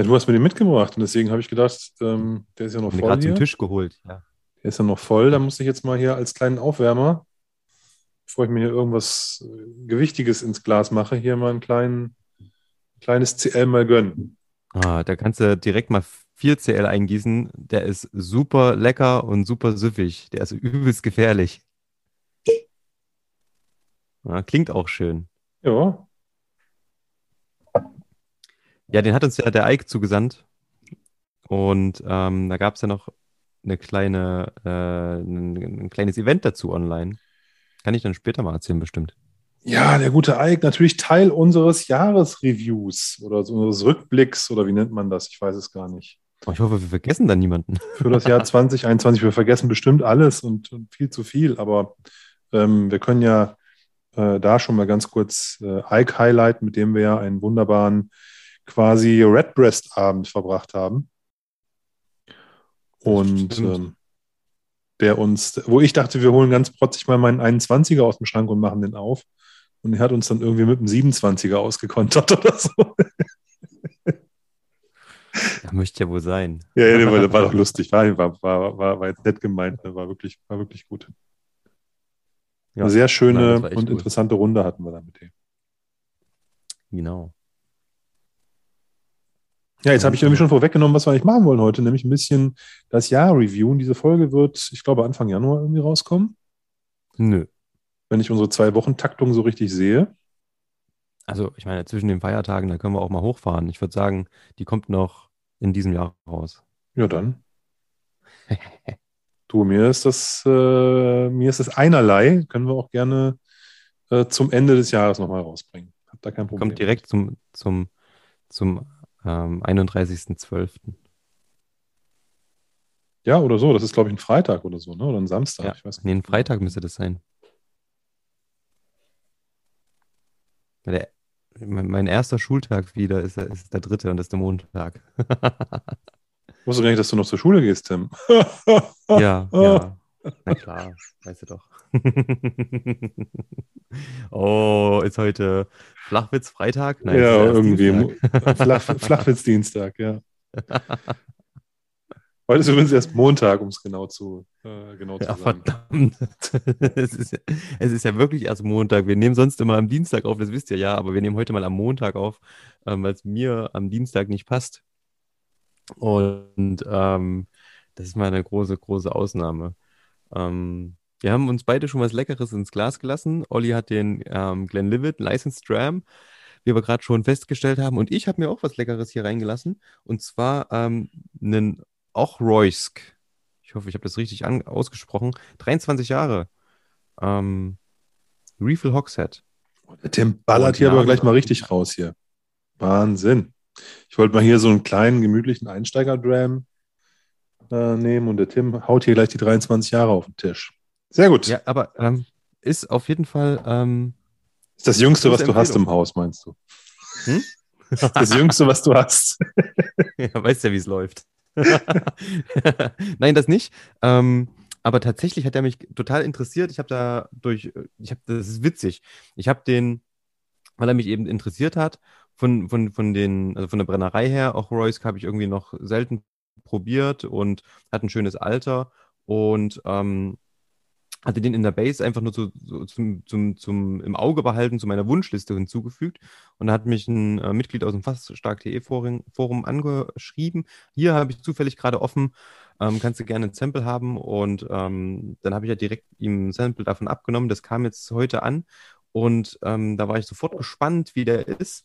Ja, du hast mir den mitgebracht und deswegen habe ich gedacht, ähm, der ist ja noch Mir voll gerade zum. Tisch geholt. Ja. Der ist ja noch voll. Da muss ich jetzt mal hier als kleinen Aufwärmer, bevor ich mir hier irgendwas äh, Gewichtiges ins Glas mache, hier mal ein kleinen, kleines CL mal gönnen. Ah, da kannst du direkt mal 4 CL eingießen. Der ist super lecker und super süffig. Der ist übelst gefährlich. Ja, klingt auch schön. Ja, Ja, den hat uns ja der Ike zugesandt. Und ähm, da gab es ja noch eine kleine, äh, ein, ein kleines Event dazu online. Kann ich dann später mal erzählen, bestimmt. Ja, der gute Ike, natürlich Teil unseres Jahresreviews oder so unseres Rückblicks oder wie nennt man das? Ich weiß es gar nicht. Oh, ich hoffe, wir vergessen da niemanden. Für das Jahr 2021. Wir vergessen bestimmt alles und, und viel zu viel, aber ähm, wir können ja äh, da schon mal ganz kurz äh, Ike highlighten, mit dem wir ja einen wunderbaren quasi Redbreast-Abend verbracht haben. Und ähm, der uns, wo ich dachte, wir holen ganz protzig mal meinen 21er aus dem Schrank und machen den auf. Und er hat uns dann irgendwie mit dem 27er ausgekontert oder so. Ja, möchte ja wohl sein. Ja, ja, der war, war doch lustig. War, war, war, war, war jetzt nett gemeint. ne? War wirklich, war wirklich gut. Ja. Eine sehr schöne Nein, und gut. interessante Runde hatten wir da mit dem. Genau. Ja, jetzt habe ich irgendwie schon vorweggenommen, was wir eigentlich machen wollen heute, nämlich ein bisschen das Jahr reviewen. Diese Folge wird, ich glaube, Anfang Januar irgendwie rauskommen, Nö. wenn ich unsere zwei Wochen Taktung so richtig sehe. Also, ich meine, zwischen den Feiertagen, da können wir auch mal hochfahren. Ich würde sagen, die kommt noch in diesem Jahr raus. Ja, dann. Du, mir ist das, äh, mir ist das einerlei. Können wir auch gerne äh, zum Ende des Jahres nochmal rausbringen. Hab da kein Problem. Kommt direkt zum, zum, zum ähm, 31.12. Ja, oder so. Das ist, glaube ich, ein Freitag oder so, ne? Oder ein Samstag. Ja, Ich weiß nee, ein Freitag müsste das sein. Der, mein, mein erster Schultag wieder ist, der- ist der dritte und das ist der Montag. Ich wusste gar nicht, dass du noch zur Schule gehst, Tim. Ja, ja. Na klar, weißt du doch. Oh, ist heute Flachwitz Freitag? Nein, ja, irgendwie. Flach, Flachwitzdienstag, ja. Heute ist übrigens erst Montag, um es genau zu, äh, genau zu Ja, sagen. verdammt. es, ist, ja- es ist ja wirklich erst Montag. Wir nehmen sonst immer am Dienstag auf, das wisst ihr ja, aber wir nehmen heute mal am Montag auf, ähm, weil es mir am Dienstag nicht passt. Und ähm, das ist mal eine große, große Ausnahme. Ähm, wir haben uns beide schon was Leckeres ins Glas gelassen. Olli hat den ähm, Glenlivet Licensed Dram, wie wir gerade schon festgestellt haben. Und ich habe mir auch was Leckeres hier reingelassen. Und zwar ähm, einen Ochroysk. Ich hoffe, ich habe das richtig an ausgesprochen. 23 Jahre. Ähm, Refill Hogshead. Der Tim ballert hier aber gleich mal richtig raus hier. Wahnsinn. Ich wollte mal hier so einen kleinen, gemütlichen Einsteiger-Dram äh, nehmen und der Tim haut hier gleich die 23 Jahre auf den Tisch. Sehr gut. Ja, aber ähm, ist auf jeden Fall. Ähm, Ist das Jüngste, was du hast im Haus, meinst du? Hm? Das Jüngste, was du hast. ja, weißt ja, wie es läuft. Nein, das nicht. Ähm, aber tatsächlich hat er mich total interessiert. Ich habe da durch, ich habe, das ist witzig. Ich habe den, weil er mich eben interessiert hat, von, von, von den, also von der Brennerei her, auch Royce habe ich irgendwie noch selten probiert und hat ein schönes Alter und ähm, hatte den in der Base einfach nur so, so zum, zum, zum im Auge behalten, zu meiner Wunschliste hinzugefügt. Und da hat mich ein äh, Mitglied aus dem Fassstark.de Forum, Forum angeschrieben. Hier habe ich zufällig gerade offen, ähm, kannst du gerne ein Sample haben. Und ähm, dann habe ich ja direkt ihm ein Sample davon abgenommen. Das kam jetzt heute an. Und ähm, da war ich sofort gespannt, wie der ist.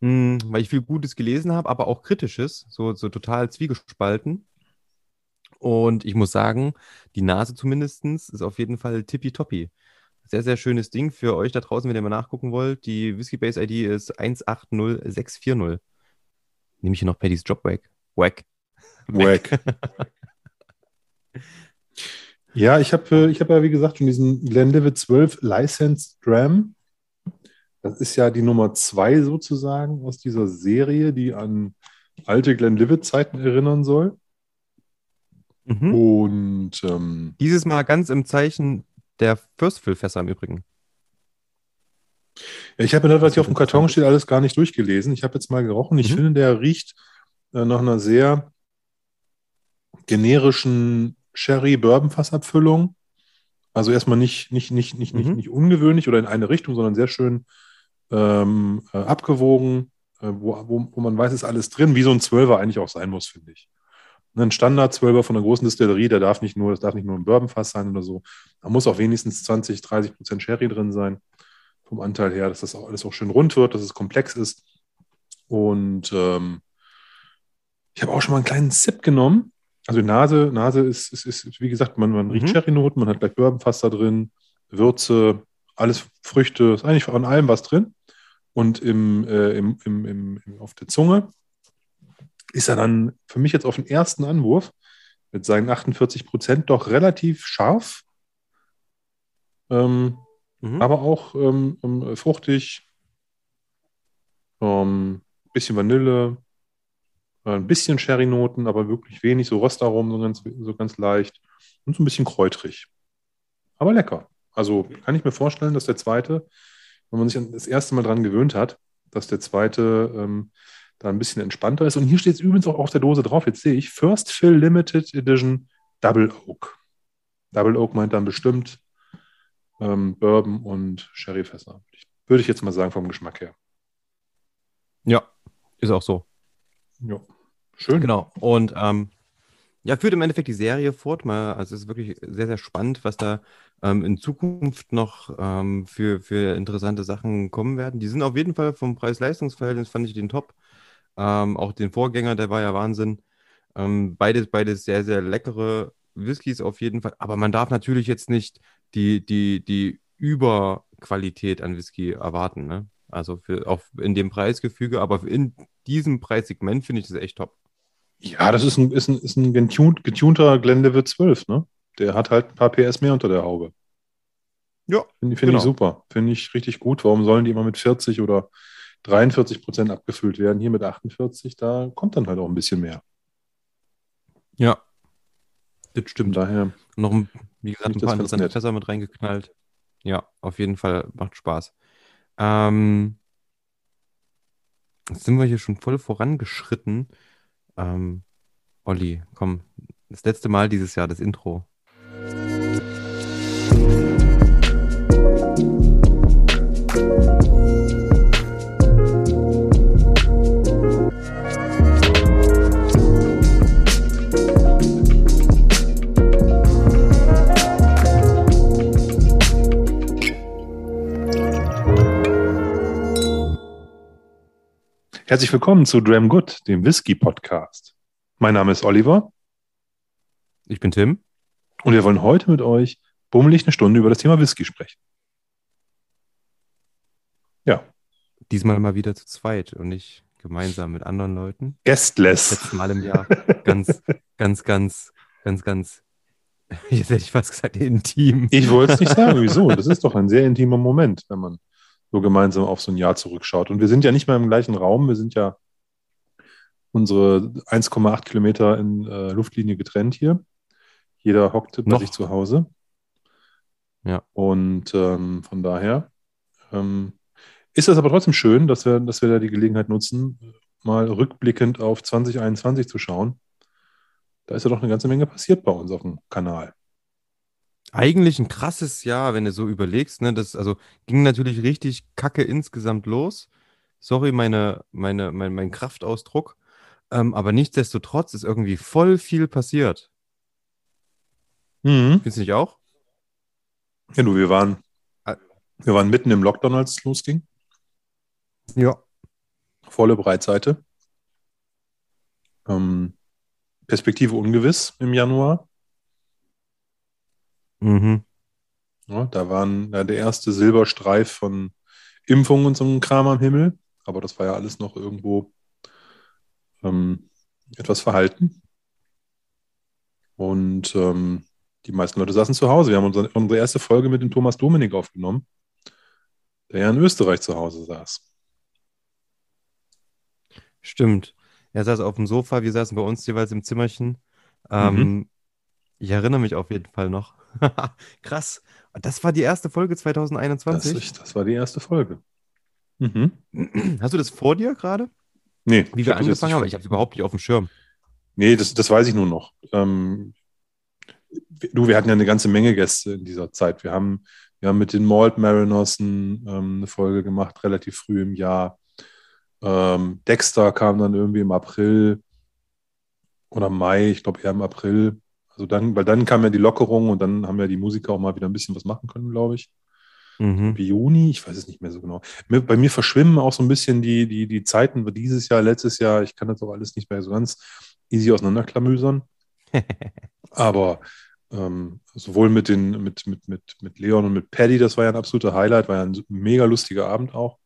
Hm, weil ich viel Gutes gelesen habe, aber auch Kritisches, so, so total zwiegespalten. Und ich muss sagen, die Nase zumindest ist auf jeden Fall tippitoppi. Sehr, sehr schönes Ding für euch da draußen, wenn ihr mal nachgucken wollt. Die Whiskey Base ID ist 180640. Nehme ich hier noch Paddy's Job Wack. Wack. Wack. Ja, ich habe äh, ich hab ja, wie gesagt, schon diesen Glenlivet 12 Licensed Dram. Das ist ja die Nummer zwei sozusagen aus dieser Serie, die an alte Glenlivet-Zeiten erinnern soll. Mhm. Und ähm, Dieses Mal ganz im Zeichen der First Fill Fässer im Übrigen. ja, ich habe mir das, was hier auf dem Karton steht, alles gar nicht durchgelesen. Ich habe jetzt mal gerochen. Ich Mhm. finde, der riecht äh, nach einer sehr generischen Sherry-Bourbon-Fassabfüllung. Also erstmal nicht, nicht, nicht, nicht, nicht, Mhm. nicht ungewöhnlich oder in eine Richtung, sondern sehr schön ähm, äh, abgewogen, äh, wo, wo, wo man weiß, ist alles drin, wie so ein Zwölfer eigentlich auch sein muss, finde ich. Ein Standard-Zwölfer von einer großen Distillerie, der darf nicht nur, das darf nicht nur ein Bourbonfass sein oder so. Da muss auch wenigstens 20, 30 Prozent Sherry drin sein, vom Anteil her, dass das auch alles auch schön rund wird, dass es komplex ist. Und ähm, ich habe auch schon mal einen kleinen Sip genommen. Also Nase, Nase ist, ist, ist wie gesagt, man, man riecht Mhm. Sherry-Noten, man hat gleich Bourbonfass da drin, Würze, alles Früchte, ist eigentlich von allem was drin. Und im, äh, im, im, im, im, auf der Zunge ist er dann für mich jetzt auf den ersten Anwurf mit seinen 48 Prozent doch relativ scharf, ähm, Mhm. aber auch ähm, ähm, fruchtig, ähm, bisschen Vanille, äh, ein bisschen Sherry-Noten, aber wirklich wenig, so Röstaromen, so ganz, so ganz leicht und so ein bisschen kräutrig. Aber lecker. Also kann ich mir vorstellen, dass der zweite, wenn man sich das erste Mal dran gewöhnt hat, dass der zweite ähm, da ein bisschen entspannter ist. Und hier steht es übrigens auch auf der Dose drauf, jetzt sehe ich, First Fill Limited Edition Double Oak. Double Oak meint dann bestimmt ähm, Bourbon und Sherryfässer. Würde ich jetzt mal sagen, vom Geschmack her. Ja, ist auch so. Ja. Schön. Genau. Und ähm, ja, führt im Endeffekt die Serie fort. Mal, also es ist wirklich sehr, sehr spannend, was da ähm, in Zukunft noch ähm, für, für interessante Sachen kommen werden. Die sind auf jeden Fall vom Preis-Leistungs-Verhältnis, fand ich den top. Ähm, auch den Vorgänger, der war ja Wahnsinn. Ähm, beides, beides sehr, sehr leckere Whiskys auf jeden Fall. Aber man darf natürlich jetzt nicht die, die, die Überqualität an Whisky erwarten. Ne? Also für, auch in dem Preisgefüge, aber in diesem Preissegment finde ich das echt top. Ja, das ist ein, ist ein, ist ein getuned, getunter Glenlivet 12, ne? Der hat halt ein paar PS mehr unter der Haube. Ja, Finde find genau. ich super. Finde ich richtig gut. Warum sollen die immer mit 40 oder 43 Prozent abgefüllt werden? Hier mit 48, da kommt dann halt auch ein bisschen mehr. Ja, das Von stimmt. daher, Noch, ein, wie gesagt, ein paar interessante. Fässer mit reingeknallt. Ja, auf jeden Fall macht Spaß. Ähm, jetzt sind wir hier schon voll vorangeschritten. Ähm, Olli, komm, das letzte Mal dieses Jahr, das Intro. Herzlich willkommen zu Dram Good, dem Whisky-Podcast. Mein Name ist Oliver Ich bin Tim. und wir wollen heute mit euch bummelig eine Stunde über das Thema Whisky sprechen. Ja, Diesmal mal wieder zu zweit und nicht gemeinsam mit anderen Leuten. guestless. Letztes Mal im Jahr. Ganz, ganz, ganz, ganz, ganz. Jetzt hätte ich fast gesagt, intim. Ich wollte es nicht sagen, wieso? Das ist doch ein sehr intimer Moment, wenn man so gemeinsam auf so ein Jahr zurückschaut. Und wir sind ja nicht mehr im gleichen Raum, wir sind ja unsere 1,8 Kilometer in äh, Luftlinie getrennt hier. Jeder hockt bei Noch. sich zu Hause. Ja. Und ähm, von daher ähm, ist es aber trotzdem schön, dass wir, dass wir da die Gelegenheit nutzen, mal rückblickend auf 2021 zu schauen. Da ist ja doch eine ganze Menge passiert bei uns auf dem Kanal. Eigentlich ein krasses Jahr, wenn du so überlegst, ne? Das also ging natürlich richtig kacke insgesamt los. Sorry, meine, meine, mein, mein Kraftausdruck. Ähm, aber nichtsdestotrotz ist irgendwie voll viel passiert. Mhm. Findest du nicht auch? Ja, du, wir waren, Ah. wir waren mitten im Lockdown, als es losging. Ja. Volle Breitseite. Ähm, Perspektive ungewiss im Januar. Mhm. Ja, da waren ja, der erste Silberstreif von Impfungen und so einem Kram am Himmel. Aber das war ja alles noch irgendwo ähm, etwas verhalten. Und ähm, die meisten Leute saßen zu Hause. Wir haben unsere, unsere erste Folge mit dem Thomas Dominik aufgenommen, der ja in Österreich zu Hause saß. Stimmt. Er saß auf dem Sofa, wir saßen bei uns jeweils im Zimmerchen. Ähm, Ich erinnere mich auf jeden Fall noch. Krass. Das war die erste Folge Das, 2021. ist- das war die erste Folge. Mhm. Hast du das vor dir gerade? Nee, wie ich wir das angefangen haben. Ich habe es überhaupt nicht auf dem Schirm. Nee, das, das weiß ich nur noch. Ähm, du, wir hatten ja eine ganze Menge Gäste in dieser Zeit. Wir haben, wir haben mit den Malt Mariners ein, ähm, eine Folge gemacht, relativ früh im Jahr. Ähm, Dexter kam dann irgendwie im April oder Mai, ich glaube eher im April. Also dann, weil dann kam ja die Lockerung und dann haben ja die Musiker auch mal wieder ein bisschen was machen können, glaube ich. Mhm. Juni, ich weiß es nicht mehr so genau. Bei mir verschwimmen auch so ein bisschen die, die, die Zeiten dieses Jahr, letztes Jahr. Ich kann das auch alles nicht mehr so ganz easy auseinanderklamüsern. Aber ähm, sowohl mit, den, mit, mit, mit, mit Leon und mit Paddy, das war ja ein absoluter Highlight, war ja ein mega lustiger Abend auch.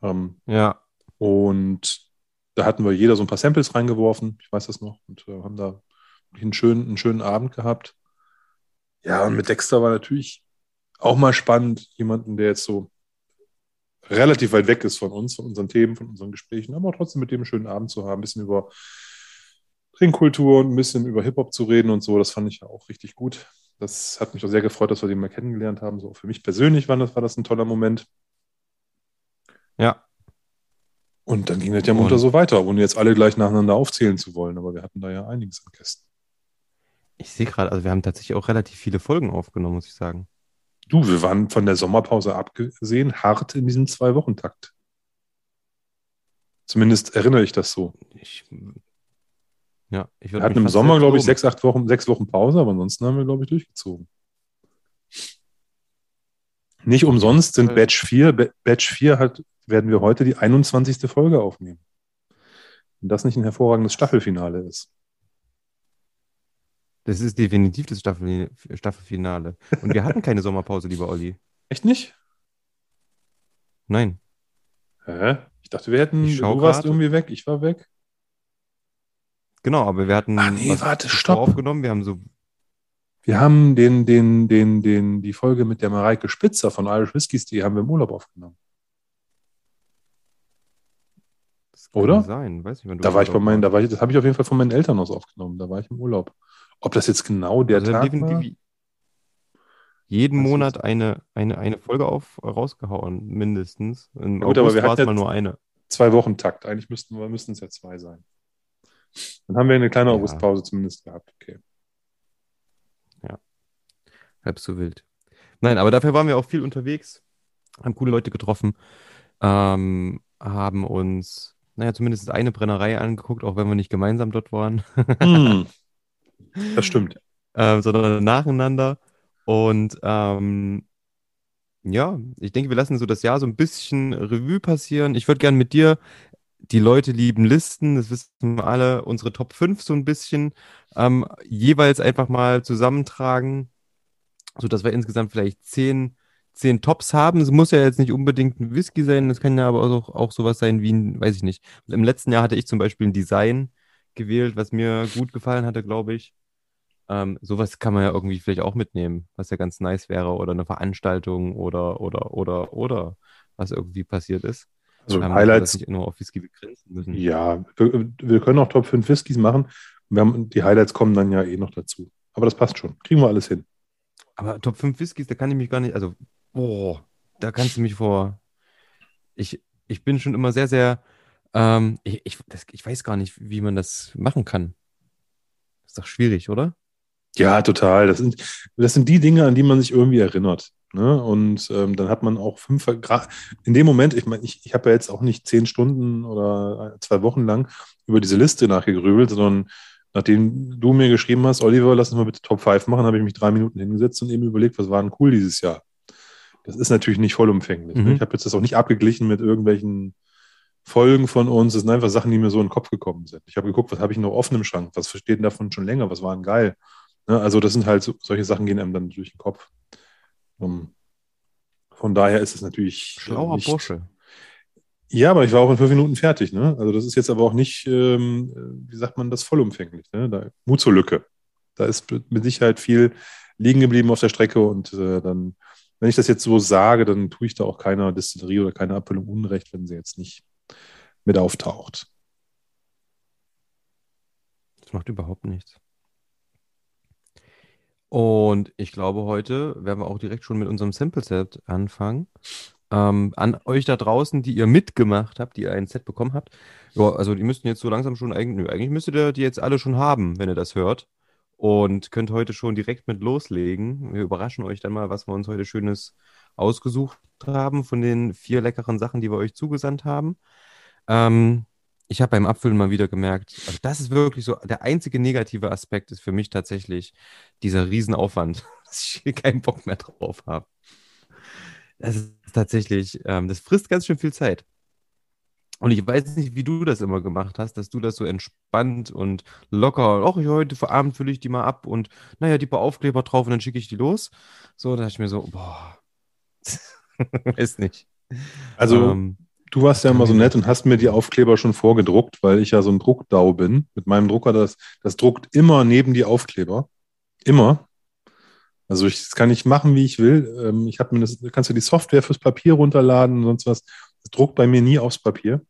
Ähm, Ja. und da hatten wir jeder so ein paar Samples reingeworfen, ich weiß das noch, und äh, haben da einen schönen, einen schönen Abend gehabt. Ja, und mit Dexter war natürlich auch mal spannend, jemanden, der jetzt so relativ weit weg ist von uns, von unseren Themen, von unseren Gesprächen, aber trotzdem mit dem einen schönen Abend zu haben, ein bisschen über Trinkkultur und ein bisschen über Hip-Hop zu reden und so, das fand ich ja auch richtig gut. Das hat mich auch sehr gefreut, dass wir den mal kennengelernt haben. So für mich persönlich war das, war das ein toller Moment. Ja. Und dann ging das ja munter so weiter, ohne jetzt alle gleich nacheinander aufzählen zu wollen. Aber wir hatten da ja einiges an Gästen. Ich sehe gerade, also wir haben tatsächlich auch relativ viele Folgen aufgenommen, muss ich sagen. Du, wir waren von der Sommerpause abgesehen hart in diesem Zwei-Wochen-Takt. Zumindest erinnere ich das so. Ich, ja, ich Wir hatten im Sommer, glaube ich, sechs, acht Wochen, sechs Wochen Pause, aber ansonsten haben wir, glaube ich, durchgezogen. Nicht umsonst sind Fall. Batch 4, Ba- Batch 4 hat, werden wir heute die 21. Folge aufnehmen. Wenn das nicht ein hervorragendes Staffelfinale ist. Das ist definitiv das Staffel, Staffelfinale. Und wir hatten keine Sommerpause, lieber Olli. Echt nicht? Nein. Hä? Ich dachte, wir hätten, Ich schau du warst irgendwie weg, ich war weg. Genau, aber wir hatten Ah, nee, warte, stopp. aufgenommen. Wir haben so, Wir haben den, den, den, den, die Folge mit der Mareike Spitzer von Irish Whiskies, die haben wir im Urlaub aufgenommen. das kann Oder? sein, weiß nicht, wann du Da war ich bei meinen, da war ich, das habe ich auf jeden Fall von meinen Eltern aus aufgenommen. Da war ich im Urlaub. Ob das jetzt genau der. Also wir haben Tag war? jeden Monat eine, eine, eine Folge auf, rausgehauen, mindestens. Im Ja gut, aber August wir war hatten es mal nur eine. Zwei Wochen Takt. Eigentlich müssten wir, müssten es ja zwei sein. Dann haben wir eine kleine Ja. Augustpause zumindest gehabt. Okay. Halb so wild. Nein, aber dafür waren wir auch viel unterwegs, haben coole Leute getroffen, ähm, haben uns, naja, zumindest eine Brennerei angeguckt, auch wenn wir nicht gemeinsam dort waren, Hm. Das stimmt. ähm, sondern nacheinander. Und ähm, ja, ich denke, wir lassen so das Jahr so ein bisschen Revue passieren. Ich würde gerne mit dir, die Leute lieben Listen, das wissen wir alle, unsere Top 5 so ein bisschen ähm, jeweils einfach mal zusammentragen, sodass wir insgesamt vielleicht zehn, zehn Tops haben. Es muss ja jetzt nicht unbedingt ein Whisky sein, es kann ja aber auch, auch sowas sein wie ein, weiß ich nicht. Im letzten Jahr hatte ich zum Beispiel ein Design gewählt, was mir gut gefallen hatte, glaube ich. Ähm, sowas kann man ja irgendwie vielleicht auch mitnehmen, was ja ganz nice wäre, oder eine Veranstaltung oder, oder, oder, oder was irgendwie passiert ist. Also Ähm, Highlights, nicht nur auf Whisky begrenzen müssen. ja, wir, wir können auch Top 5 Whiskys machen. Haben, die Highlights kommen dann ja eh noch dazu. Aber das passt schon. Kriegen wir alles hin. Aber Top 5 Whiskys, da kann ich mich gar nicht, also, boah, da kannst du mich vor. Ich, ich bin schon immer sehr, sehr, ähm, ich, ich, das, ich weiß gar nicht, wie man das machen kann. Ist doch schwierig, oder? Ja, total. Das sind, das sind die Dinge, an die man sich irgendwie erinnert. Ne? Und ähm, dann hat man auch fünf, in dem Moment, ich meine, ich, ich habe ja jetzt auch nicht zehn Stunden oder zwei Wochen lang über diese Liste nachgegrübelt, sondern nachdem du mir geschrieben hast, Oliver, lass uns mal bitte Top 5 machen, habe ich mich drei Minuten hingesetzt und eben überlegt, was war denn cool dieses Jahr. Das ist natürlich nicht vollumfänglich. Ne? Mhm. Ich habe jetzt das auch nicht abgeglichen mit irgendwelchen Folgen von uns. Das sind einfach Sachen, die mir so in den Kopf gekommen sind. Ich habe geguckt, was habe ich noch offen im Schrank? Was versteht denn davon schon länger? Was war denn geil? Ne? Also das sind halt so, solche Sachen gehen einem dann durch den Kopf. Um, von daher ist es natürlich äh, Schlauer nicht, Bursche. Ja, aber ich war auch in fünf Minuten fertig. Ne? Also das ist jetzt aber auch nicht, ähm, wie sagt man das, vollumfänglich. Ne? Da, Mut zur Lücke. Da ist mit Sicherheit viel liegen geblieben auf der Strecke und äh, dann, wenn ich das jetzt so sage, dann tue ich da auch keiner Distillerie oder keiner Abfüllung Unrecht, wenn sie jetzt nicht mit auftaucht. Das macht überhaupt nichts. Und ich glaube, heute werden wir auch direkt schon mit unserem Sample Set anfangen. ähm, an euch da draußen, die ihr mitgemacht habt, die ihr ein Set bekommen habt. Ja, also die müssten jetzt so langsam schon eigentlich, eigentlich müsstet ihr die jetzt alle schon haben, wenn ihr das hört. Und könnt heute schon direkt mit loslegen. Wir überraschen euch dann mal, was wir uns heute Schönes ausgesucht haben von den vier leckeren Sachen, die wir euch zugesandt haben. Ähm, ich habe beim Abfüllen mal wieder gemerkt, also das ist wirklich so, der einzige negative Aspekt ist für mich tatsächlich dieser Riesenaufwand, dass ich keinen Bock mehr drauf habe. Das ist tatsächlich, ähm, das frisst ganz schön viel Zeit. Und ich weiß nicht, wie du das immer gemacht hast, dass du das so entspannt und locker, ach, heute vor Abend fülle ich die mal ab und naja, die paar Aufkleber drauf und dann schicke ich die los. So, da dachte ich mir so, boah, weiß nicht. Also, ähm, du warst ja immer so nett und hast mir die Aufkleber schon vorgedruckt, weil ich ja so ein Druckdau bin. Mit meinem Drucker, das, das druckt immer neben die Aufkleber. Immer. Also ich, das kann ich machen, wie ich will. Ähm, ich habe mir das, kannst du die Software fürs Papier runterladen und sonst was. Das druckt bei mir nie aufs Papier.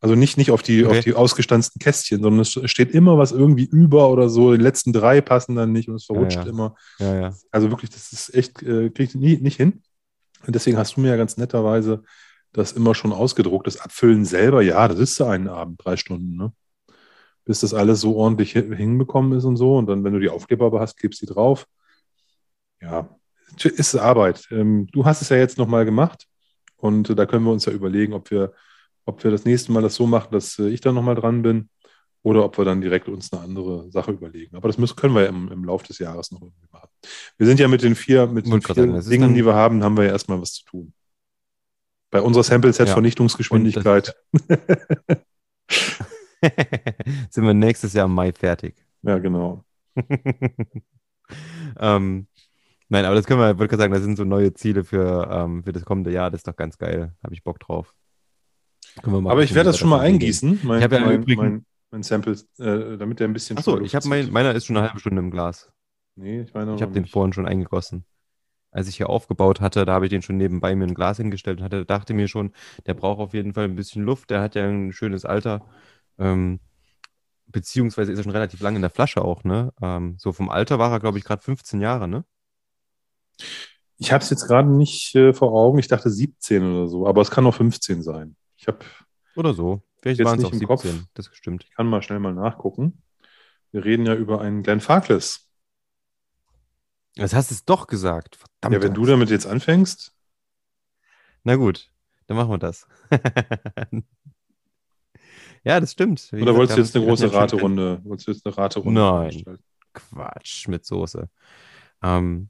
Also nicht, nicht auf die, okay. auf die ausgestanzten Kästchen, sondern es steht immer was irgendwie über oder so. Die letzten drei passen dann nicht und es verrutscht ja, ja. immer. Ja, ja. Also wirklich, das ist echt, äh, kriege ich nie, nicht hin. Und deswegen hast du mir ja ganz netterweise das immer schon ausgedruckt. Das Abfüllen selber, ja, das ist ja einen Abend, drei Stunden, ne? Bis das alles so ordentlich hinbekommen ist und so. Und dann, wenn du die Aufkleber hast, klebst du die drauf ja, ist Arbeit. Ähm, du hast es ja jetzt nochmal gemacht und äh, da können wir uns ja überlegen, ob wir, ob wir das nächste Mal das so machen, dass äh, ich dann nochmal dran bin oder ob wir dann direkt uns eine andere Sache überlegen. Aber das müssen, können wir im, im Laufe des Jahres noch irgendwie machen. Wir sind ja mit den vier, mit den vier sagen, Dingen, die wir haben, haben wir ja erstmal was zu tun. Bei unserer Sample-Set-Vernichtungsgeschwindigkeit. Ja. sind wir nächstes Jahr im Mai fertig. Ja, genau. ähm, Nein, aber das können wir, würde ich sagen, das sind so neue Ziele für, ähm, für das kommende Jahr. Das ist doch ganz geil. Habe ich Bock drauf. aber ich werde das schon mal eingießen, mein, ich ja mein, mein, mein Sample, äh, damit der ein bisschen. Achso, ich habe mein, meiner ist schon eine halbe Stunde im Glas. Nee, ich meine. Ich habe den vorhin schon eingegossen. Als ich hier aufgebaut hatte, da habe ich den schon nebenbei mir ein Glas hingestellt und hatte, dachte mir schon, der braucht auf jeden Fall ein bisschen Luft. Der hat ja ein schönes Alter. Ähm, beziehungsweise ist er schon relativ lange in der Flasche auch, ne? Ähm, so vom Alter war er, glaube ich, gerade 15 Jahre, ne? Ich habe es jetzt gerade nicht äh, vor Augen. Ich dachte 17 oder so, aber es kann auch 15 sein. Ich habe oder so. Vielleicht waren es auch 17. Kopf. Das stimmt. Ich kann mal schnell mal nachgucken. Wir reden ja über einen Glenn Farkless. Das hast du es doch gesagt. Verdammt. Ja, wenn du damit jetzt anfängst. Na gut, dann machen wir das. ja, das stimmt. Wie Oder gesagt, wolltest du jetzt eine große Raterunde? Wolltest du jetzt eine Raterunde? Nein. Quatsch mit Soße. Ähm,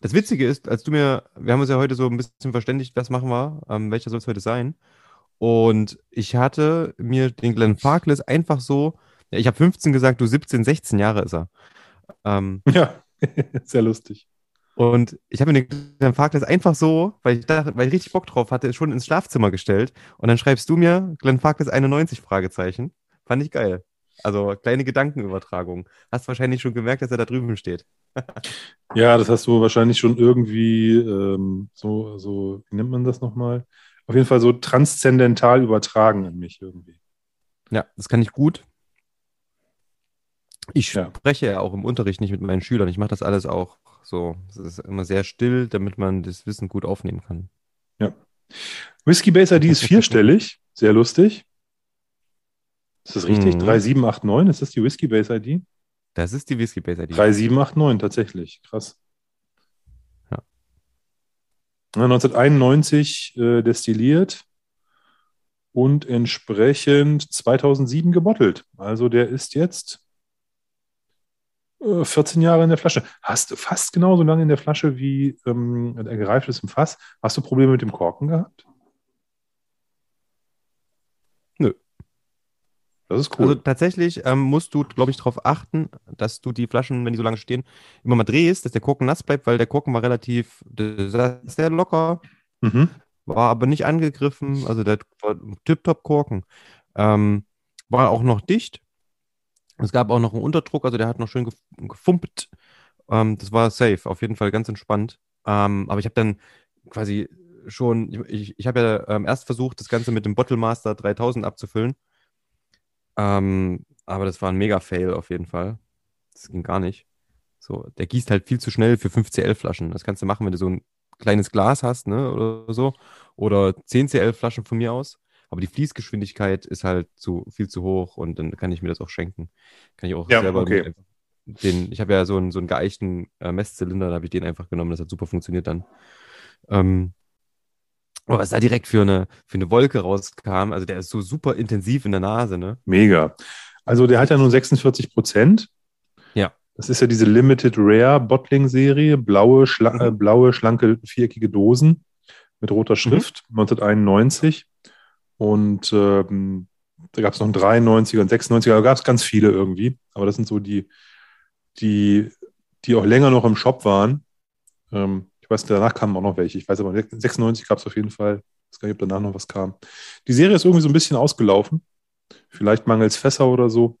das Witzige ist, als du mir, wir haben uns ja heute so ein bisschen verständigt, was machen wir, ähm, welcher soll es heute sein. Und ich hatte mir den Glenn Farkless einfach so, ich habe 15 gesagt, du 17, 16 Jahre ist er. Ähm, ja, sehr lustig. Und ich habe mir den Glenn Farkless einfach so, weil ich dachte, weil ich richtig Bock drauf hatte, schon ins Schlafzimmer gestellt. Und dann schreibst du mir Glenn Farkless 91 Fragezeichen. Fand ich geil. Also kleine Gedankenübertragung. Hast wahrscheinlich schon gemerkt, dass er da drüben steht. ja, das hast du wahrscheinlich schon irgendwie ähm, so, so, wie nennt man das nochmal? Auf jeden Fall so transzendental übertragen an mich irgendwie. Ja, das kann ich gut. Ich ja. spreche ja auch im Unterricht nicht mit meinen Schülern. Ich mache das alles auch so. Es ist immer sehr still, damit man das Wissen gut aufnehmen kann. Ja. Whisky Base ID ist vierstellig. Sehr lustig. Ist das richtig? Mhm. 3789, ist das die Whiskey Base ID? Das ist die Whiskey Base ID. 3789, tatsächlich. Krass. Ja. 1991 äh, destilliert und entsprechend 2007 gebottelt. Also der ist jetzt 14 Jahre in der Flasche. Hast du fast genauso lange in der Flasche wie ähm, er gereift ist im Fass. Hast du Probleme mit dem Korken gehabt? Das ist cool. Also tatsächlich ähm, musst du, glaube ich, darauf achten, dass du die Flaschen, wenn die so lange stehen, immer mal drehst, dass der Korken nass bleibt, weil der Korken war relativ sehr locker, mhm. war aber nicht angegriffen. Also der war tipptopp Korken. Ähm, war auch noch dicht. Es gab auch noch einen Unterdruck, also der hat noch schön gefumpt. Ähm, das war safe, auf jeden Fall ganz entspannt. Ähm, aber ich habe dann quasi schon, ich, ich habe ja ähm, erst versucht, das Ganze mit dem Bottle Master 3000 abzufüllen. Ähm, aber das war ein Mega-Fail auf jeden Fall. Das ging gar nicht. So, der gießt halt viel zu schnell für 5CL-Flaschen. Das kannst du machen, wenn du so ein kleines Glas hast, ne, oder so. Oder 10 CL Flaschen von mir aus. Aber die Fließgeschwindigkeit ist halt zu, viel zu hoch und dann kann ich mir das auch schenken. Kann ich auch Ja, selber okay. den, ich habe ja so einen, so einen geeichten äh, Messzylinder, da habe ich den einfach genommen, das hat super funktioniert dann. Ähm, aber was da direkt für eine, für eine Wolke rauskam, also der ist so super intensiv in der Nase, ne? Mega. Also der hat ja nur 46 Prozent. Ja. Das ist ja diese Limited Rare Bottling Serie, blaue, schla Mhm. äh, blaue, schlanke, viereckige Dosen mit roter Schrift, 1991. Und ähm, da gab es noch einen 93er und 96er, da gab es ganz viele irgendwie. Aber das sind so die, die, die auch länger noch im Shop waren. Ähm, ich weiß, danach kamen auch noch welche. Ich weiß aber, 96 gab es auf jeden Fall. Ich weiß gar nicht, ob danach noch was kam. Die Serie ist irgendwie so ein bisschen ausgelaufen. Vielleicht mangels Fässer oder so.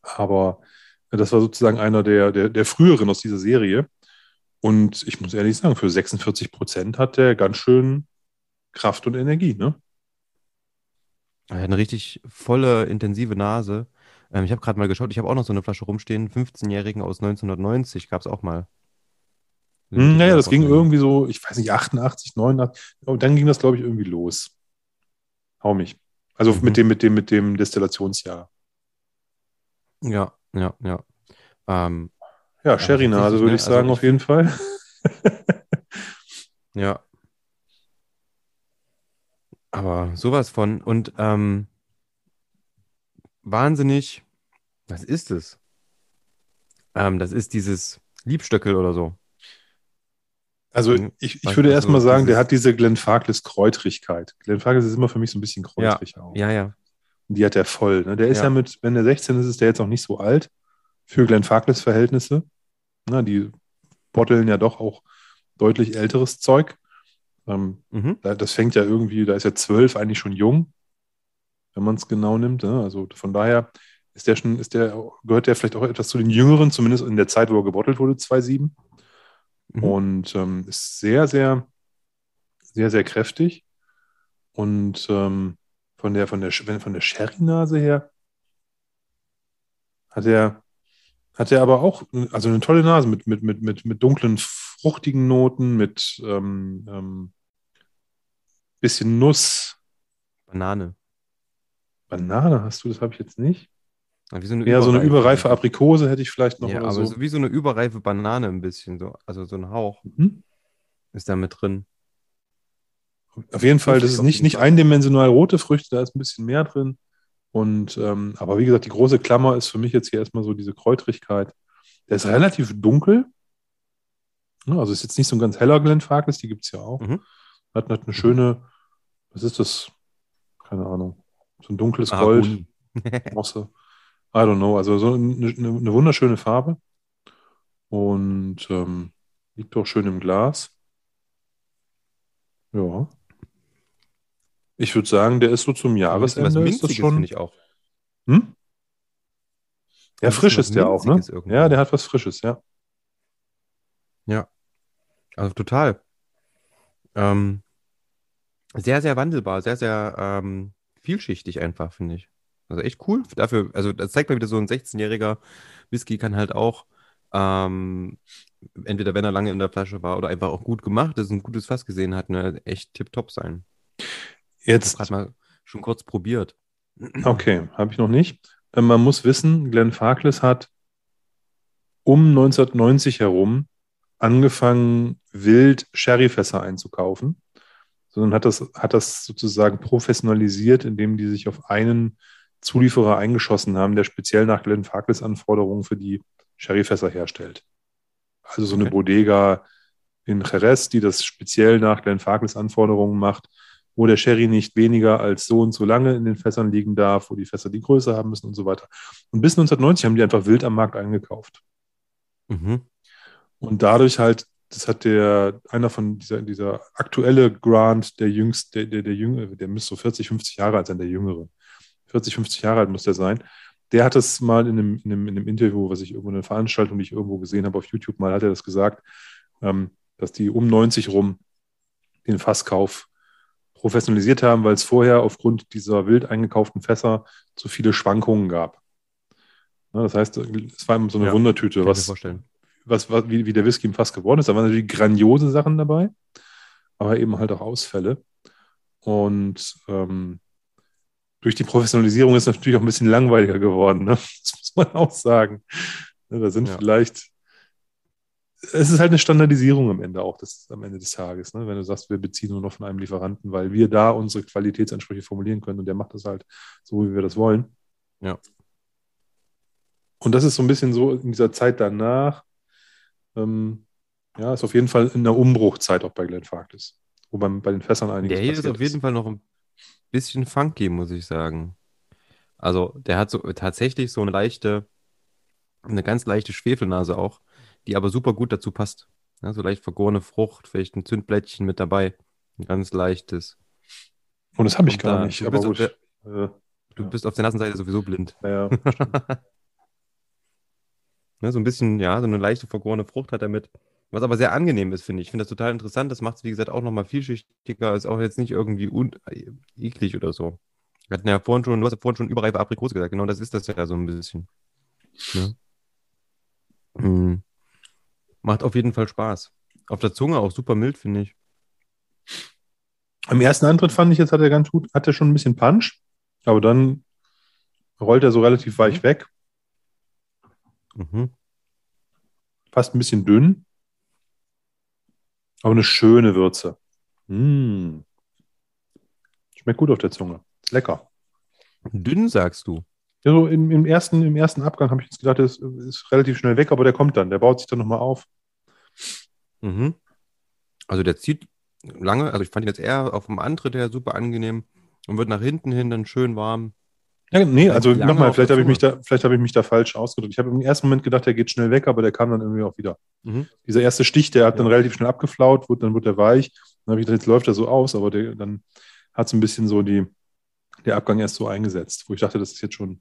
Aber das war sozusagen einer der, der, der früheren aus dieser Serie. Und ich muss ehrlich sagen, für 46 Prozent hat der ganz schön Kraft und Energie. Ne? Er hat eine richtig volle, intensive Nase. Ähm, ich habe gerade mal geschaut, ich habe auch noch so eine Flasche rumstehen, 15-Jährigen aus 1990 gab es auch mal. Hm, naja, das ging irgendwie so, ich weiß nicht, 88, 89. Und dann ging das, glaube ich, irgendwie los. Hau mich. Also Mhm. mit dem, mit dem, mit dem Destillationsjahr. Ja, ja, ja. Ähm, Ja, Sherry-Nase würde ne? ich sagen, Also auf jeden Fall. ja. Aber sowas von. Und ähm, wahnsinnig, was ist es? Ähm, das ist dieses Liebstöckel oder so. Also Mhm. ich, ich würde du, erst so mal sagen, der hat diese Glenfarclas Kräutrigkeit. Glenfarclas ist immer für mich so ein bisschen kräutrig auch. Ja, ja. Und die hat er voll. Ne? Der ist ja. Ja. mit, wenn der 16 ist, ist der jetzt auch nicht so alt für Glenfarclas-Verhältnisse. Die botteln ja doch auch deutlich älteres Zeug. Ähm, Mhm. da- das fängt ja irgendwie, da ist ja 12 eigentlich schon jung, wenn man es genau nimmt. Ne? Also von daher ist der schon, ist der, gehört der vielleicht auch etwas zu den Jüngeren, zumindest in der Zeit, wo er gebottelt wurde, 2,7. Mhm. Und ähm, ist sehr, sehr, sehr, sehr kräftig. Und ähm, von der, von der, von der Sherry-Nase her hat er, hat er aber auch, also eine tolle Nase mit, mit, mit, mit, mit dunklen, fruchtigen Noten, mit ähm, ähm, bisschen Nuss. Banane. Banane hast du, das habe ich jetzt nicht. Ja, so eine Ja, so eine überreife- Aprikose hätte ich vielleicht noch Ja, aber so. so wie so eine überreife Banane ein bisschen so. Also so ein Hauch Mhm. ist da mit drin. Auf jeden Fall, das ist nicht, nicht eindimensional rote Früchte, da ist ein bisschen mehr drin. Und ähm, aber wie gesagt, die große Klammer ist für mich jetzt hier erstmal so diese Kräutrigkeit. Der ist relativ dunkel. Also ist jetzt nicht so ein ganz heller Glenfarclas, die gibt es ja auch. Mhm. Hat, eine schöne, was ist das? Keine Ahnung. So ein dunkles Gold. Mahagoni. Mosse. I don't know. Also so eine, eine, wunderschöne Farbe. Und ähm, liegt auch schön im Glas. Ja. Ich würde sagen, der ist so zum bisschen was Jahresende. Ist das schon. finde ich auch. Hm? Ja, frisch ist der auch, ne? Irgendwie. Ja, der hat was Frisches, ja. Also total. Ähm, sehr, sehr wandelbar, sehr, sehr ähm, vielschichtig einfach, finde ich. Also echt cool. Dafür, also das zeigt mal wieder so ein 16-jähriger Whisky kann halt auch ähm, entweder wenn er lange in der Flasche war oder einfach auch gut gemacht ist, ein gutes Fass gesehen hat, ne, echt tipptopp sein. Jetzt, gerade mal schon kurz probiert. okay, habe ich noch nicht. Äh, Man muss wissen, Glenn Farkless hat um 1990 herum angefangen, wild Sherryfässer einzukaufen, sondern hat das, hat das sozusagen professionalisiert, indem die sich auf einen Zulieferer eingeschossen haben, der speziell nach Glenn Farkless Anforderungen für die Sherryfässer herstellt. Also so eine Okay. Bodega in Jerez, die das speziell nach Glenn Farkless Anforderungen macht, wo der Sherry nicht weniger als so und so lange in den Fässern liegen darf, wo die Fässer die Größe haben müssen und so weiter. Und bis 1990 haben die einfach wild am Markt eingekauft. Mhm. Und dadurch halt, das hat der, einer von dieser, dieser aktuelle Grant, der jüngste, der, der, der Jüngere, der müsste so 40, 50 Jahre alt sein, der Jüngere. 40, 50 Jahre alt muss der sein. Der hat das mal in einem, in einem, in einem Interview, was ich irgendwo in einer Veranstaltung, die ich irgendwo gesehen habe auf YouTube mal, hat er das gesagt, ähm, dass die um 90 rum den Fasskauf professionalisiert haben, weil es vorher aufgrund dieser wild eingekauften Fässer zu viele Schwankungen gab. Ja, das heißt, es war so eine Ja, Wundertüte, was. Was, was wie, wie der Whisky im Fass geworden ist. Da waren natürlich grandiose Sachen dabei, aber eben halt auch Ausfälle. Und ähm, durch die Professionalisierung ist es natürlich auch ein bisschen langweiliger geworden. Ne? Das muss man auch sagen. Ne, da sind ja. vielleicht es ist halt eine Standardisierung am Ende auch des, am Ende des Tages. Ne? Wenn du sagst, wir beziehen nur noch von einem Lieferanten, weil wir da unsere Qualitätsansprüche formulieren können und der macht das halt so, wie wir das wollen. Ja. Und das ist so ein bisschen so in dieser Zeit danach, ähm, ja, ist auf jeden Fall in der Umbruchzeit auch bei Glenn Farkless. Wo man bei den Fässern einiges Der hier ist auf jeden ist. Fall noch ein bisschen funky, muss ich sagen. Also, der hat so tatsächlich so eine leichte, eine ganz leichte Schwefelnase auch die aber super gut dazu passt. Ja, so leicht vergorene Frucht, vielleicht ein Zündblättchen mit dabei. Ein ganz leichtes. Und das habe ich gar da, nicht. Du, bist, der, äh, du ja. bist auf der nassen Seite sowieso blind. Ja, ne, so ein bisschen, ja, so eine leichte vergorene Frucht hat er mit. Was aber sehr angenehm ist, finde ich. Ich finde das total interessant. Das macht es, wie gesagt, auch nochmal vielschichtiger. Ist auch jetzt nicht irgendwie eklig oder so. Wir hatten ja vorhin schon, du hast ja vorhin schon überreife Aprikose gesagt. Genau das ist das ja so ein bisschen. Ne? Mhm. Macht auf jeden Fall Spaß. Auf der Zunge auch super mild, finde ich. Im ersten Antritt fand ich jetzt, hat er ganz gut, hat er schon ein bisschen Punch, aber dann rollt er so relativ weich mhm. weg. Mhm. Fast ein bisschen dünn. Aber eine schöne Würze. Mmh. Schmeckt gut auf der Zunge. Lecker. Dünn, sagst du? Ja, so im, im, ersten, im ersten Abgang habe ich jetzt gedacht, das ist relativ schnell weg, aber der kommt dann. Der baut sich dann nochmal auf. Mhm. Also der zieht lange, also ich fand ihn jetzt eher auf dem Antritt her super angenehm und wird nach hinten hin dann schön warm. Ja, nee, also nochmal, vielleicht habe ich, mich da, vielleicht hab ich mich da falsch ausgedrückt. Ich habe im ersten Moment gedacht, der geht schnell weg, aber der kam dann irgendwie auch wieder. Mhm. Dieser erste Stich, der hat ja. dann relativ schnell abgeflaut, wird, dann wird er weich. Dann habe ich gedacht, jetzt läuft er so aus, aber der, dann hat es ein bisschen so die, der Abgang erst so eingesetzt, wo ich dachte, das ist jetzt schon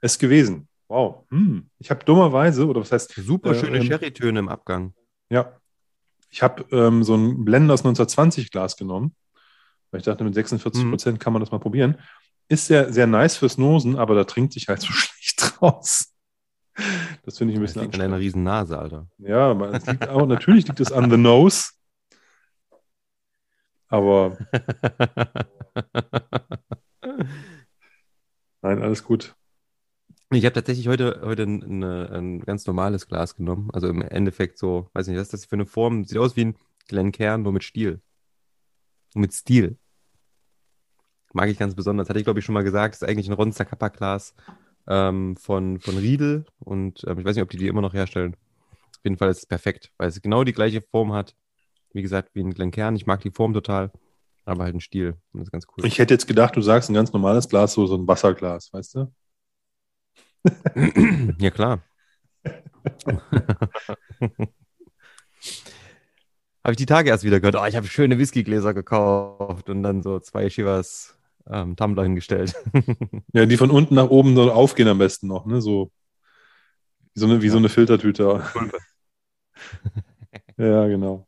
es gewesen. Wow. Hm. Ich habe dummerweise, oder was heißt. Super schöne äh, Sherry-Töne im Abgang. Ja. Ich habe ähm, so ein Blenders 1920 Glas genommen, weil ich dachte, mit 46 mhm. Prozent kann man das mal probieren. Ist sehr, sehr nice fürs Nosen, aber da trinkt sich halt so schlecht raus. Das finde ich ein bisschen das liegt an deiner riesen Nase, Alter. Ja, liegt auch, natürlich liegt es an the nose. Aber. Nein, alles gut. Ich habe tatsächlich heute, heute ein, ein, ganz normales Glas genommen. Also im Endeffekt so, weiß nicht, was ist das für eine Form? Sieht aus wie ein Glenkern, nur mit Stiel. mit Stil. Mag ich ganz besonders. Hatte ich, glaube ich, schon mal gesagt. Ist eigentlich ein Ronster Kappa Glas ähm, von, von Riedel. Und ähm, ich weiß nicht, ob die die immer noch herstellen. Auf jeden Fall ist es perfekt, weil es genau die gleiche Form hat. Wie gesagt, wie ein Glenkern. Ich mag die Form total. Aber halt ein Stiel. Und das ist ganz cool. Ich hätte jetzt gedacht, du sagst ein ganz normales Glas, so, so ein Wasserglas, weißt du? ja, klar. habe ich die Tage erst wieder gehört, oh, ich habe schöne Whiskygläser gekauft und dann so zwei Shivas ähm, Tumbler hingestellt. ja, die von unten nach oben so aufgehen am besten noch, ne? So wie so eine, wie ja. so eine Filtertüte. ja, genau.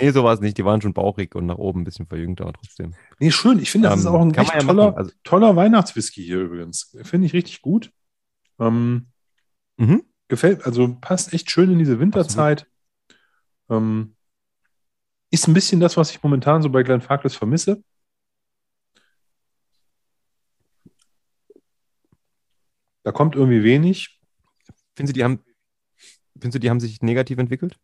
Nee, so war es nicht. Die waren schon bauchig und nach oben ein bisschen verjüngt, aber trotzdem. Nee, schön. Ich finde, das ähm, ist auch ein echt ja toller, also, toller Weihnachtswhisky hier übrigens. Finde ich richtig gut. Ähm, mhm. Gefällt, also passt echt schön in diese Winterzeit. Ähm, ist ein bisschen das, was ich momentan so bei Glenn Farkless vermisse. Da kommt irgendwie wenig. Findest du, die haben, findest du, die haben sich negativ entwickelt?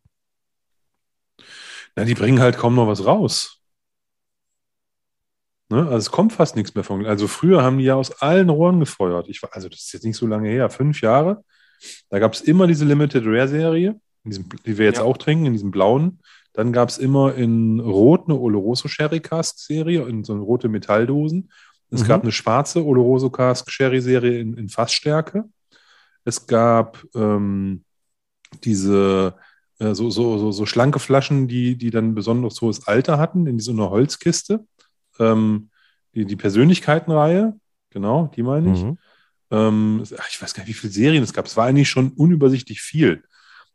Na, die bringen halt kaum noch was raus. Ne? Also es kommt fast nichts mehr von. Also früher haben die ja aus allen Rohren gefeuert. Ich, also das ist jetzt nicht so lange her, fünf Jahre. Da gab es immer diese Limited Rare Serie, die wir jetzt ja. auch trinken, in diesem blauen. Dann gab es immer in Rot eine Oloroso Sherry Cask Serie, in so rote Metalldosen. Es mhm. gab eine schwarze Oloroso Cask Sherry Serie in, in Fassstärke. Es gab ähm, diese äh, so, so, so, so, schlanke Flaschen, die, die dann besonders hohes Alter hatten, in so einer Holzkiste ähm, die, die Persönlichkeitenreihe, genau, die meine ich. Mhm. Ähm, ich weiß gar nicht, wie viele Serien es gab. Es war eigentlich schon unübersichtlich viel.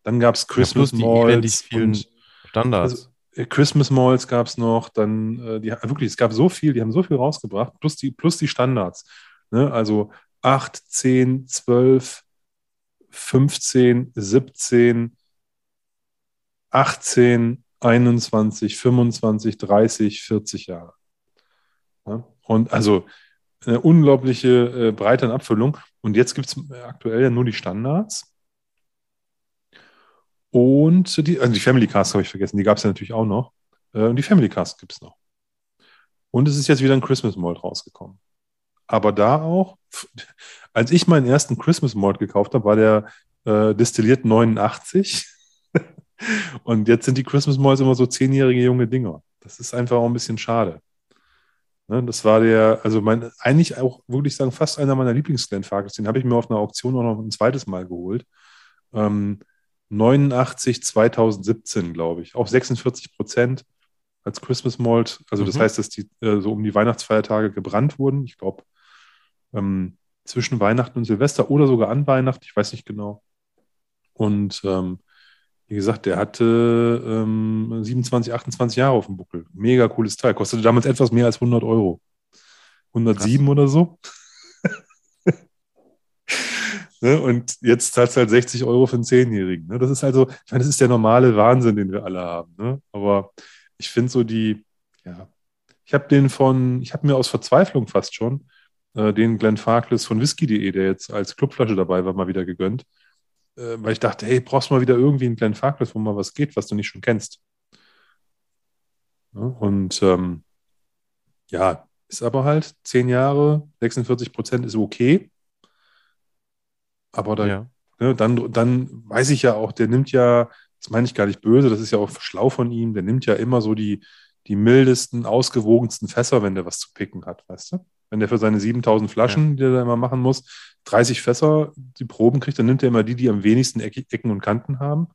Dann gab es Christmas ja, Malls. vielen und, Standards. Also, Christmas Malls gab es noch, dann, äh, die, wirklich, es gab so viel, die haben so viel rausgebracht, plus die, plus die Standards. Ne? Also 8, 10, 12, 15, 17, 18, 21, 25, 30, 40 Jahre. Ja? Und also eine unglaubliche äh, Breite an Abfüllung. Und jetzt gibt es aktuell ja nur die Standards. Und die, also die Family Cast habe ich vergessen, die gab es ja natürlich auch noch. Äh, und die Family Cast gibt es noch. Und es ist jetzt wieder ein Christmas Malt rausgekommen. Aber da auch, als ich meinen ersten Christmas Malt gekauft habe, war der äh, destilliert 89. und jetzt sind die Christmas Malts immer so zehnjährige junge Dinger. Das ist einfach auch ein bisschen schade. Ne, das war der, also mein, eigentlich auch, würde ich sagen, fast einer meiner Lieblings-Glenfarclas. Den habe ich mir auf einer Auktion auch noch ein zweites Mal geholt. Ähm, 89 2017, glaube ich. Auch 46 Prozent als Christmas Malt. Also das mhm. heißt, dass die äh, so um die Weihnachtsfeiertage gebrannt wurden. Ich glaube, ähm, zwischen Weihnachten und Silvester oder sogar an Weihnachten, ich weiß nicht genau. Und ähm, wie gesagt, der hatte ähm, 27, 28 Jahre auf dem Buckel. Mega cooles Teil. Kostete damals etwas mehr als 100 Euro. 107 Krass. oder so. Ne? Und jetzt zahlst du halt 60 Euro für einen Zehnjährigen. Ne? Das ist also, ich meine, das ist der normale Wahnsinn, den wir alle haben. Ne? Aber ich finde so die, ja, ich habe den von, ich habe mir aus Verzweiflung fast schon äh, den Glenn Farkless von Whisky.de, der jetzt als Clubflasche dabei war, mal wieder gegönnt äh, weil ich dachte, hey, brauchst du mal wieder irgendwie einen kleinen Fahrplatz, wo mal was geht, was du nicht schon kennst. Ja, und ähm, ja, ist aber halt zehn Jahre, 46 Prozent ist okay. Aber da, ja. ne, dann, dann weiß ich ja auch, der nimmt ja, das meine ich gar nicht böse, das ist ja auch schlau von ihm, der nimmt ja immer so die, die mildesten, ausgewogensten Fässer, wenn der was zu picken hat, weißt du? Wenn der für seine 7000 Flaschen, ja. die er da immer machen muss, 30 Fässer die Proben kriegt, dann nimmt er immer die, die am wenigsten Ecken und Kanten haben.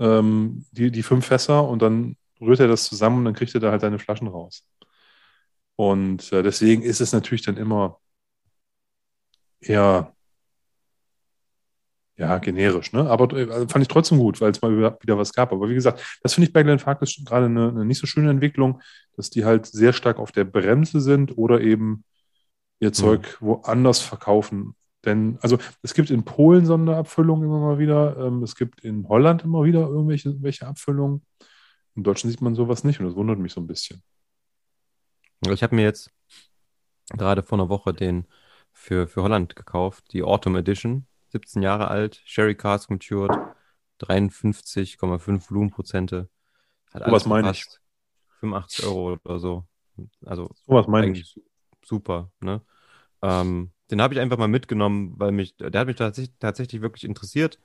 Ähm, die, die fünf Fässer und dann rührt er das zusammen und dann kriegt er da halt seine Flaschen raus. Und äh, deswegen ist es natürlich dann immer eher ja, generisch, ne? Aber äh, fand ich trotzdem gut, weil es mal wieder was gab. Aber wie gesagt, das finde ich bei Glenn Farkas gerade eine, eine, nicht so schöne Entwicklung, dass die halt sehr stark auf der Bremse sind oder eben ihr mhm. Zeug mhm. woanders verkaufen. Denn, also es gibt in Polen Sonderabfüllungen immer mal wieder, ähm, es gibt in Holland immer wieder irgendwelche, irgendwelche Abfüllungen. In Deutschland sieht man sowas nicht und das wundert mich so ein bisschen. Ich habe mir jetzt gerade vor einer Woche den für, für Holland gekauft, die Autumn Edition, 17 Jahre alt, Sherry Cask matured, 53,5 Volumenprozente. Hat so was meine ich. 85 Euro oder so. Also so was meine ich. Super, ne? Ähm, den habe ich einfach mal mitgenommen, weil mich, der hat mich tatsächlich, tatsächlich wirklich interessiert.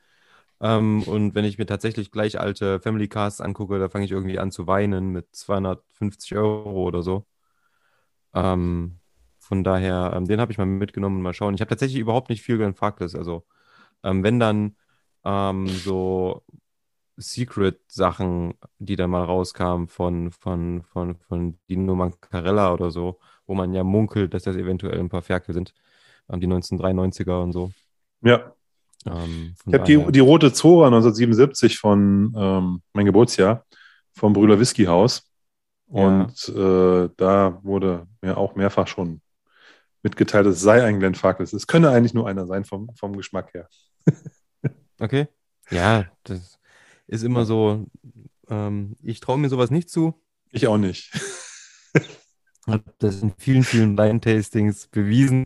Ähm, und wenn ich mir tatsächlich gleich alte Family Casts angucke, da fange ich irgendwie an zu weinen mit 250 Euro oder so. Ähm, von daher, ähm, den habe ich mal mitgenommen und mal schauen. Ich habe tatsächlich überhaupt nicht viel Farkless. Also, ähm, wenn dann ähm, so Secret-Sachen, die da mal rauskamen von, von, von, von Dino Mancarella oder so, wo man ja munkelt, dass das eventuell ein paar Ferkel sind. Ähm, die 1993er und so. Ja. Ähm, ich habe die, die rote Zora 1977 von ähm, mein Geburtsjahr vom Brüder Whisky Haus. Und ja. äh, da wurde mir auch mehrfach schon mitgeteilt, es sei ein Glenn Farkless. Es könne eigentlich nur einer sein vom, vom Geschmack her. okay. Ja, das ist immer so. Ähm, ich traue mir sowas nicht zu. Ich auch nicht. Hat das in vielen, vielen Weintastings bewiesen.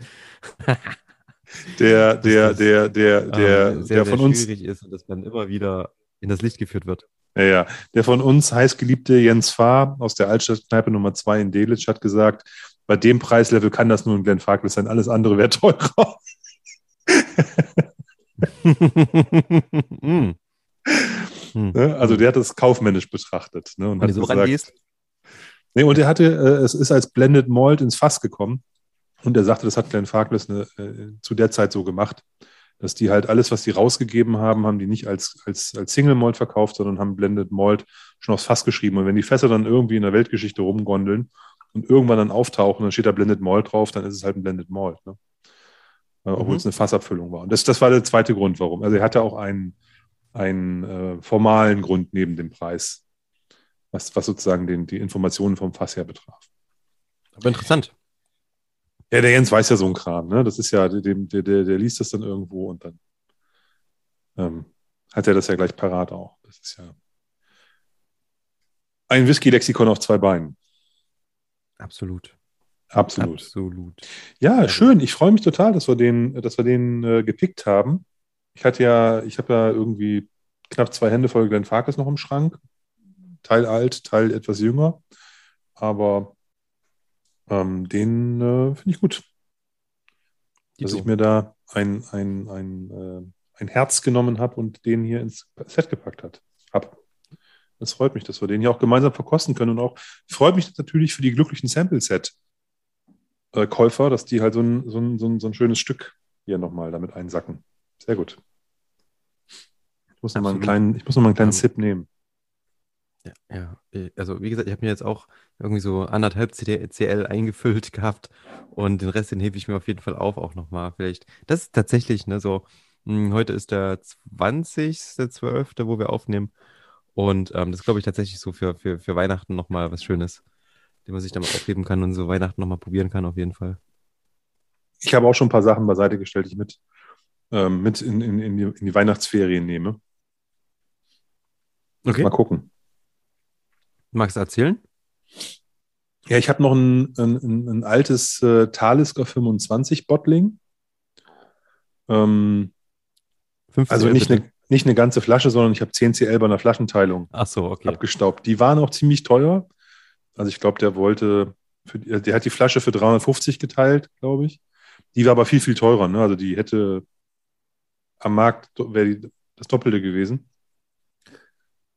der, der, der, der, der, ähm, sehr, der von sehr uns. schwierig ist und das dann immer wieder in das Licht geführt wird. Ja, ja. Der von uns heißgeliebte Jens Fahr aus der Altstadtkneipe Nummer 2 in Delitzsch hat gesagt, bei dem Preislevel kann das nur ein Glenn Farkless sein, alles andere wäre teurer. mm. Also der hat das kaufmännisch betrachtet. Ne, und Wenn hat so gesagt, Nee, und er hatte, äh, es ist als Blended Malt ins Fass gekommen. Und er sagte, das hat Glenn Farkless eine, äh, zu der Zeit so gemacht, dass die halt alles, was die rausgegeben haben, haben die nicht als, als, als Single Malt verkauft, sondern haben Blended Malt schon aufs Fass geschrieben. Und wenn die Fässer dann irgendwie in der Weltgeschichte rumgondeln und irgendwann dann auftauchen, dann steht da Blended Malt drauf, dann ist es halt ein Blended Malt. Ne? Äh, obwohl mhm. es eine Fassabfüllung war. Und das, das war der zweite Grund, warum. Also er hatte auch einen, einen äh, formalen Grund neben dem Preis, was, was sozusagen den, die Informationen vom Fass her betraf. Aber interessant. Ja, der Jens weiß ja so ein Kram, ne? Das ist ja, der, der, der, der liest das dann irgendwo und dann ähm, hat er das ja gleich parat auch. Das ist ja. Ein Whisky-Lexikon auf zwei Beinen. Absolut. Absolut. Absolut. Ja, schön. Ich freue mich total, dass wir den, dass wir den äh, gepickt haben. Ich hatte ja, ich habe ja irgendwie knapp zwei Hände voll Glenn Farkas noch im Schrank. Teil alt, Teil etwas jünger. Aber ähm, den äh, finde ich gut, dass ich mir da ein, ein, ein, äh, ein Herz genommen habe und den hier ins Set gepackt hat. Hab. Das freut mich, dass wir den hier auch gemeinsam verkosten können. Und auch freut mich natürlich für die glücklichen Sample-Set. äh, Käufer, dass die halt so ein, so ein, so ein, so ein schönes Stück hier nochmal damit einsacken. Sehr gut. Ich muss nochmal einen kleinen, ich muss noch mal einen kleinen Sip nehmen. Ja, ja, äh, also wie gesagt, ich habe mir jetzt auch irgendwie so anderthalb CL eingefüllt gehabt und den Rest, den hebe ich mir auf jeden Fall auf, auch nochmal. Vielleicht, das ist tatsächlich, ne, so, mh, heute ist der 20.12., wo wir aufnehmen und ähm, das glaube ich tatsächlich so für, für, für Weihnachten nochmal was Schönes, den man sich dann mal aufheben kann und so Weihnachten nochmal probieren kann, auf jeden Fall. Ich habe auch schon ein paar Sachen beiseite gestellt, die ich mit, ähm, mit in, in, in, die, in die Weihnachtsferien nehme. Okay, Mal gucken. magst du erzählen? Ja, ich habe noch ein, ein, ein, altes äh, Talisker 25 Bottling. Ähm, 15 also nicht bitte. eine, nicht eine ganze Flasche, sondern ich habe 10 CL bei einer Flaschenteilung Ach so, okay. abgestaubt. Die waren auch ziemlich teuer. Also ich glaube, der wollte, für, der hat die Flasche für 350 geteilt, glaube ich. Die war aber viel, viel teurer. Ne? Also die hätte am Markt wäre das Doppelte gewesen.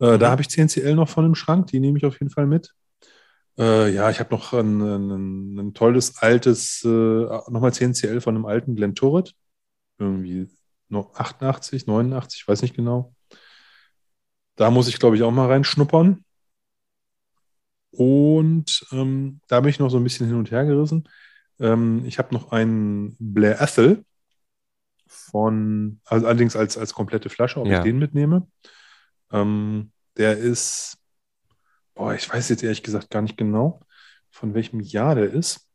Äh, Da Mhm. habe ich 10 CL noch von im Schrank, die nehme ich auf jeden Fall mit. Äh, ja, ich habe noch ein, ein, ein tolles altes, äh, nochmal 10 CL von einem alten Glen Turret. Irgendwie 88, 89, ich weiß nicht genau. Da muss ich, glaube ich, auch mal reinschnuppern. Und ähm, da bin ich noch so ein bisschen hin und her gerissen. Ähm, ich habe noch einen Blair Ethel von, also allerdings als, als komplette Flasche, ob Ja. ich den mitnehme. Ähm, der ist, boah, ich weiß jetzt ehrlich gesagt gar nicht genau, von welchem Jahr der ist.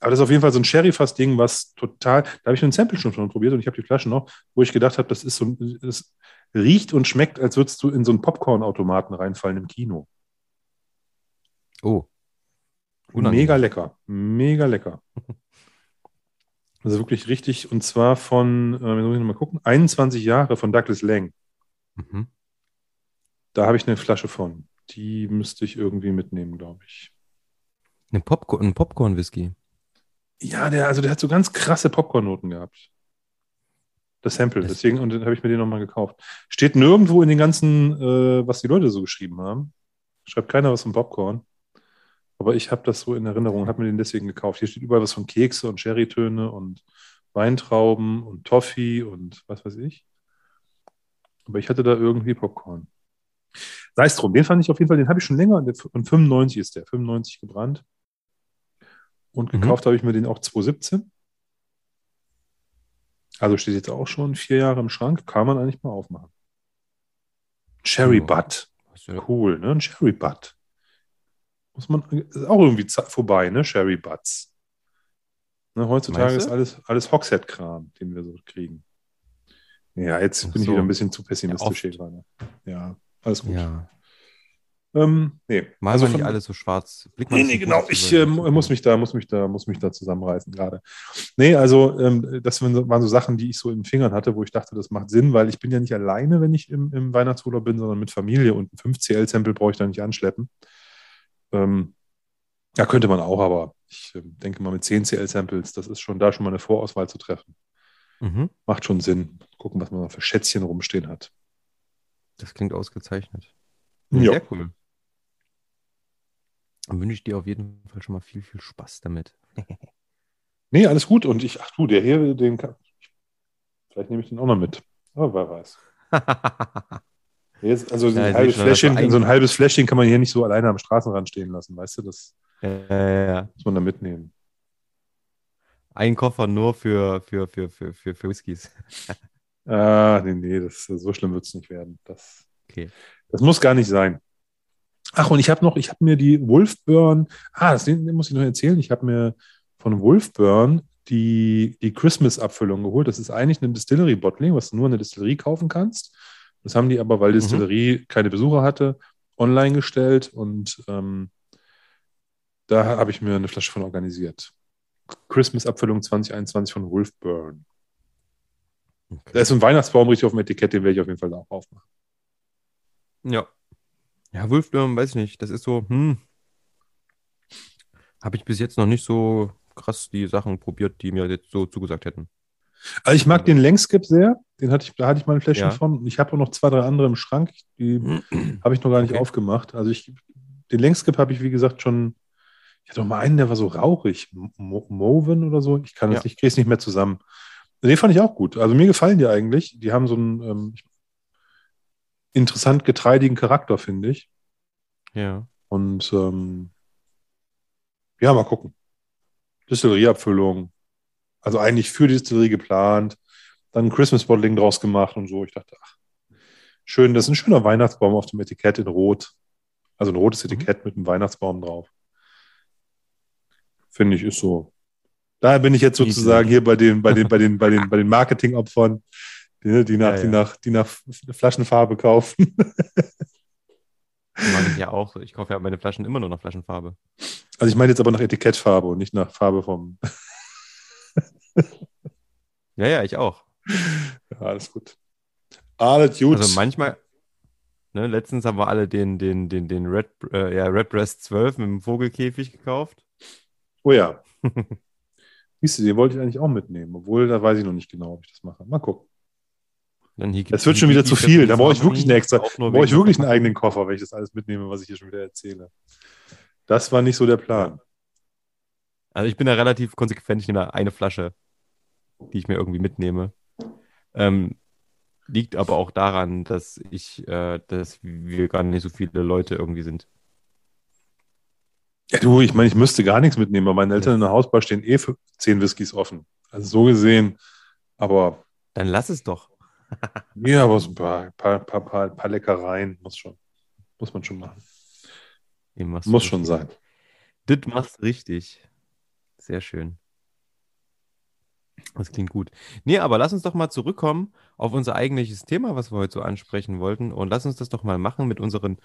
Aber das ist auf jeden Fall so ein Sherry-Fass-Ding, was total, da habe ich einen Sample schon, probiert und ich habe die Flasche noch, wo ich gedacht habe, das ist so, das riecht und schmeckt, als würdest du in so einen Popcorn-Automaten reinfallen im Kino. Oh. Unangenehm. Mega lecker. Mega lecker. Also wirklich richtig, und zwar von, äh, muss ich mal gucken, 21 Jahre von Douglas Lang. Mhm. Da habe ich eine Flasche von. Die müsste ich irgendwie mitnehmen, glaube ich. Ein Popcorn, ein Popcorn-Whisky. Ja, der, also der hat so ganz krasse Popcorn-Noten gehabt. Das Sample, Das- deswegen, und dann habe ich mir den nochmal gekauft. Steht nirgendwo in den ganzen, äh, was die Leute so geschrieben haben. Schreibt keiner was vom Popcorn. Aber ich habe das so in Erinnerung und habe mir den deswegen gekauft. Hier steht überall was von Kekse und Sherrytöne und Weintrauben und Toffee und was weiß ich. Aber ich hatte da irgendwie Popcorn. Sei es drum, den fand ich auf jeden Fall, den habe ich schon länger. Und 95 ist der, 95 gebrannt. Und Mhm. gekauft habe ich mir den auch 2017. Also steht jetzt auch schon vier Jahre im Schrank. Kann man eigentlich mal aufmachen. Cherry Ja. Butt. Cool, ne? Ein Cherry Butt. Muss man, ist auch irgendwie vorbei, ne? Cherry Butts. Ne, heutzutage ist alles, alles Hogshead-Kram, den wir so kriegen. Ja, jetzt Ach bin ich so. wieder ein bisschen zu pessimistisch Ja, hier gerade. Ja, alles gut. Ja. Ähm, nee. Mal Also nicht alles so schwarz. Blick mal Nee, nee, genau. Ich äh, muss mich da, muss mich da, muss mich da zusammenreißen gerade. Nee, also ähm, das waren so- Sachen, die ich so in den Fingern hatte, wo ich dachte, das macht Sinn, weil ich bin ja nicht alleine, wenn ich im, im Weihnachtsurlaub bin, sondern mit Familie und ein 5CL-Sample brauche ich da nicht anschleppen. Ähm, ja, könnte man auch, aber ich ähm, denke mal mit 10CL-Samples, das ist schon da schon mal eine Vorauswahl zu treffen. Mhm. Macht schon Sinn. Gucken, was man da für Schätzchen rumstehen hat. Das klingt ausgezeichnet. Ja. Sehr cool. Dann wünsche ich dir auf jeden Fall schon mal viel, viel Spaß damit. Nee, alles gut. Und ich, ach du, der hier, den kann, vielleicht nehme ich den auch noch mit. Aber wer weiß. Jetzt, also so Ja, ein, ich halbes Fläschchen, ein- so ein halbes Fläschchen kann man hier nicht so alleine am Straßenrand stehen lassen, weißt du? Das ja, ja, ja. muss man da mitnehmen. Ein Koffer nur für, für, für, für, für, für Whiskys. Ah, nee, nee, das, so schlimm wird es nicht werden. Das, Okay. das muss gar nicht sein. Ach, und ich habe noch, ich habe mir die Wolfburn, ah, das muss ich noch erzählen. Ich habe mir von Wolfburn die, die Christmas-Abfüllung geholt. Das ist eigentlich eine Distillery-Bottling, was du nur in der Distillerie kaufen kannst. Das haben die aber, weil die Mhm. Distillerie keine Besucher hatte online gestellt und ähm, da habe ich mir eine Flasche von organisiert. Christmas-Abfüllung 2021 von Wolfburn. Okay. Da ist ein Weihnachtsbaum richtig auf dem Etikett, den werde ich auf jeden Fall auch aufmachen. Ja. Ja, Wolfbirn, weiß ich nicht. Das ist so, hm. Habe ich bis jetzt noch nicht so krass die Sachen probiert, die mir jetzt so zugesagt hätten. Also ich mag den Längskip sehr. Den hatte ich, da hatte ich mal ein Fläschchen Ja. von. Ich habe auch noch zwei, drei andere im Schrank. Die habe ich noch gar nicht Okay. aufgemacht. Also ich, den Längskip habe ich, wie gesagt, schon. Ich hatte noch mal einen, der war so rauchig. Mo Moven oder so. Ich kann es Ja. nicht, kriege es nicht mehr zusammen. Den fand ich auch gut. Also mir gefallen die eigentlich. Die haben so einen ähm, interessant getreidigen Charakter, finde ich. Ja. Und ähm, ja, mal gucken. Distillerieabfüllung. Also eigentlich für die Distillerie geplant. Dann ein Christmas Bottling draus gemacht und so. Ich dachte, ach, schön, das ist ein schöner Weihnachtsbaum auf dem Etikett in Rot. Also ein rotes Mhm. Etikett mit einem Weihnachtsbaum drauf. Finde ich, ist so. Daher bin ich jetzt sozusagen hier bei den, bei den, bei den, bei den, bei den Marketingopfern, die, die, nach, Ja, die, ja. nach, die nach Flaschenfarbe kaufen. Mag ich ja auch. Ich kaufe ja meine Flaschen immer nur nach Flaschenfarbe. Also ich meine jetzt aber nach Etikettfarbe und nicht nach Farbe vom. Ja, ja, ich auch. Ja, alles gut. Alles gut. Also manchmal, ne, letztens haben wir alle den, den, den, den Red, äh, ja, Redbreast 12 mit dem Vogelkäfig gekauft. oh ja. Siehst du, den wollte ich eigentlich auch mitnehmen, obwohl da weiß ich noch nicht genau, ob ich das mache. Mal gucken. Dann hier Das wird schon wieder zu viel. Da brauche ich wirklich einen extra, da brauche ich wirklich einen eigenen Koffer, wenn ich das alles mitnehme, was ich hier schon wieder erzähle. Das war nicht so der Plan. Also ich bin da relativ konsequent. Ich nehme da eine Flasche, die ich mir irgendwie mitnehme. Ähm, liegt aber auch daran, dass ich, äh, dass wir gar nicht so viele Leute irgendwie sind. Ja, du, ich meine, ich müsste gar nichts mitnehmen, weil meine Eltern in der Hausbar stehen eh für zehn Whiskys offen. Also so gesehen, aber Dann lass es doch. Ja, aber so ein paar, paar, paar, paar, paar Leckereien muss schon, muss man schon machen. Muss richtig. schon sein. Das machst richtig. Sehr schön. Das klingt gut. Nee, aber lass uns doch mal zurückkommen auf unser eigentliches Thema, was wir heute so ansprechen wollten. Und lass uns das doch mal machen mit unseren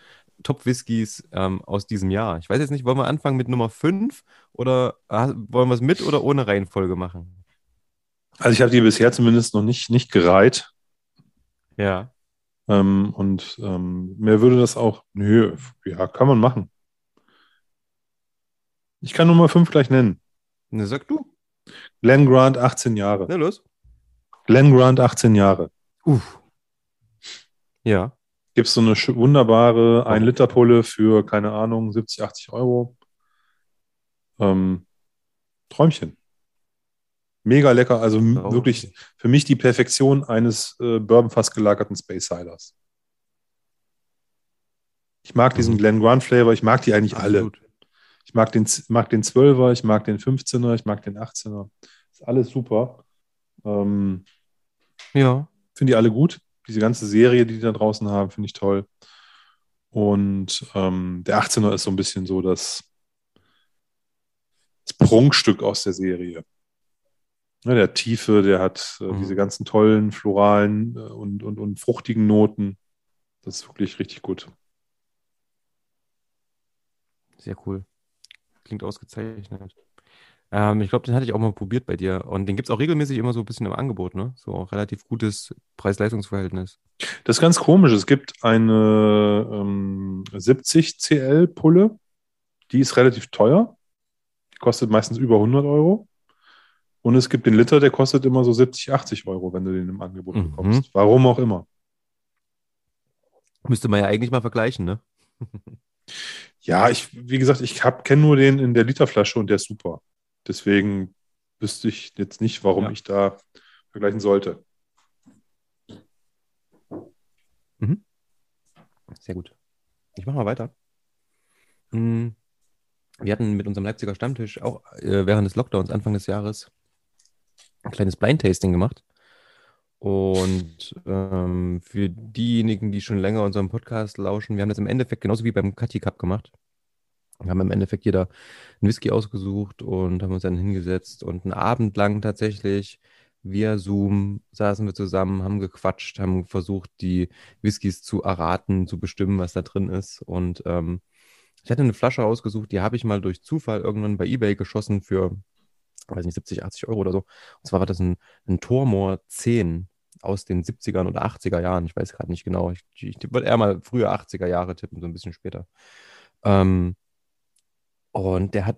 Top-Whiskys ähm, aus diesem Jahr. Ich weiß jetzt nicht, wollen wir anfangen mit Nummer 5 oder äh, wollen wir es mit oder ohne Reihenfolge machen? Also ich habe die bisher zumindest noch nicht, nicht gereiht. Ja. Ähm, und ähm, mir würde das auch, nö, ja, kann man machen. Ich kann Nummer 5 gleich nennen. Ne, sag du. Glenn Grant, 18 Jahre. Na los. Glenn Grant, 18 Jahre. Uff. Ja. Gibt es so eine wunderbare 1-Liter-Pulle für, keine Ahnung, 70, 80 Euro. Ähm, Träumchen. Mega lecker. Also Oh. wirklich für mich die Perfektion eines äh, Bourbonfass gelagerten Space Ciders. Ich mag diesen Mhm. Glen Grant Flavor, ich mag die eigentlich alle. Absolut. Ich mag den, mag den 12er, ich mag den 15er, ich mag den 18er. Ist alles super. Ähm, Ja. finde die alle gut. Diese ganze Serie, die die da draußen haben, finde ich toll. Und ähm, der 18er ist so ein bisschen so das, das Prunkstück aus der Serie. Ja, der Tiefe, der hat äh, Mhm. diese ganzen tollen floralen äh, und, und, und fruchtigen Noten. Das ist wirklich richtig gut. Sehr cool. Klingt ausgezeichnet. Ähm, ich glaube, den hatte ich auch mal probiert bei dir. Und den gibt es auch regelmäßig immer so ein bisschen im Angebot, ne? So auch relativ gutes Preis-Leistungs-Verhältnis. Das ist ganz komisch. Es gibt eine ähm, 70 CL Pulle, die ist relativ teuer. Die kostet meistens über 100 Euro. Und es gibt den Liter, der kostet immer so 70, 80 Euro, wenn du den im Angebot Mhm. bekommst. Warum auch immer. Müsste man ja eigentlich mal vergleichen, ne? Ja, ich, wie gesagt, ich kenne nur den in der Literflasche und der ist super. Deswegen wüsste ich jetzt nicht, warum Ja. ich da vergleichen sollte. Sehr gut. Ich mache mal weiter. Hm, Wir hatten mit unserem Leipziger Stammtisch auch äh, während des Lockdowns Anfang des Jahres ein kleines Blind-Tasting gemacht. Und ähm, für diejenigen, die schon länger unseren Podcast lauschen, wir haben das im Endeffekt genauso wie beim Cutty Cup gemacht. Wir haben im Endeffekt jeder einen Whisky ausgesucht und haben uns dann hingesetzt und einen Abend lang tatsächlich via Zoom saßen wir zusammen, haben gequatscht, haben versucht, die Whiskys zu erraten, zu bestimmen, was da drin ist. Und ähm, ich hatte eine Flasche ausgesucht, die habe ich mal durch Zufall irgendwann bei eBay geschossen für, weiß nicht, 70, 80 Euro oder so. Und zwar war das ein, ein Tormor 10 aus den 70ern oder 80er Jahren. Ich weiß gerade nicht genau. Ich, ich, ich würde eher mal früher 80er Jahre tippen, so ein bisschen später. Ähm, und der hat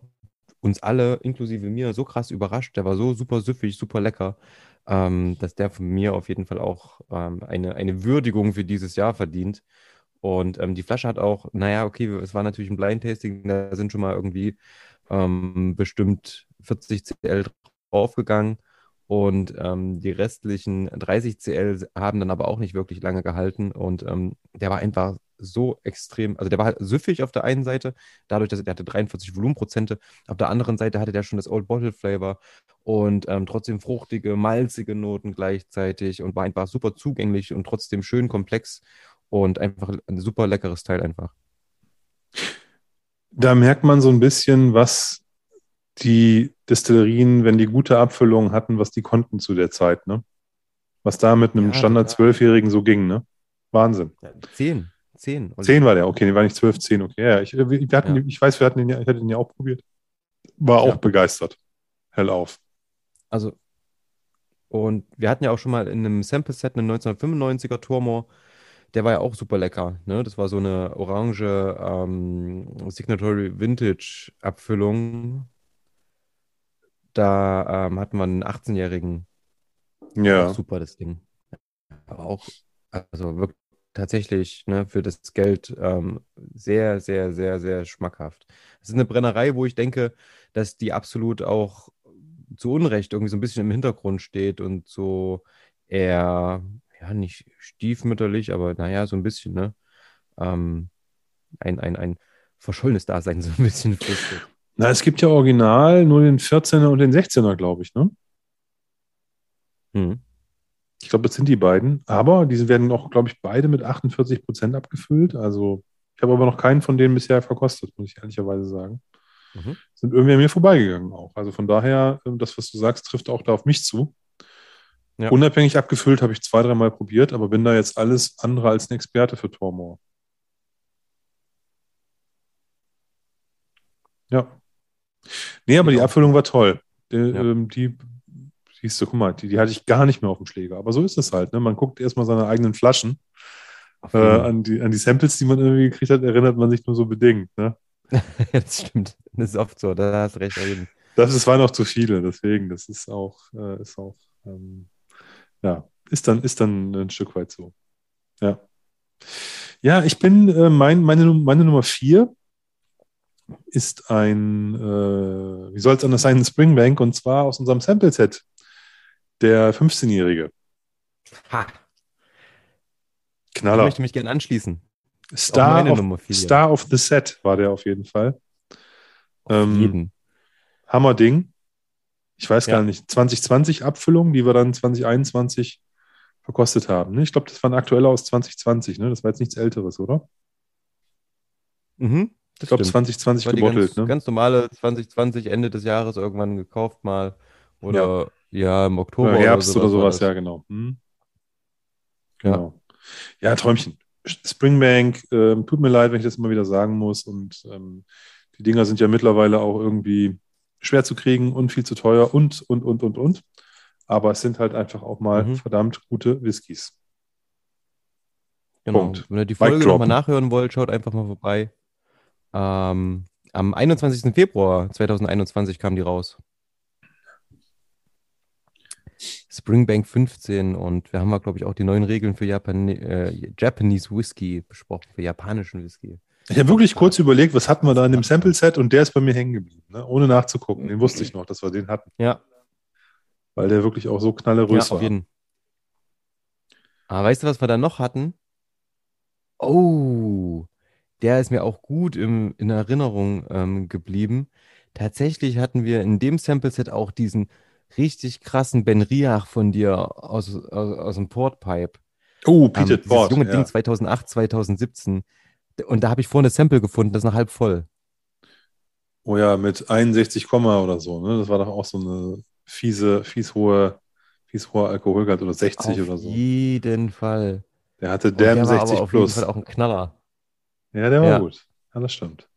uns alle, inklusive mir, so krass überrascht. Der war so super süffig, super lecker, ähm, dass der von mir auf jeden Fall auch ähm, eine, eine Würdigung für dieses Jahr verdient. Und ähm, die Flasche hat auch, naja, okay, es war natürlich ein Blind Tasting, da sind schon mal irgendwie ähm, bestimmt 40 CL draufgegangen. Und ähm, die restlichen 30 CL haben dann aber auch nicht wirklich lange gehalten. Und ähm, der war einfach so extrem, also der war halt süffig auf der einen Seite, dadurch, dass er, hatte 43 Volumenprozente. Auf der anderen Seite hatte der schon das Old Bottle Flavor und ähm, trotzdem fruchtige, malzige Noten gleichzeitig und war einfach super zugänglich und trotzdem schön komplex und einfach ein super leckeres Teil einfach. Da merkt man so ein bisschen, was die Destillerien, wenn die gute Abfüllung hatten, was die konnten zu der Zeit, ne? Was da mit einem ja, Standard-Zwölfjährigen so ging, ne? Wahnsinn. Ja, zehn. Zehn. Zehn war der, okay, der war nicht zwölf, zehn, okay. Ja, ich, wir hatten, ja. ich weiß, wir hatten den ja, ich hatte den ja auch probiert. War auch begeistert. Hell auf. Also, und wir hatten ja auch schon mal in einem Sample-Set einen 1995er Turmor. Der war ja auch super lecker. Ne? Das war so eine orange ähm, Signatory Vintage Abfüllung da ähm, hatten wir einen 18-Jährigen. Ja. super, das Ding. Aber auch, also wirklich tatsächlich ne, für das Geld ähm, sehr, sehr, sehr, sehr schmackhaft. Es ist eine Brennerei, wo ich denke, dass die absolut auch zu Unrecht irgendwie so ein bisschen im Hintergrund steht und so eher, ja, nicht stiefmütterlich, aber naja, so ein bisschen, ne? Ähm, ein, ein, ein verschollenes Dasein so ein bisschen fristet. Na, es gibt ja original nur den 14er und den 16er, glaube ich, ne? Hm. Ich glaube, das sind die beiden. Aber diese werden auch, glaube ich, beide mit 48 Prozent abgefüllt. Also, ich habe aber noch keinen von denen bisher verkostet, muss ich ehrlicherweise sagen. Mhm. Sind irgendwie an mir vorbeigegangen auch. Also von daher, ähm, das, was du sagst, trifft auch da auf mich zu. Ja. Unabhängig abgefüllt habe ich zwei, dreimal probiert, aber bin da jetzt alles andere als ein Experte für Tormor. Ja. Nee, aber die Abfüllung war toll. Die, ja. ähm, die siehst du, guck mal, die, die hatte ich gar nicht mehr auf dem Schläger. Aber so ist es halt. Ne? Man guckt erstmal seine eigenen Flaschen. Äh, an, die, an die Samples, die man irgendwie gekriegt hat, erinnert man sich nur so bedingt. Ne? das stimmt. Das ist oft so, da hast du recht. Eben. Das ist, waren noch zu viele, deswegen, das ist auch, äh, ist auch, ähm, ja, ist dann, ist dann ein Stück weit so. Ja. Ja, ich bin, äh, mein, meine, meine Nummer vier ist ein, äh, wie soll es anders sein, ein Springbank und zwar aus unserem Sample-Set. Der 15-Jährige. Ha. Knaller. Ich möchte mich gerne anschließen. Star of, Star of the Set war der auf jeden Fall. Ähm, jeden. Hammer Ding. Ich weiß ja. gar nicht, 2020 Abfüllung, die wir dann 2021 verkostet haben. Ne? Ich glaube, das war ein aktueller aus 2020. Ne? Das war jetzt nichts Älteres, oder? Mhm. Ich glaube 2020 gebottelt, ganz, ne? Ganz normale 2020 Ende des Jahres irgendwann gekauft mal. Oder ja, ja im Oktober. Oder Herbst oder sowas, oder sowas ja, genau. Hm. Genau. Ja. ja, Träumchen. Springbank, äh, tut mir leid, wenn ich das immer wieder sagen muss. Und ähm, die Dinger sind ja mittlerweile auch irgendwie schwer zu kriegen und viel zu teuer und, und, und, und, und. Aber es sind halt einfach auch mal mhm. verdammt gute Whiskys. Genau. Punkt. Wenn ihr die Folge nochmal nachhören wollt, schaut einfach mal vorbei. Ähm, am 21. Februar 2021 kam die raus. Springbank 15 und wir haben, glaube ich, auch die neuen Regeln für Japan äh, Japanese Whisky besprochen, für japanischen Whisky. Ich habe wirklich kurz überlegt, was hatten wir da in dem Sample-Set und der ist bei mir hängen geblieben, ne? ohne nachzugucken. Den wusste ich noch, dass wir den hatten. Ja. Weil der wirklich auch so knallerös ja, auf jeden. Aber weißt du, was wir da noch hatten? Oh, der ist mir auch gut im, in Erinnerung ähm, geblieben. Tatsächlich hatten wir in dem Sample-Set auch diesen richtig krassen Ben Riach von dir aus, aus, aus dem Portpipe. Oh, Peter ähm, Port. junge ja. Ding 2008, 2017. Und da habe ich vorne ein Sample gefunden, das ist noch halb voll. Oh ja, mit 61, oder so. Ne? Das war doch auch so eine fiese, fies hohe, hieß hoher Alkoholgehalt oder 60 Auf oder so. jeden Fall. Der hatte Damn war aber 60 auf jeden plus. Fall auch ein Knaller. Ja, der war Ja. gut. Ja, das stimmt.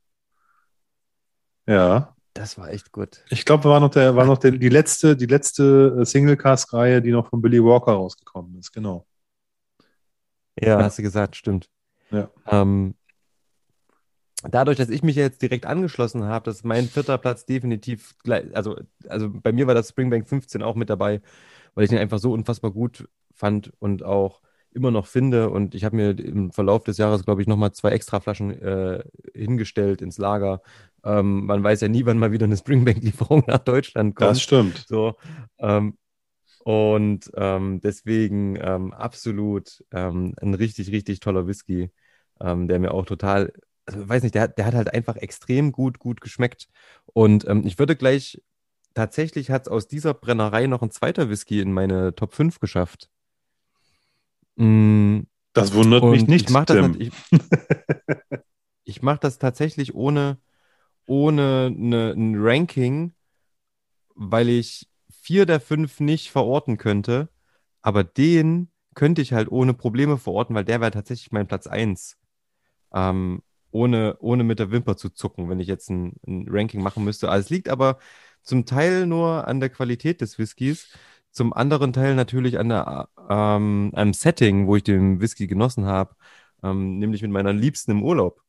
Ja. Das war echt gut. Ich glaube, war noch der, war noch der, die letzte, die letzte äh, Singlecast-Reihe, die noch von Billy Walker rausgekommen ist, genau. Ja, Ja. hast du gesagt, stimmt. Ja. Ähm, dadurch, dass ich mich jetzt direkt angeschlossen habe, dass mein vierter Platz definitiv gleich, also, also bei mir war das Springbank 15 auch mit dabei, weil ich ihn einfach so unfassbar gut fand und auch immer noch finde. Und ich habe mir im Verlauf des Jahres, glaube ich, nochmal zwei extra Flaschen äh, hingestellt ins Lager. Ähm, man weiß ja nie, wann mal wieder eine Springbank-Lieferung nach Deutschland kommt. Das stimmt. So, ähm, und ähm, deswegen ähm, absolut ähm, ein richtig, richtig toller Whisky, ähm, der mir auch total, also weiß nicht, der, hat- der hat halt einfach extrem gut, gut geschmeckt. Und ich würde gleich, tatsächlich hat es aus dieser Brennerei noch ein zweiter Whisky in meine Top 5 geschafft. Mm, Das wundert mich und nicht, ich mache das, ich, ich mach das tatsächlich ohne, ohne ne, ein Ranking, weil ich vier der fünf nicht verorten könnte. Aber den könnte ich halt ohne Probleme verorten, weil der wäre tatsächlich mein Platz 1. Ähm, ohne, ohne mit der Wimper zu zucken, wenn ich jetzt ein, ein Ranking machen müsste. Also es liegt aber zum Teil nur an der Qualität des Whiskys, zum anderen Teil natürlich an der, ähm, einem Setting, wo ich den Whisky genossen habe, ähm, nämlich mit meiner Liebsten im Urlaub.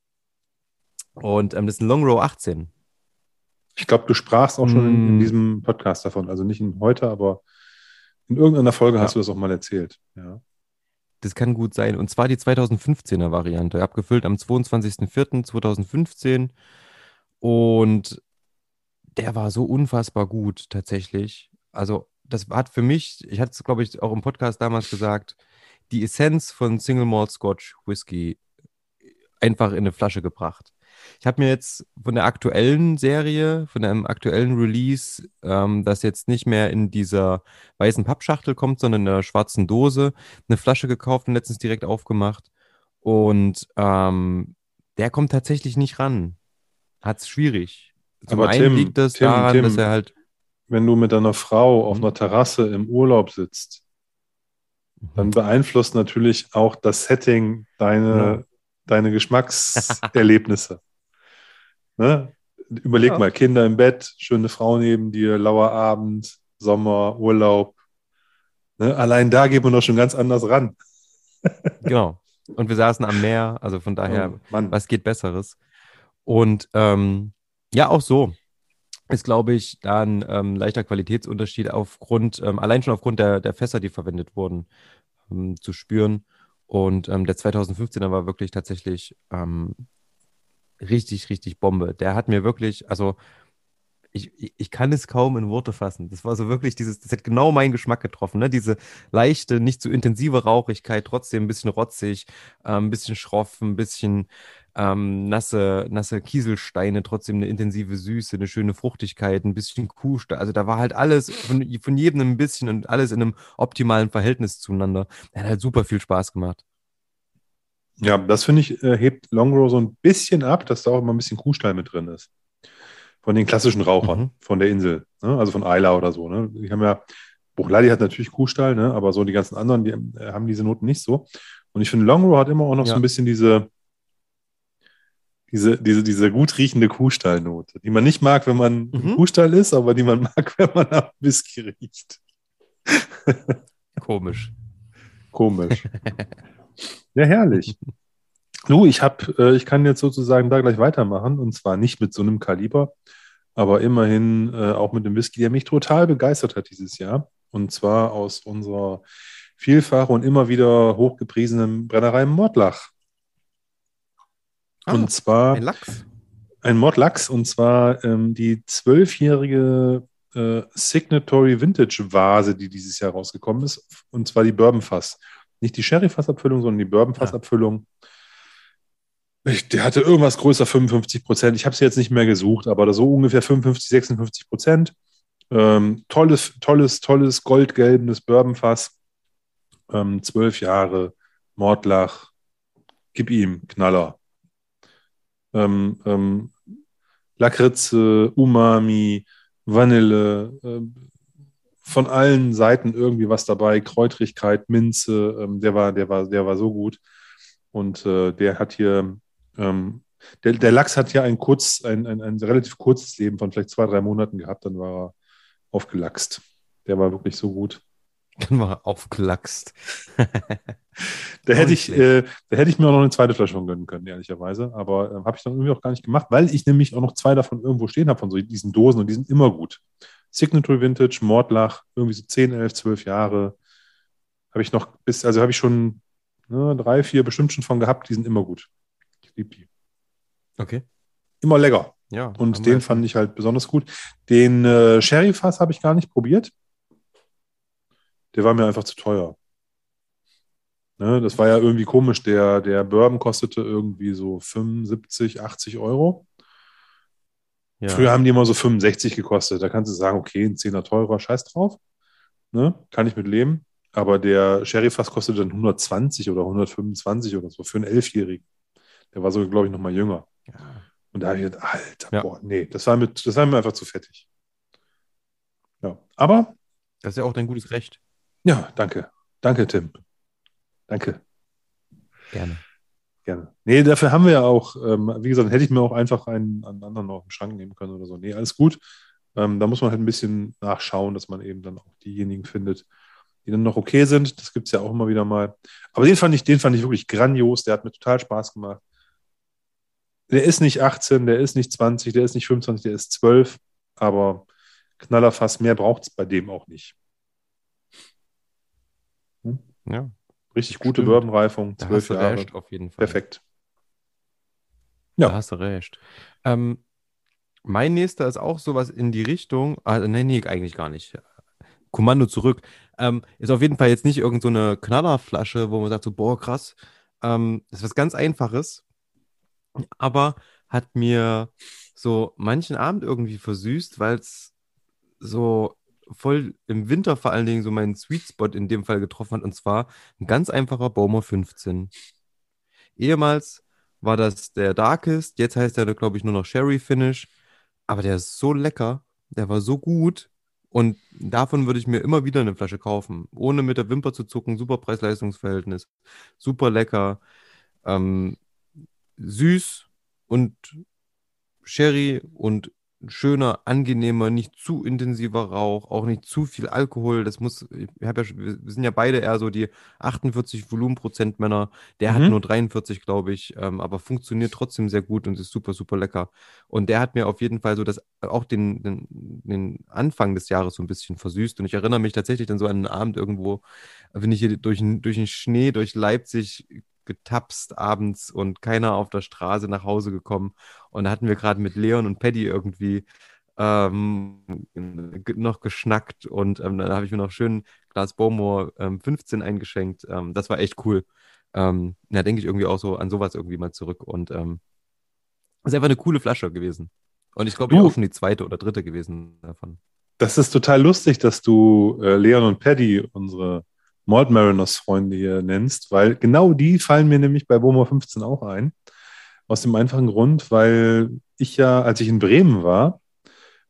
Und ähm, das ist ein Long Row 18. Ich glaube, du sprachst auch schon in, in Mm. diesem Podcast davon. Also nicht in heute, aber in irgendeiner Folge hast Ja. du das auch mal erzählt. Ja. Das kann gut sein. Und zwar die 2015er Variante, abgefüllt am 22.04.2015. Und der war so unfassbar gut tatsächlich. Also das hat für mich, ich hatte es, glaube ich, auch im Podcast damals gesagt, die Essenz von Single Malt Scotch Whisky einfach in eine Flasche gebracht. Ich habe mir jetzt von der aktuellen Serie, von einem aktuellen Release, ähm, das jetzt nicht mehr in dieser weißen Pappschachtel kommt, sondern in einer schwarzen Dose, eine Flasche gekauft und letztens direkt aufgemacht. Und ähm, der kommt tatsächlich nicht ran. Hat's schwierig. Zum Aber einen Tim, liegt das Tim, daran, Tim. dass er halt. Wenn du mit deiner Frau auf Mhm. einer Terrasse im Urlaub sitzt, dann beeinflusst natürlich auch das Setting deine, Genau. deine Geschmackserlebnisse. ne? Überleg Ja. mal, Kinder im Bett, schöne Frau neben dir, lauer Abend, Sommer, Urlaub. Ne? Allein da geht man doch schon ganz anders ran. Genau. Und wir saßen am Meer, also von daher, Oh, Mann. was geht Besseres? Und ähm, ja, auch so ist, glaube ich, da ein ähm, leichter Qualitätsunterschied aufgrund, ähm, allein schon aufgrund der, der Fässer, die verwendet wurden, ähm, zu spüren. Und ähm, der 2015er war wirklich tatsächlich ähm, richtig, richtig Bombe. Der hat mir wirklich, also ich, ich, kann es kaum in Worte fassen. Das war so wirklich dieses, das hat genau meinen Geschmack getroffen, ne? Diese leichte, nicht so intensive Rauchigkeit, trotzdem ein bisschen rotzig, äh, ein bisschen schroff, ein bisschen ähm, nasse, nasse Kieselsteine, trotzdem eine intensive Süße, eine schöne Fruchtigkeit, ein bisschen Kuhstein. Also da war halt alles von, von jedem ein bisschen und alles in einem optimalen Verhältnis zueinander. Der hat halt super viel Spaß gemacht. Ja, das finde ich, äh, hebt Longrow so ein bisschen ab, dass da auch immer ein bisschen Kuhstall mit drin ist. Von den klassischen Rauchern Mhm. von der Insel, ne? also von Isla oder so. Ne? Die haben ja, Buchladi hat natürlich Kuhstall, ne? aber so die ganzen anderen, die äh, haben diese Noten nicht so. Und ich finde, Longrow hat immer auch noch so Ja. ein bisschen diese, diese, diese, diese gut riechende Kuhstallnote, die man nicht mag, wenn man im Mhm. Kuhstall ist, aber die man mag, wenn man am Whisky riecht. Komisch. Komisch. ja, herrlich. Du, ich hab, äh, ich kann jetzt sozusagen da gleich weitermachen und zwar nicht mit so einem Kaliber, aber immerhin äh, auch mit dem Whisky, der mich total begeistert hat dieses Jahr. Und zwar aus unserer vielfach und immer wieder hochgepriesenen Brennerei Mordlach. Ah, und zwar Ein Lachs. ein Mordlachs und zwar ähm, die zwölfjährige äh, Signatory Vintage Vase, die dieses Jahr rausgekommen ist, und zwar die Bourbon Fass. Nicht die Sherry Fassabfüllung, sondern die Bourbon Fassabfüllung. Ich, der hatte irgendwas größer 55 Prozent. Ich habe sie jetzt nicht mehr gesucht, aber so ungefähr 55, 56 Prozent. Ähm, tolles, tolles, tolles goldgelbenes Bourbonfass. Ähm, zwölf Jahre, Mordlach. Gib ihm, Knaller. Ähm, ähm, Lakritze, Umami, Vanille, ähm, von allen Seiten irgendwie was dabei. Kräutrigkeit, Minze, ähm, der war, der war, der war so gut. Und äh, der hat hier, ähm, der, der Lachs hat ja ein kurz, ein, ein, ein relativ kurzes Leben von vielleicht zwei, drei Monaten gehabt, dann war er aufgelachst. Der war wirklich so gut. Dann war aufgelachst. da, hätte ich, äh, da hätte ich mir auch noch eine zweite Flasche von gönnen können, ehrlicherweise. Aber äh, habe ich dann irgendwie auch gar nicht gemacht, weil ich nämlich auch noch zwei davon irgendwo stehen habe, von so diesen Dosen und die sind immer gut. Signature Vintage, Mordlach, irgendwie so 10, 11, 12 Jahre. Habe ich noch bis, also habe ich schon ne, drei, vier bestimmt schon von gehabt, die sind immer gut. Ich liebe die. Okay. Immer lecker. Ja. Und den fand ich halt besonders gut. Den äh, Sherry-Fass habe ich gar nicht probiert. Der war mir einfach zu teuer. Ne, das war ja irgendwie komisch. Der, der Bourbon kostete irgendwie so 75, 80 Euro. Ja. Früher haben die immer so 65 gekostet. Da kannst du sagen, okay, ein Zehner teurer, scheiß drauf. Ne? Kann ich mit leben. Aber der Sherry-Fass kostet dann 120 oder 125 oder so für einen Elfjährigen. Der war so, glaube ich, noch mal jünger. Ja. Und da habe ich gedacht, Alter, ja. boah, nee, das war, mit, das war mir einfach zu fettig. Ja, aber. Das ist ja auch dein gutes Recht. Ja, danke. Danke, Tim. Danke. Gerne. Gerne. Nee, dafür haben wir ja auch, ähm, wie gesagt, hätte ich mir auch einfach einen, einen anderen noch im Schrank nehmen können oder so. Nee, alles gut. Ähm, da muss man halt ein bisschen nachschauen, dass man eben dann auch diejenigen findet, die dann noch okay sind. Das gibt es ja auch immer wieder mal. Aber den fand ich, den fand ich wirklich grandios. Der hat mir total Spaß gemacht. Der ist nicht 18, der ist nicht 20, der ist nicht 25, der ist 12. Aber Knallerfass, mehr braucht es bei dem auch nicht. Ja. Richtig gute Bourbonreifung, zwölf Jahre. Recht, auf jeden Fall. Perfekt. Ja. Da hast du recht. Ähm, mein nächster ist auch sowas in die Richtung. Ah, nee, nee, eigentlich gar nicht. Kommando zurück. Ähm, ist auf jeden Fall jetzt nicht irgendeine so Knallerflasche, wo man sagt so, boah, krass. Ähm, das ist was ganz Einfaches. Aber hat mir so manchen Abend irgendwie versüßt, weil es so voll im Winter vor allen Dingen so meinen Sweet Spot in dem Fall getroffen hat. Und zwar ein ganz einfacher Baumer 15. Ehemals war das der Darkest, jetzt heißt er, glaube ich, nur noch Sherry Finish. Aber der ist so lecker, der war so gut. Und davon würde ich mir immer wieder eine Flasche kaufen, ohne mit der Wimper zu zucken. Super Preis-Leistungs-Verhältnis, super lecker, ähm, süß und Sherry und schöner, angenehmer, nicht zu intensiver Rauch, auch nicht zu viel Alkohol. Das muss, ich ja, wir sind ja beide eher so die 48 Volumenprozent Männer. Der mhm. hat nur 43, glaube ich, ähm, aber funktioniert trotzdem sehr gut und ist super, super lecker. Und der hat mir auf jeden Fall so das, auch den, den, den Anfang des Jahres so ein bisschen versüßt. Und ich erinnere mich tatsächlich dann so an einen Abend irgendwo, wenn ich hier durch, durch den Schnee, durch Leipzig getapst abends und keiner auf der Straße nach Hause gekommen. Und da hatten wir gerade mit Leon und Paddy irgendwie ähm, noch geschnackt und ähm, dann habe ich mir noch schön Glas Bowmore ähm, 15 eingeschenkt. Ähm, das war echt cool. Ähm, da denke ich irgendwie auch so an sowas irgendwie mal zurück und ähm, ist einfach eine coole Flasche gewesen. Und ich glaube, ich auch schon die zweite oder dritte gewesen davon. Das ist total lustig, dass du äh, Leon und Paddy, unsere Malt Mariners Freunde hier nennst, weil genau die fallen mir nämlich bei Bomo 15 auch ein. Aus dem einfachen Grund, weil ich ja, als ich in Bremen war,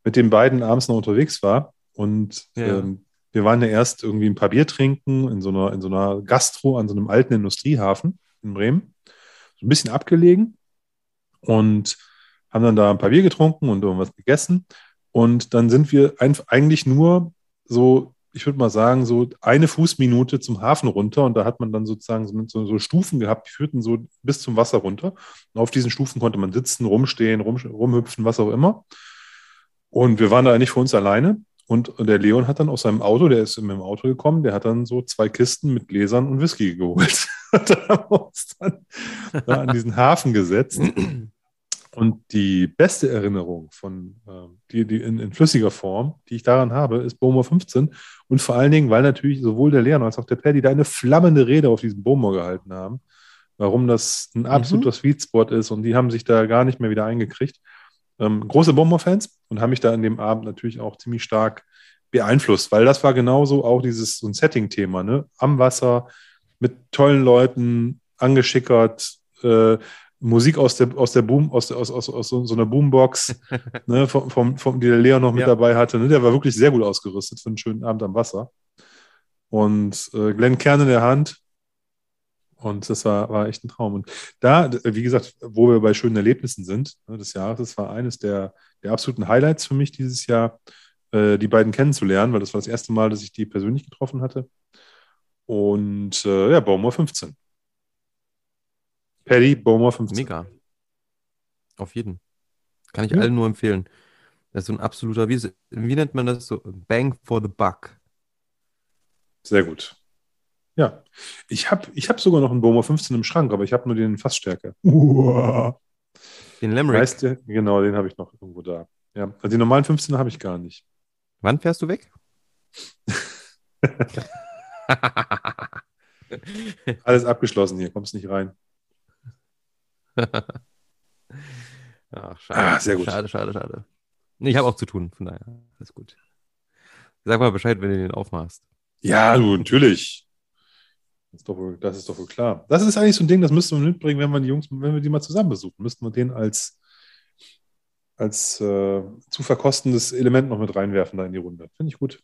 mit den beiden abends noch unterwegs war und ja. ähm, wir waren ja erst irgendwie ein paar Bier trinken in so einer, in so einer Gastro an so einem alten Industriehafen in Bremen. So ein bisschen abgelegen und haben dann da ein paar Bier getrunken und irgendwas gegessen. Und dann sind wir eigentlich nur so ich würde mal sagen, so eine Fußminute zum Hafen runter und da hat man dann sozusagen so, so, Stufen gehabt, die führten so bis zum Wasser runter. Und auf diesen Stufen konnte man sitzen, rumstehen, rum, rumhüpfen, was auch immer. Und wir waren da eigentlich für uns alleine. Und der Leon hat dann aus seinem Auto, der ist mit dem Auto gekommen, der hat dann so zwei Kisten mit Gläsern und Whisky geholt. da haben wir uns dann da an diesen Hafen gesetzt. Und die beste Erinnerung von, äh, die, die in, in, flüssiger Form, die ich daran habe, ist Bowmore 15. Und vor allen Dingen, weil natürlich sowohl der Leon als auch der Paddy da eine flammende Rede auf diesem Bowmore gehalten haben, warum das ein mhm. absoluter mhm. Sweet Spot ist. Und die haben sich da gar nicht mehr wieder eingekriegt. Ähm, große Bowmore-Fans und haben mich da an dem Abend natürlich auch ziemlich stark beeinflusst, weil das war genauso auch dieses so ein Setting-Thema, ne? Am Wasser, mit tollen Leuten, angeschickert, äh, Musik aus der, aus der Boom, aus, der, aus, aus, aus so, so einer Boombox, ne, vom, vom, vom, die der Leon noch mit Ja. dabei hatte. Ne? Der war wirklich sehr gut ausgerüstet für einen schönen Abend am Wasser. Und äh, Glenn Kern in der Hand. Und das war, war echt ein Traum. Und da, wie gesagt, wo wir bei schönen Erlebnissen sind ne, des Jahres, das war eines der, der absoluten Highlights für mich dieses Jahr, äh, die beiden kennenzulernen, weil das war das erste Mal, dass ich die persönlich getroffen hatte. Und äh, ja, Baumor 15. Paddy, Baumor 15. Mega. Auf jeden. Kann ich Ja. allen nur empfehlen. Das ist so ein absoluter, wie, wie nennt man das so? Bang for the buck. Sehr gut. Ja, ich habe ich hab sogar noch einen Bowmer 15 im Schrank, aber ich habe nur den Fassstärke. Uah. Den Limerick. Weißt du, genau, den habe ich noch irgendwo da. Ja, also die normalen 15 habe ich gar nicht. Wann fährst du weg? Alles abgeschlossen hier, kommst nicht rein. Ach, schade. Ah, sehr gut. Schade, schade, schade. Nee, ich habe auch zu tun, von daher. Alles gut. Sag mal Bescheid, wenn du den aufmachst. Ja, du, natürlich. Das ist, doch wohl, das ist doch wohl klar. Das ist eigentlich so ein Ding, das müssten wir mitbringen, wenn wir die Jungs, wenn wir die mal zusammen besuchen. Müssten wir den als, als äh, zu verkostendes Element noch mit reinwerfen da in die Runde. Finde ich gut.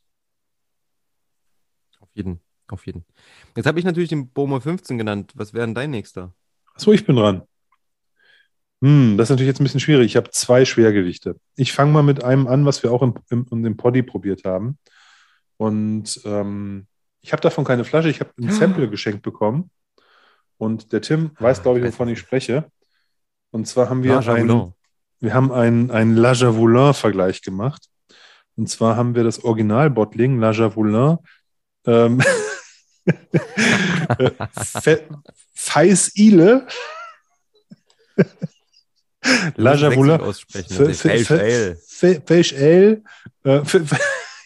Auf jeden. Auf jeden. Jetzt habe ich natürlich den Boma 15 genannt. Was wäre denn dein nächster? Achso, ich bin dran. Hm, das ist natürlich jetzt ein bisschen schwierig. Ich habe zwei Schwergewichte. Ich fange mal mit einem an, was wir auch im, im, in dem Poddy probiert haben. Und ähm, ich habe davon keine Flasche. Ich habe ein Sample geschenkt bekommen. Und der Tim weiß, glaube ich, wovon ich spreche. Und zwar haben wir einen, wir haben einen, einen La Javelin-Vergleich gemacht. Und zwar haben wir das Original-Bottling La Javelin ähm, äh, Fe- Feis Ile La Du musst Javelin Wechsel aussprechen. Das ist Felsch Ale.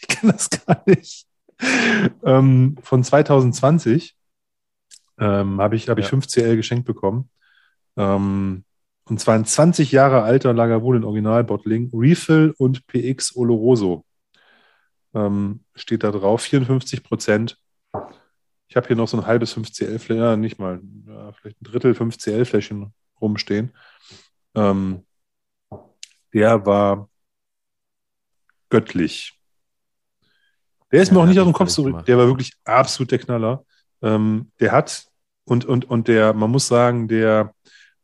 Ich kann das gar nicht ähm, von 2020 ähm, habe ich, hab ich Ja. 5CL geschenkt bekommen. Ähm, und zwar ein 20 Jahre alter Lagavulin Original-Bottling, Refill und PX Oloroso. Ähm, steht da drauf, 54 Prozent. Ich habe hier noch so ein halbes 5CL-Fläschchen, ja, nicht mal, ja, vielleicht ein Drittel 5CL-Fläschchen rumstehen. Ähm, der war göttlich. Der ist Ja, mir auch nicht aus dem Kopf zurück. gemacht. Der war wirklich absolut der Knaller. Ähm, der hat, und, und, und der, man muss sagen, der,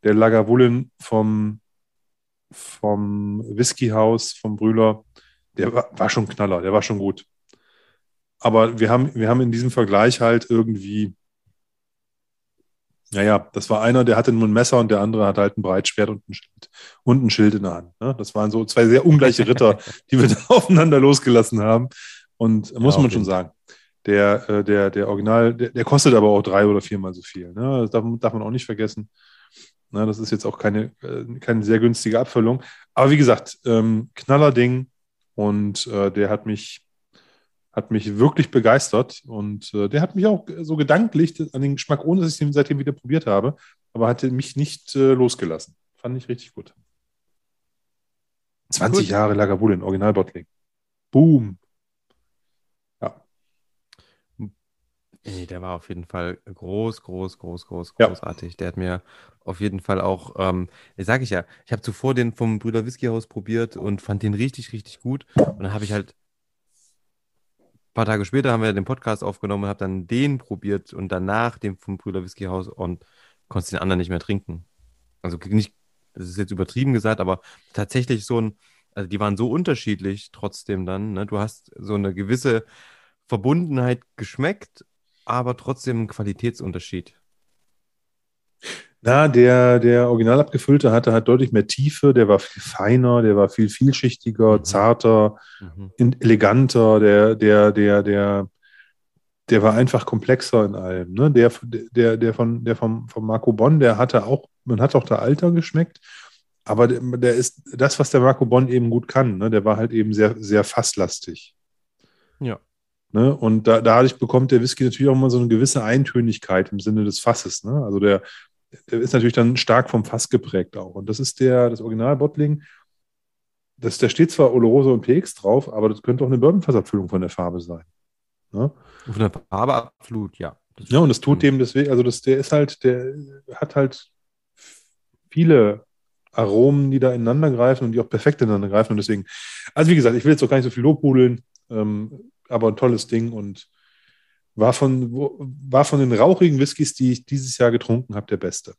der Lagavulin vom, vom Whiskyhaus, vom Brühler, der war, war schon Knaller, der war schon gut. Aber wir haben, wir haben in diesem Vergleich halt irgendwie, naja, das war einer, der hatte nur ein Messer und der andere hat halt ein Breitschwert und ein Schild, und ein Schild in der Hand. Ne? Das waren so zwei sehr ungleiche Ritter, die wir da aufeinander losgelassen haben. Und muss auf man schon sagen, der, äh, der, der Original, der, der kostet aber auch drei oder viermal so viel. Ne? Das darf, darf man auch nicht vergessen. Na, das ist jetzt auch keine, äh, keine sehr günstige Abfüllung. Aber wie gesagt, ähm, Knallerding und äh, der hat mich, hat mich wirklich begeistert und äh, der hat mich auch so gedanklich an den Geschmack, ohne dass ich ihn seitdem wieder probiert habe, aber hatte mich nicht äh, losgelassen. Fand ich richtig gut. 20 Gut. Jahre Lagavulin, Originalbottling. Boom. Nee, der war auf jeden Fall groß, groß, groß, groß, Ja. großartig. Der hat mir auf jeden Fall auch, ähm, sage ich ja, ich habe zuvor den vom Brüder Whiskyhaus probiert und fand den richtig, richtig gut. Und dann habe ich halt paar Tage später haben wir den Podcast aufgenommen und habe dann den probiert und danach den vom Brüder Whiskyhaus und konnte den anderen nicht mehr trinken. Also nicht, das ist jetzt übertrieben gesagt, aber tatsächlich so ein, also die waren so unterschiedlich trotzdem dann. Ne? Du hast so eine gewisse Verbundenheit geschmeckt, aber trotzdem ein Qualitätsunterschied. Na, der, der original abgefüllte hatte halt deutlich mehr Tiefe, der war viel feiner, der war viel vielschichtiger, Mhm. zarter, Mhm. eleganter, der, der, der, der, der war einfach komplexer in allem. Ne? Der, der, der, von, der vom, vom Marco Bonn, der hatte auch, man hat auch da Alter geschmeckt, aber der, der ist das, was der Marco Bonn eben gut kann, ne? der war halt eben sehr, sehr fasslastig. Ja. Ne? Und da, dadurch bekommt der Whisky natürlich auch immer so eine gewisse Eintönigkeit im Sinne des Fasses. Ne? Also der ist natürlich dann stark vom Fass geprägt auch. Und das ist der, das Original-Bottling. Das, da steht zwar Oloroso und PX drauf, aber das könnte auch eine Bourbonfassabfüllung von der Farbe sein. Ne? Von der Farbe absolut, ja. Das Ja, und das tut dem deswegen, also das, der ist halt, der hat halt viele Aromen, die da ineinander greifen und die auch perfekt ineinander greifen. Und deswegen, also wie gesagt, ich will jetzt auch gar nicht so viel lobhudeln, ähm, aber ein tolles Ding und war von, war von den rauchigen Whiskys, die ich dieses Jahr getrunken habe, der beste.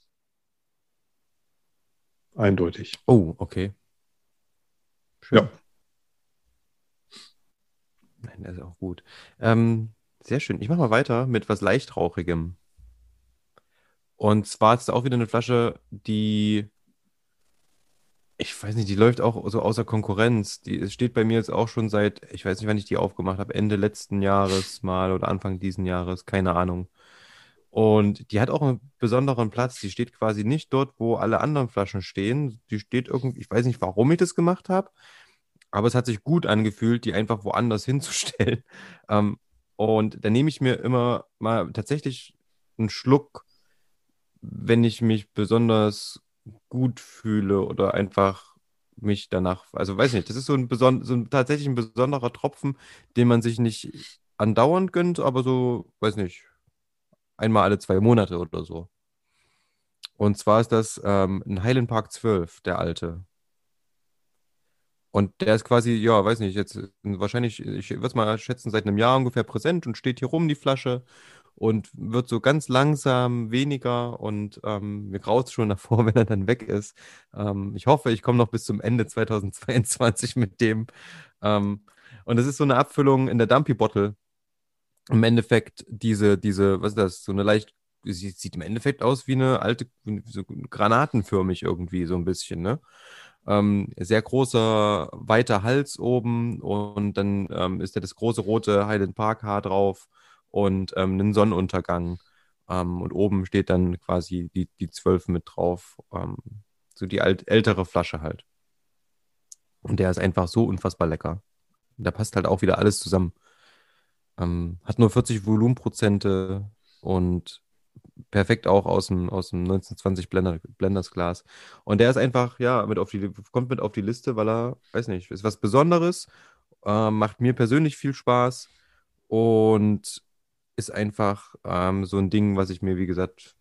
Eindeutig. Oh, okay. Schön. Ja. Nein, das ist auch gut. Ähm, sehr schön. Ich mache mal weiter mit was leicht rauchigem. Und zwar ist es auch wieder eine Flasche, die ich weiß nicht, die läuft auch so außer Konkurrenz. Die steht bei mir jetzt auch schon seit, ich weiß nicht, wann ich die aufgemacht habe, Ende letzten Jahres mal oder Anfang diesen Jahres, keine Ahnung. Und die hat auch einen besonderen Platz. Die steht quasi nicht dort, wo alle anderen Flaschen stehen. Die steht irgendwie, ich weiß nicht, warum ich das gemacht habe, aber es hat sich gut angefühlt, die einfach woanders hinzustellen. Ähm, und da nehme ich mir immer mal tatsächlich einen Schluck, wenn ich mich besonders gut fühle oder einfach mich danach, also weiß nicht, das ist so ein, beson so ein tatsächlich ein besonderer Tropfen, den man sich nicht andauernd gönnt, aber so, weiß nicht, einmal alle zwei Monate oder so. Und zwar ist das ähm, ein Highland Park 12, der alte. Und der ist quasi, ja, weiß nicht, jetzt wahrscheinlich, ich würde es mal schätzen, seit einem Jahr ungefähr präsent und steht hier rum, die Flasche und wird so ganz langsam weniger und ähm, mir graut es schon davor, wenn er dann weg ist. Ähm, ich hoffe, ich komme noch bis zum Ende 2022 mit dem. Ähm, und es ist so eine Abfüllung in der Dumpy Bottle. Im Endeffekt diese, diese, was ist das, so eine leicht, sie sieht im Endeffekt aus wie eine alte, so granatenförmig irgendwie, so ein bisschen, ne? Ähm, sehr großer, weiter Hals oben und dann ähm, ist da das große rote Highland Park Haar drauf und ähm, einen Sonnenuntergang. Ähm, und oben steht dann quasi die, die 12 mit drauf. Ähm, so die alt, ältere Flasche halt. Und der ist einfach so unfassbar lecker. Da passt halt auch wieder alles zusammen. Ähm, hat nur 40 Volumenprozente und perfekt auch aus dem, aus dem 1920 Blender, Blenders Glas. Und der ist einfach, ja, mit auf die, kommt mit auf die Liste, weil er, weiß nicht, ist was Besonderes, äh, macht mir persönlich viel Spaß und ist einfach ähm, so ein Ding, was ich mir, wie gesagt,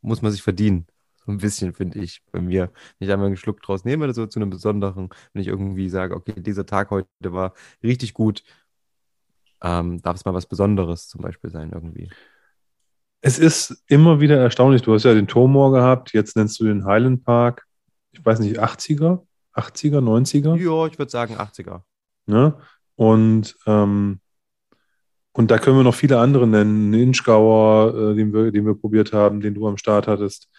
muss man sich verdienen. So ein bisschen, finde ich, bei mir. Wenn ich einmal einen Schluck draus nehme oder so zu einem besonderen, wenn ich irgendwie sage, okay, dieser Tag heute war richtig gut, ähm, darf es mal was Besonderes zum Beispiel sein, irgendwie. Es ist immer wieder erstaunlich. Du hast ja den Tomor gehabt, jetzt nennst du den Highland Park. Ich weiß nicht, 80er? 80er, 90er? Ja, ich würde sagen 80er. Ne? Und ähm, und da können wir noch viele andere nennen. Inchgauer, äh, den, wir, den wir probiert haben, den du am Start hattest.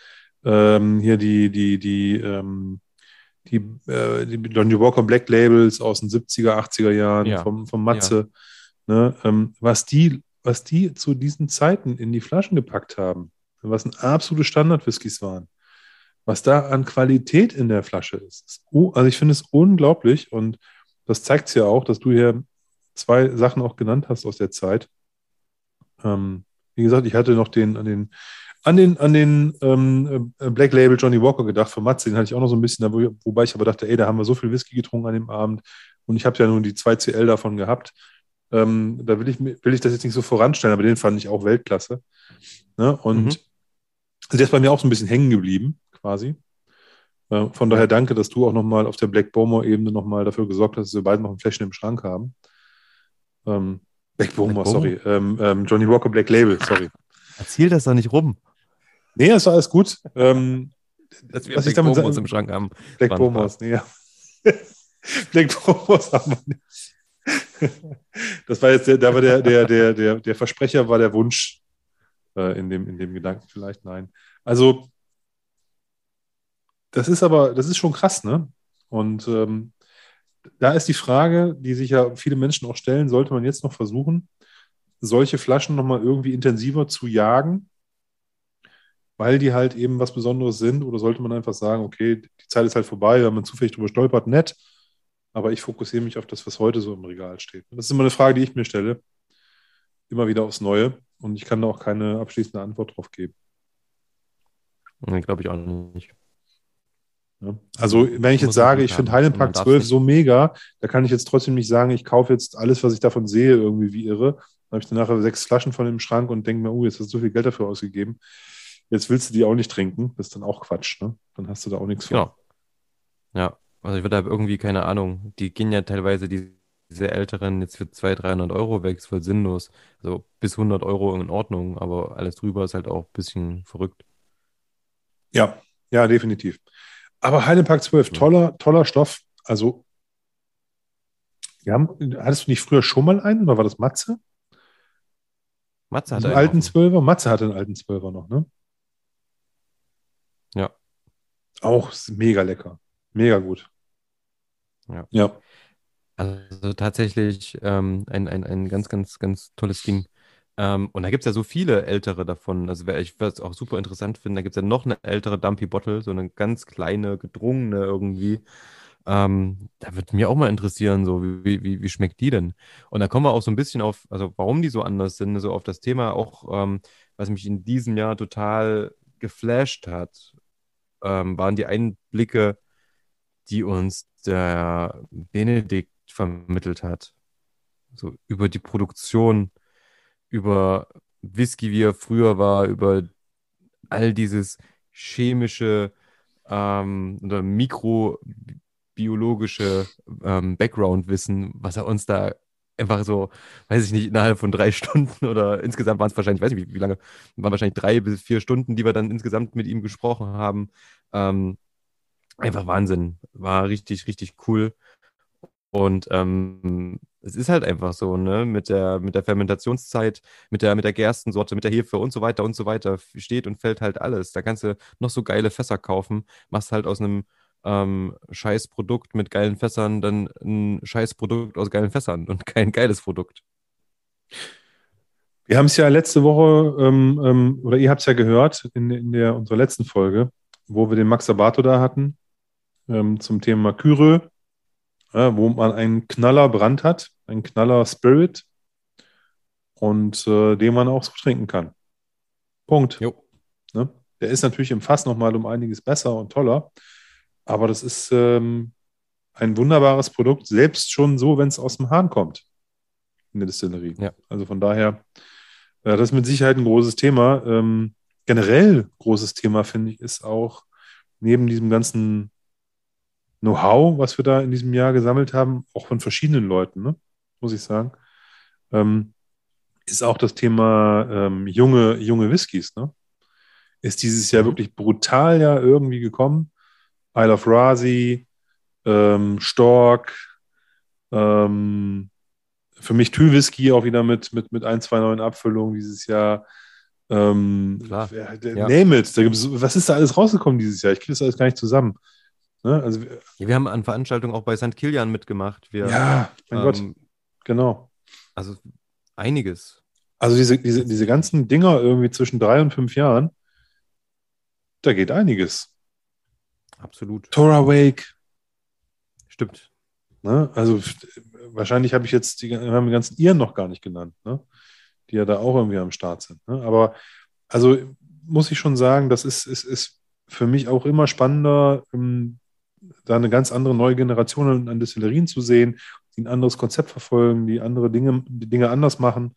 Ähm, hier die, die, die, ähm, die, äh, die Johnny Walker Black Labels aus den 70er, 80er Jahren ja. vom, vom Matze. Ja. Ne? Ähm, was, die, was die zu diesen Zeiten in die Flaschen gepackt haben, was ein absolute Standard-Whiskys waren, was da an Qualität in der Flasche ist. ist also ich finde es unglaublich und das zeigt es ja auch, dass du hier zwei Sachen auch genannt hast aus der Zeit. Ähm, wie gesagt, ich hatte noch den an den an den, an den ähm, äh, Black Label Johnny Walker gedacht, für Matze, den hatte ich auch noch so ein bisschen, wo, wobei ich aber dachte, ey, da haben wir so viel Whisky getrunken an dem Abend und ich habe ja nur die 2CL davon gehabt. Ähm, da will ich, will ich das jetzt nicht so voranstellen, aber den fand ich auch Weltklasse. Ne? Und mhm. also der ist bei mir auch so ein bisschen hängen geblieben, quasi. Äh, von daher danke, dass du auch nochmal auf der Black Bowmore-Ebene nochmal dafür gesorgt hast, dass wir beide noch ein Fläschchen im Schrank haben. Ähm, Black Boomer, sorry. Ähm, ähm, Johnny Walker Black Label, sorry. Erzähl das doch nicht rum. Nee, ist alles gut. Ähm, Dass wir was Black ich damit im Schrank haben. Black Bomers, nee, ja. Black Bomers haben wir nicht. Das war jetzt der, da war der, der, der, der, der Versprecher war der Wunsch äh, in, dem, in dem Gedanken vielleicht, nein. Also, das ist aber, das ist schon krass, ne? Und ähm, da ist die Frage, die sich ja viele Menschen auch stellen, sollte man jetzt noch versuchen, solche Flaschen nochmal irgendwie intensiver zu jagen, weil die halt eben was Besonderes sind? Oder sollte man einfach sagen, okay, die Zeit ist halt vorbei, wenn man zufällig drüber stolpert, nett, aber ich fokussiere mich auf das, was heute so im Regal steht. Das ist immer eine Frage, die ich mir stelle, immer wieder aufs Neue und ich kann da auch keine abschließende Antwort drauf geben. Nee, glaube ich auch nicht. Also, wenn ich jetzt sage, ich finde Highland Park 12 so mega, da kann ich jetzt trotzdem nicht sagen, ich kaufe jetzt alles, was ich davon sehe, irgendwie wie irre. Dann habe ich dann nachher sechs Flaschen von dem Schrank und denke mir, oh, jetzt hast du so viel Geld dafür ausgegeben. Jetzt willst du die auch nicht trinken, das ist dann auch Quatsch, ne? Dann hast du da auch nichts von. Genau. Ja, also ich würde da irgendwie, keine Ahnung, die gehen ja teilweise die, diese älteren jetzt für 200, 300 Euro weg, ist voll sinnlos. Also bis 100 Euro in Ordnung, aber alles drüber ist halt auch ein bisschen verrückt. Ja, ja, definitiv. Aber Heidepark 12, toller, toller Stoff. Also, wir haben, hattest du nicht früher schon mal einen oder war das Matze? Matze hat Einen einen alten offen. Zwölfer? Matze hatte einen alten Zwölfer noch, ne? Ja. Auch mega lecker. Mega gut. Ja. Ja. Also tatsächlich ähm, ein, ein, ein ganz, ganz, ganz tolles Ding. Ähm, und da gibt es ja so viele ältere davon. Also wer- ich würde es auch super interessant finden, da gibt es ja noch eine ältere Dumpy Bottle, so eine ganz kleine, gedrungene irgendwie. Ähm, da würde mir auch mal interessieren, so wie, wie, wie schmeckt die denn? Und da kommen wir auch so ein bisschen auf, also warum die so anders sind, so auf das Thema auch, ähm, was mich in diesem Jahr total geflasht hat, ähm, waren die Einblicke, die uns der Benedikt vermittelt hat. So über die Produktion, über Whisky, wie er früher war, über all dieses chemische ähm, oder mikrobiologische ähm, Background-Wissen, was er uns da einfach so, weiß ich nicht, innerhalb von drei Stunden oder insgesamt waren es wahrscheinlich, weiß nicht, wie, wie lange, waren wahrscheinlich drei bis vier Stunden, die wir dann insgesamt mit ihm gesprochen haben. Ähm, einfach Wahnsinn. War richtig, richtig cool. Und ähm, es ist halt einfach so, ne, mit der, mit der Fermentationszeit, mit der, mit der Gerstensorte, mit der Hefe und so weiter und so weiter, steht und fällt halt alles. Da kannst du noch so geile Fässer kaufen, machst halt aus einem ähm, Scheißprodukt mit geilen Fässern dann ein Scheißprodukt aus geilen Fässern und kein geiles Produkt. Wir haben es ja letzte Woche, ähm, ähm, oder ihr habt es ja gehört in, in der, unserer letzten Folge, wo wir den Max Sabato da hatten, ähm, zum Thema Kyre, ja, wo man einen Knaller Brand hat, einen Knaller Spirit und äh, den man auch so trinken kann. Punkt. Ne? Der ist natürlich im Fass nochmal um einiges besser und toller, aber das ist ähm, ein wunderbares Produkt, selbst schon so, wenn es aus dem Hahn kommt in der Distillerie. Ja. Also von daher, äh, das ist mit Sicherheit ein großes Thema. Ähm, generell großes Thema, finde ich, ist auch neben diesem ganzen Know-how, was wir da in diesem Jahr gesammelt haben, auch von verschiedenen Leuten, ne? muss ich sagen, ähm, ist auch das Thema ähm, junge, junge Whiskys. Ne? Ist dieses Jahr Mhm. wirklich brutal ja irgendwie gekommen. Isle of Razi, ähm, Stork, ähm, für mich Tü-Whisky auch wieder mit, mit, mit ein, zwei neuen Abfüllungen dieses Jahr. Ähm, Klar. wer- der- Ja. Name it. Da was ist da alles rausgekommen dieses Jahr? Ich kriege das alles gar nicht zusammen. Ne? Also, wir haben an Veranstaltungen auch bei St. Kilian mitgemacht. Wir, ja, mein Gott, ähm, genau. Also einiges. Also diese, diese, diese ganzen Dinger irgendwie zwischen drei und fünf Jahren, da geht einiges. Absolut. Tora Wake, Stimmt. ne? Also wahrscheinlich habe ich jetzt die, haben die ganzen Iren noch gar nicht genannt, ne? Die ja da auch irgendwie am Start sind. Ne? Aber also muss ich schon sagen, das ist, ist, ist für mich auch immer spannender, da eine ganz andere neue Generation an, Destillerien zu sehen, die ein anderes Konzept verfolgen, die andere Dinge, die Dinge anders machen.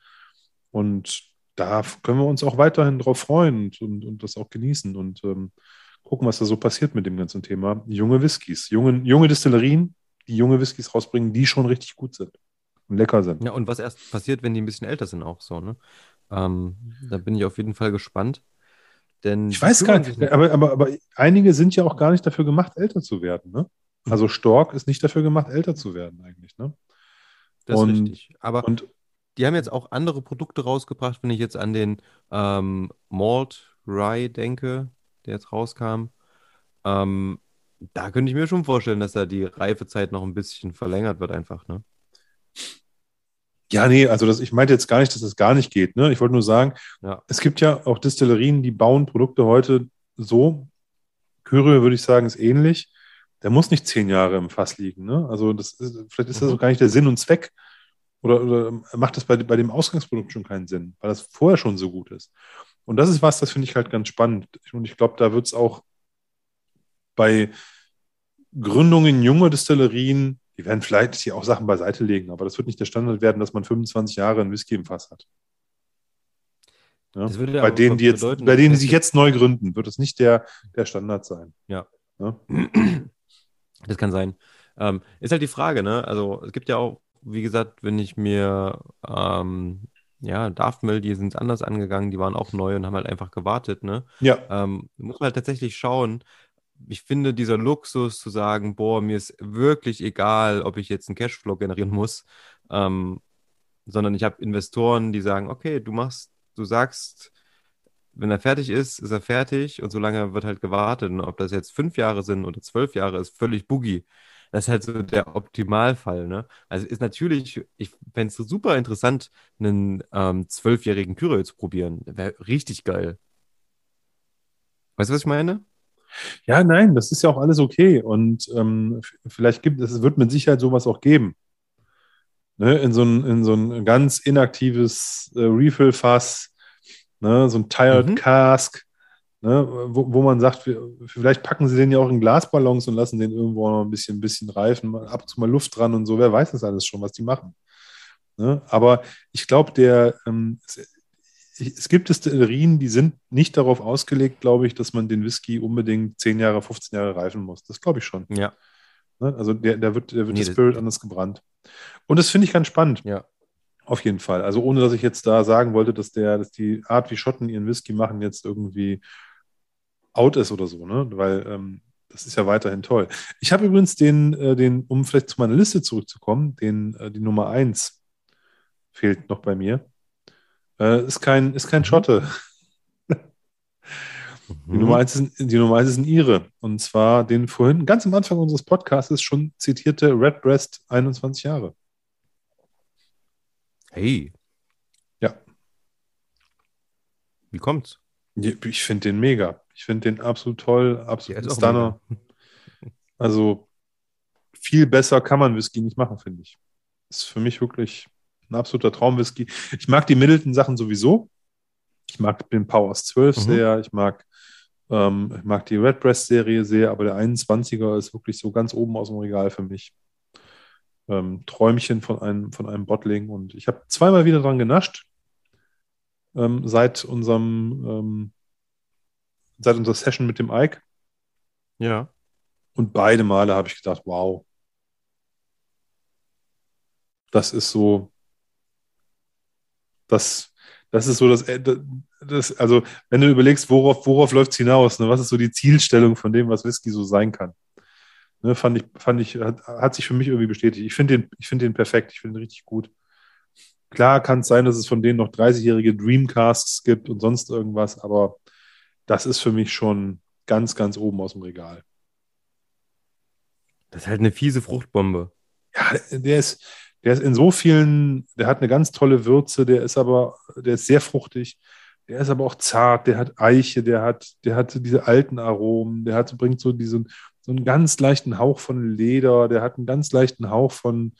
Und da können wir uns auch weiterhin drauf freuen und, und, und das auch genießen und ähm, gucken, was da so passiert mit dem ganzen Thema. Junge Whiskys, junge, junge Destillerien, die junge Whiskys rausbringen, die schon richtig gut sind und lecker sind. Ja, und was erst passiert, wenn die ein bisschen älter sind, auch so, ne? Ähm, da bin ich auf jeden Fall gespannt. Denn Ich weiß gar nicht, aber, aber, aber einige sind ja auch gar nicht dafür gemacht, älter zu werden. Ne? Also Stork ist nicht dafür gemacht, älter zu werden eigentlich. Ne? Das ist und- richtig. Aber Und die haben jetzt auch andere Produkte rausgebracht, wenn ich jetzt an den ähm, Malt Rye denke, der jetzt rauskam. Ähm, da könnte ich mir schon vorstellen, dass da die Reifezeit noch ein bisschen verlängert wird, einfach, ne? Ja, nee, also das, ich meinte jetzt gar nicht, dass das gar nicht geht. Ne? Ich wollte nur sagen, Ja. es gibt ja auch Destillerien, die bauen Produkte heute so. Kyrie würde ich sagen, ist ähnlich. Der muss nicht zehn Jahre im Fass liegen. Ne? Also das ist, vielleicht ist das Mhm. auch gar nicht der Sinn und Zweck. Oder, oder macht das bei, bei dem Ausgangsprodukt schon keinen Sinn, weil das vorher schon so gut ist. Und das ist was, das finde ich halt ganz spannend. Und ich glaube, da wird es auch bei Gründungen junger Destillerien, die werden vielleicht hier auch Sachen beiseite legen, aber das wird nicht der Standard werden, dass man 25 Jahre ein Whisky im Fass hat. Ja? Bei denen, die jetzt, bedeuten, bei denen, die sich jetzt- neu gründen, wird es nicht der, der Standard sein. Ja. Ja? Das kann sein. Ähm, ist halt die Frage, ne? Also es gibt ja auch, wie gesagt, wenn ich mir, ähm, ja, Darth Mill, die sind anders angegangen, die waren auch neu und haben halt einfach gewartet, ne? Ja, Ähm, muss man halt tatsächlich schauen. Ich finde, dieser Luxus zu sagen, boah, mir ist wirklich egal, ob ich jetzt einen Cashflow generieren muss, ähm, sondern ich habe Investoren, die sagen, okay, du machst, du sagst, wenn er fertig ist, ist er fertig und solange wird halt gewartet. Und ob das jetzt fünf Jahre sind oder zwölf Jahre, ist völlig boogie. Das ist halt so der Optimalfall, ne? Also ist natürlich, ich fände es super interessant, einen ähm, zwölfjährigen Kyrill zu probieren. Wäre richtig geil. Weißt du, was ich meine? Ja, nein, das ist ja auch alles okay. Und ähm, vielleicht gibt es, wird mit Sicherheit sowas auch geben. Ne? In so ein, in so ein ganz inaktives äh, Refill-Fass, ne? so ein Tired Mhm. Cask, ne? wo, wo man sagt, wir- vielleicht packen sie den ja auch in Glasballons und lassen den irgendwo noch ein bisschen, ein bisschen reifen, ab und zu mal Luft dran und so. Wer weiß das alles schon, was die machen. Ne? Aber ich glaube, der, ähm, es, gibt Destillerien, die sind nicht darauf ausgelegt, glaube ich, dass man den Whisky unbedingt 10 Jahre, 15 Jahre reifen muss. Das glaube ich schon. Ja. Ne? Also der, der wird, der wird Nee, der das- Spirit anders gebrannt. Und das finde ich ganz spannend. Ja. Auf jeden Fall. Also ohne, dass ich jetzt da sagen wollte, dass der, dass die Art, wie Schotten ihren Whisky machen, jetzt irgendwie out ist oder so, ne? Weil ähm, das ist ja weiterhin toll. Ich habe übrigens den, äh, den, um vielleicht zu meiner Liste zurückzukommen, den, äh, die Nummer 1 fehlt noch bei mir. Äh, ist kein, ist kein Schotte. Die Mhm. Nummer eins ist, die Nummer eins ist ein Ire. Und zwar den vorhin, ganz am Anfang unseres Podcasts schon zitierte Redbreast 21 Jahre. Hey. Ja. Wie kommt's? Ich finde den mega. Ich finde den absolut toll, absolut Stunner. Also viel besser kann man Whisky nicht machen, finde ich. Ist für mich wirklich ein absoluter Traumwhisky. Ich mag die Middleton-Sachen sowieso. Ich mag den Powers 12 Mhm. sehr. Ich mag, ähm, ich mag die Redbreast-Serie sehr, aber der 21er ist wirklich so ganz oben aus dem Regal für mich. Ähm, Träumchen von einem, von einem Bottling. Und ich habe zweimal wieder dran genascht. Ähm, seit unserem, ähm, seit unserer Session mit dem Ike. Ja. Und beide Male habe ich gedacht, wow. Das ist so, das, das ist so das, das, also wenn du überlegst, worauf, worauf läuft es hinaus, ne? was ist so die Zielstellung von dem, was Whisky so sein kann, ne? fand ich, fand ich, hat, hat sich für mich irgendwie bestätigt. Ich finde den, ich finde den perfekt, ich finde den richtig gut. Klar kann es sein, dass es von denen noch 30-jährige Dreamcasts gibt und sonst irgendwas, aber das ist für mich schon ganz, ganz oben aus dem Regal. Das ist halt eine fiese Fruchtbombe. Ja, der ist, der ist in so vielen, der hat eine ganz tolle Würze, der ist aber, der ist sehr fruchtig, der ist aber auch zart, der hat Eiche, der hat, der hat diese alten Aromen, der hat, bringt so diesen, so einen ganz leichten Hauch von Leder, der hat einen ganz leichten Hauch von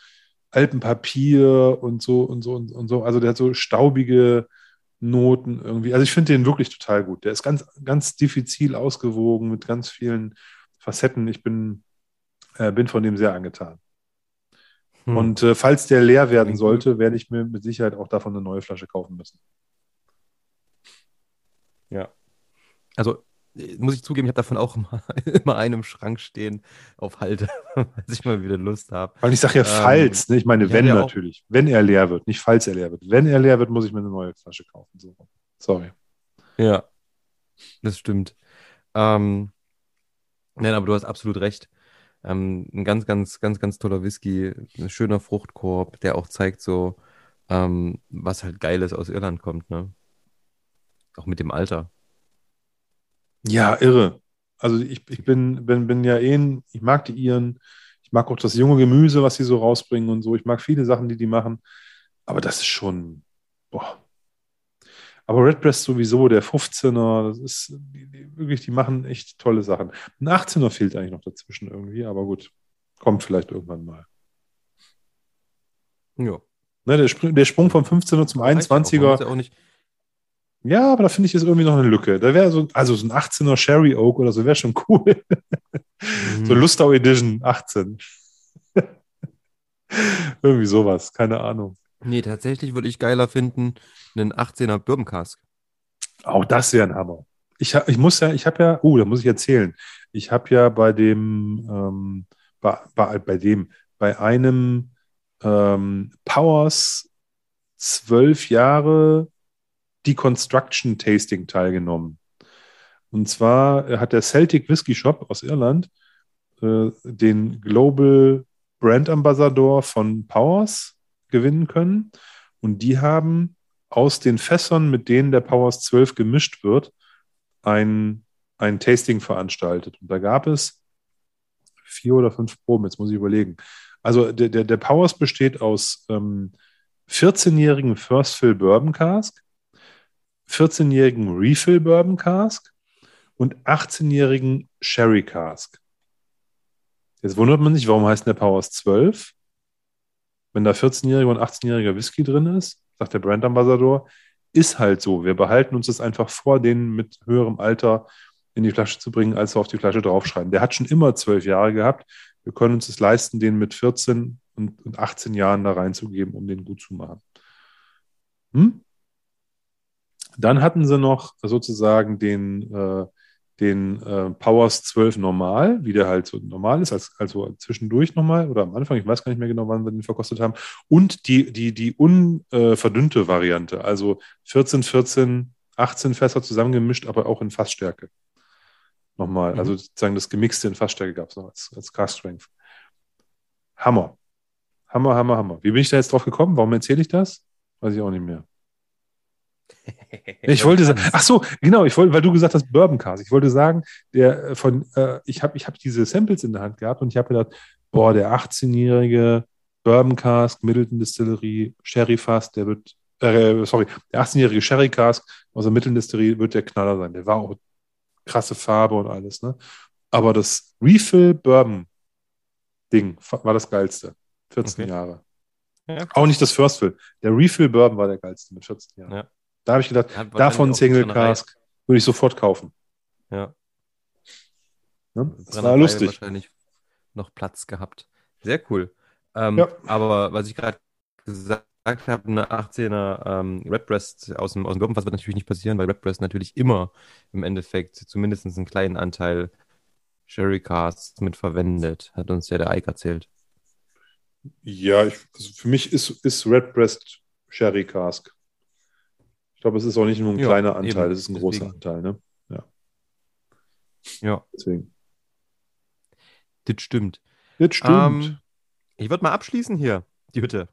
Alpenpapier und so und so und, und so. Also der hat so staubige Noten irgendwie. Also ich finde den wirklich total gut. Der ist ganz, ganz diffizil ausgewogen mit ganz vielen Facetten. Ich bin, äh, bin von dem sehr angetan. Hm. Und äh, falls der leer werden Klingt sollte, werde ich mir mit Sicherheit auch davon eine neue Flasche kaufen müssen. Also, äh, muss ich zugeben, ich habe davon auch immer, immer einen im Schrank stehen auf Halte, als ich mal wieder Lust habe. Weil ich sage ja Ähm, falls, ne? ich meine ja, wenn auch- natürlich. Wenn er leer wird, nicht falls er leer wird. Wenn er leer wird, muss ich mir eine neue Flasche kaufen. So. Sorry. Ja, das stimmt. Ähm, nein, aber du hast absolut recht. Ähm, ein ganz, ganz, ganz, ganz toller Whisky, ein schöner Fruchtkorb, der auch zeigt so, ähm, was halt Geiles aus Irland kommt, ne? Auch mit dem Alter. Ja, irre. Also ich, ich bin, bin, bin ja eh, ich mag die Iren, ich mag auch das junge Gemüse, was sie so rausbringen und so. Ich mag viele Sachen, die die machen. Aber das ist schon, boah. Aber Redbreast sowieso, der 15er, das ist die, die, wirklich, die machen echt tolle Sachen. Ein 18er fehlt eigentlich noch dazwischen irgendwie, aber gut, kommt vielleicht irgendwann mal. Ja. Ne, der, Spr der Sprung vom 15er zum Reicht ja auch. Man 21er, muss ja auch nicht, ja, aber da finde ich ist irgendwie noch eine Lücke. Da wäre so, also so ein 18er Sherry Oak oder so wäre schon cool. Mhm. So Lustau Edition 18. Irgendwie sowas, keine Ahnung. Nee, tatsächlich würde ich geiler finden, einen 18er Bourbon Cask. Auch das wäre ein Hammer. Ich, ich muss ja, ich habe ja, oh, da muss ich erzählen. Ich habe ja bei dem, ähm, bei, bei, bei dem, bei einem ähm, Powers zwölf Jahre Deconstruction Tasting teilgenommen. Und zwar hat der Celtic Whisky Shop aus Irland äh, den Global Brand Ambassador von Powers gewinnen können. Und die haben aus den Fässern, mit denen der Powers 12 gemischt wird, ein, ein Tasting veranstaltet. Und da gab es vier oder fünf Proben, jetzt muss ich überlegen. Also der, der, der Powers besteht aus ähm, 14-jährigen First Fill Bourbon Cask, 14-jährigen Refill Bourbon Cask und 18-jährigen Sherry Cask. Jetzt wundert man sich, warum heißt der Powers 12? Wenn da 14-jähriger und 18-jähriger Whisky drin ist, sagt der Brand Ambassador, ist halt so. Wir behalten uns das einfach vor, den mit höherem Alter in die Flasche zu bringen, als wir auf die Flasche draufschreiben. Der hat schon immer zwölf Jahre gehabt. Wir können uns es leisten, den mit 14 und 18 Jahren da reinzugeben, um den gut zu machen. Hm? Dann hatten sie noch sozusagen den, äh, den äh, Powers 12 normal, wie der halt so normal ist, als, also zwischendurch nochmal oder am Anfang, ich weiß gar nicht mehr genau, wann wir den verkostet haben, und die, die, die unverdünnte äh, Variante, also 14, 14, 18 Fässer zusammengemischt, aber auch in Fassstärke. Nochmal, mhm. also sozusagen das Gemixte in Fassstärke gab es noch als, als Cast Strength. Hammer. Hammer, Hammer, Hammer. Wie bin ich da jetzt drauf gekommen? Warum erzähle ich das? Weiß ich auch nicht mehr. Ich wollte sagen, ach so, genau, ich wollte, weil du gesagt hast Bourbon Cast. Ich wollte sagen, der äh, von, äh, ich habe ich hab diese Samples in der Hand gehabt und ich habe gedacht, boah, der 18-jährige Bourbon Cask, Middleton Distillery, Sherry Fass, der wird, äh, sorry, der 18-jährige Sherry Cask aus der Middleton Distillery wird der Knaller sein. Der war auch krasse Farbe und alles, ne? Aber das Refill Bourbon Ding war das geilste. 14 okay. Jahre. Ja. Auch nicht das First Fill. Der Refill Bourbon war der geilste mit 14 Jahren. Ja. Da habe ich gedacht, davon Single Cask würde ich sofort kaufen. Ja. ja das war lustig. Wahrscheinlich noch Platz gehabt. Sehr cool. Ähm, ja. Aber was ich gerade gesagt habe, eine 18er ähm, Redbreast aus dem, aus dem Gurkenfass wird natürlich nicht passieren, weil Redbreast natürlich immer im Endeffekt zumindest einen kleinen Anteil Sherry Cast mit verwendet, hat uns ja der Ike erzählt. Ja, ich, also für mich ist, ist Redbreast Sherry Cask glaube, es ist auch nicht nur ein ja, kleiner Anteil, es ist ein großer Anteil. Ne? Ja. Ja. Deswegen. Das stimmt. Das stimmt. Ähm, ich würde mal abschließen hier, die Hütte.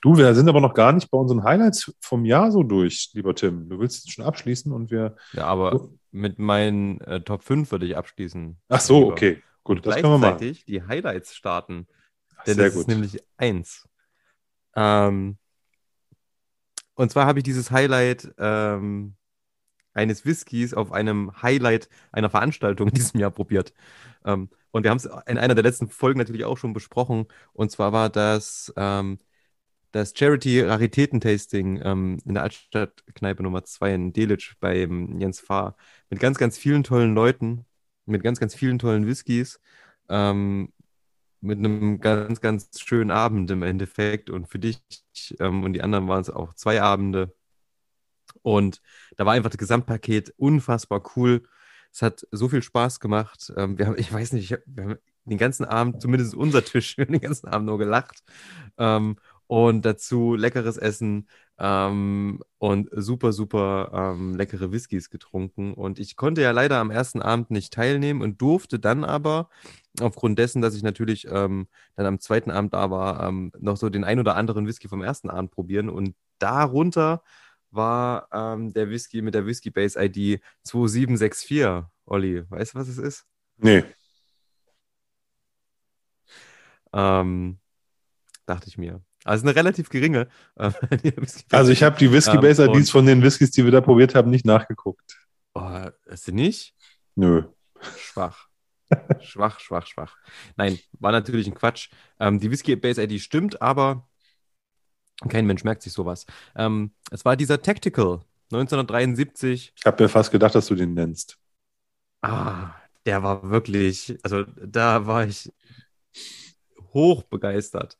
Du, wir sind aber noch gar nicht bei unseren Highlights vom Jahr so durch, lieber Tim. Du willst schon abschließen und wir. Ja, aber mit meinen äh, Top 5 würde ich abschließen. Ach so, lieber. okay. Gut, und das können wir machen. die Highlights starten. Denn Sehr das gut. ist nämlich eins. Ähm, und zwar habe ich dieses Highlight ähm, eines Whiskys auf einem Highlight einer Veranstaltung in diesem Jahr probiert. Ähm, und wir haben es in einer der letzten Folgen natürlich auch schon besprochen. Und zwar war das ähm, das Charity Raritäten-Tasting ähm, in der Altstadtkneipe Nummer 2 in Delitzsch bei Jens Fahr. Mit ganz, ganz vielen tollen Leuten, mit ganz, ganz vielen tollen Whiskys. Ähm, mit einem ganz, ganz schönen Abend im Endeffekt. Und für dich ähm, und die anderen waren es auch zwei Abende. Und da war einfach das Gesamtpaket unfassbar cool. Es hat so viel Spaß gemacht. Ähm, wir haben, ich weiß nicht, wir haben den ganzen Abend, zumindest unser Tisch, den ganzen Abend nur gelacht. Ähm, und dazu leckeres Essen ähm, und super, super ähm, leckere Whiskys getrunken. Und ich konnte ja leider am ersten Abend nicht teilnehmen und durfte dann aber aufgrund dessen, dass ich natürlich ähm, dann am zweiten Abend da war, ähm, noch so den ein oder anderen Whisky vom ersten Abend probieren. Und darunter war ähm, der Whisky mit der Whisky Base ID 2764. Olli, weißt du, was es ist? Nee. Ähm, dachte ich mir. Also eine relativ geringe. Äh, also ich habe die Whisky Base ähm, IDs von den Whiskys, die wir da probiert haben, nicht nachgeguckt. Oh, ist sie nicht? Nö. Schwach. schwach, schwach, schwach. Nein, war natürlich ein Quatsch. Ähm, die Whisky Base ID stimmt, aber kein Mensch merkt sich sowas. Ähm, es war dieser Tactical 1973. Ich habe mir fast gedacht, dass du den nennst. Ah, der war wirklich, also da war ich hoch begeistert.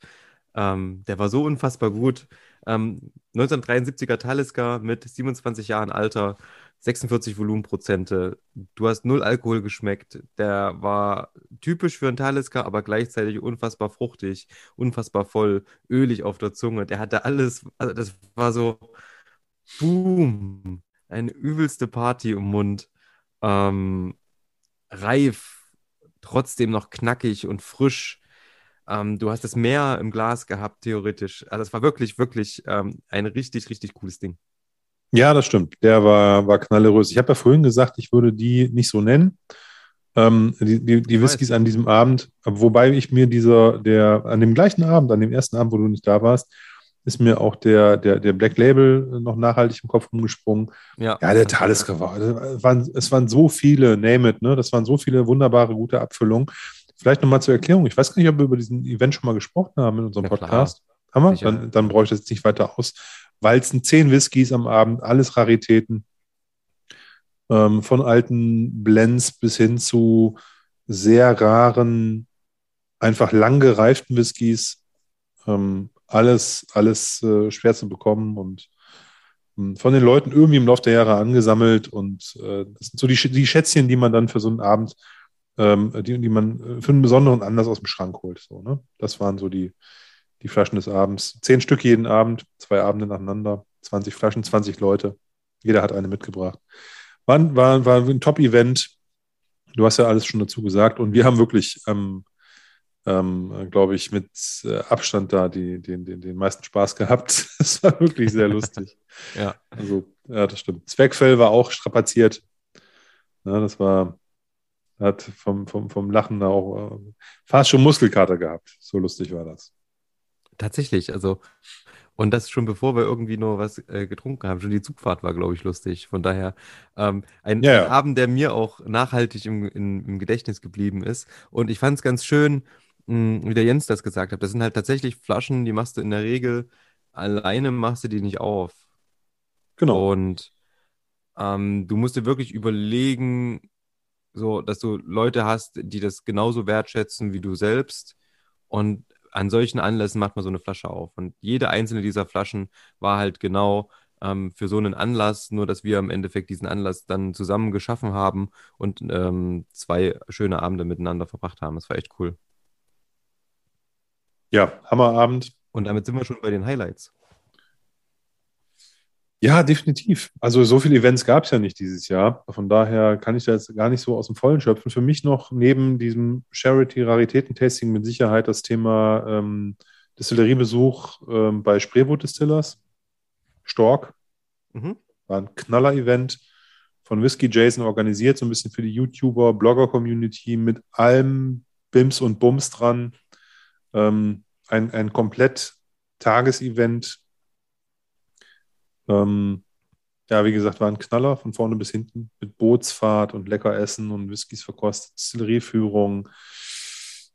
Ähm, der war so unfassbar gut. Ähm, 1973er Talisker mit 27 Jahren Alter, 46 Volumenprozente. Du hast null Alkohol geschmeckt. Der war typisch für einen Talisker, aber gleichzeitig unfassbar fruchtig, unfassbar voll, ölig auf der Zunge. Der hatte alles, also das war so, boom, eine übelste Party im Mund. Ähm, reif, trotzdem noch knackig und frisch. Ähm, du hast das Meer im Glas gehabt, theoretisch. Also es war wirklich, wirklich ähm, ein richtig, richtig cooles Ding. Ja, das stimmt. Der war, war knallerös. Ich habe ja vorhin gesagt, ich würde die nicht so nennen. Ähm, die die, die Whiskys an diesem Abend, wobei ich mir dieser, der, an dem gleichen Abend, an dem ersten Abend, wo du nicht da warst, ist mir auch der, der, der Black Label noch nachhaltig im Kopf rumgesprungen. Ja, ja der Talisker war, es waren, es waren so viele, name it, ne? Das waren so viele wunderbare, gute Abfüllungen. Vielleicht nochmal zur Erklärung. Ich weiß gar nicht, ob wir über diesen Event schon mal gesprochen haben in unserem ja, Podcast. Haben wir? Dann, dann brauche ich das jetzt nicht weiter aus walzen zehn Whiskys am Abend, alles Raritäten. Ähm, von alten Blends bis hin zu sehr raren, einfach lang gereiften Whiskys. Ähm, alles, alles äh, schwer zu bekommen und ähm, von den Leuten irgendwie im Laufe der Jahre angesammelt. Und äh, das sind so die, die Schätzchen, die man dann für so einen Abend, ähm, die, die man äh, für einen besonderen Anlass aus dem Schrank holt. So, ne? Das waren so die, die Flaschen des Abends. Zehn Stück jeden Abend, zwei Abende nacheinander, 20 Flaschen, 20 Leute. Jeder hat eine mitgebracht. War, war, war ein Top-Event. Du hast ja alles schon dazu gesagt. Und wir haben wirklich, ähm, ähm, glaube ich, mit äh, Abstand da die, den, den, den meisten Spaß gehabt. Es war wirklich sehr lustig. ja. Also, ja, das stimmt. Zweckfell war auch strapaziert. Ja, das war, hat vom, vom, vom Lachen auch äh, fast schon Muskelkater gehabt. So lustig war das. Tatsächlich, also, und das schon bevor wir irgendwie nur was äh, getrunken haben. Schon die Zugfahrt war, glaube ich, lustig. Von daher ähm, ein, ja, ja. ein, Abend, der mir auch nachhaltig im, in, im Gedächtnis geblieben ist. Und ich fand es ganz schön, mh, hm, wie der Jens das gesagt hat. Das sind halt tatsächlich Flaschen, die machst du in der Regel alleine, machst du die nicht auf. Genau. Und ähm, du musst dir wirklich überlegen, so, dass du Leute hast, die das genauso wertschätzen wie du selbst. Und an solchen Anlässen macht man so eine Flasche auf. Und jede einzelne dieser Flaschen war halt genau ähm, für so einen Anlass, nur dass wir im Endeffekt diesen Anlass dann zusammen geschaffen haben und ähm, zwei schöne Abende miteinander verbracht haben. Das war echt cool. Ja, Hammerabend. Und damit sind wir schon bei den Highlights. Ja, definitiv. Also so viele Events gab es ja nicht dieses Jahr. Von daher kann ich da jetzt gar nicht so aus dem Vollen schöpfen. Für mich noch neben diesem Charity-Raritäten-Tasting mit Sicherheit das Thema ähm, Distilleriebesuch ähm, bei Spreeboot Distillers. Stork. Mhm. War ein Knaller-Event von Whiskey Jason organisiert, so ein bisschen für die YouTuber, Blogger-Community mit allem Bims und Bums dran. Ähm, ein, ein komplett Tagesevent ähm, ja, wie gesagt, war ein Knaller von vorne bis hinten mit Bootsfahrt und lecker Essen und Whiskys verkostet, Distillerieführung,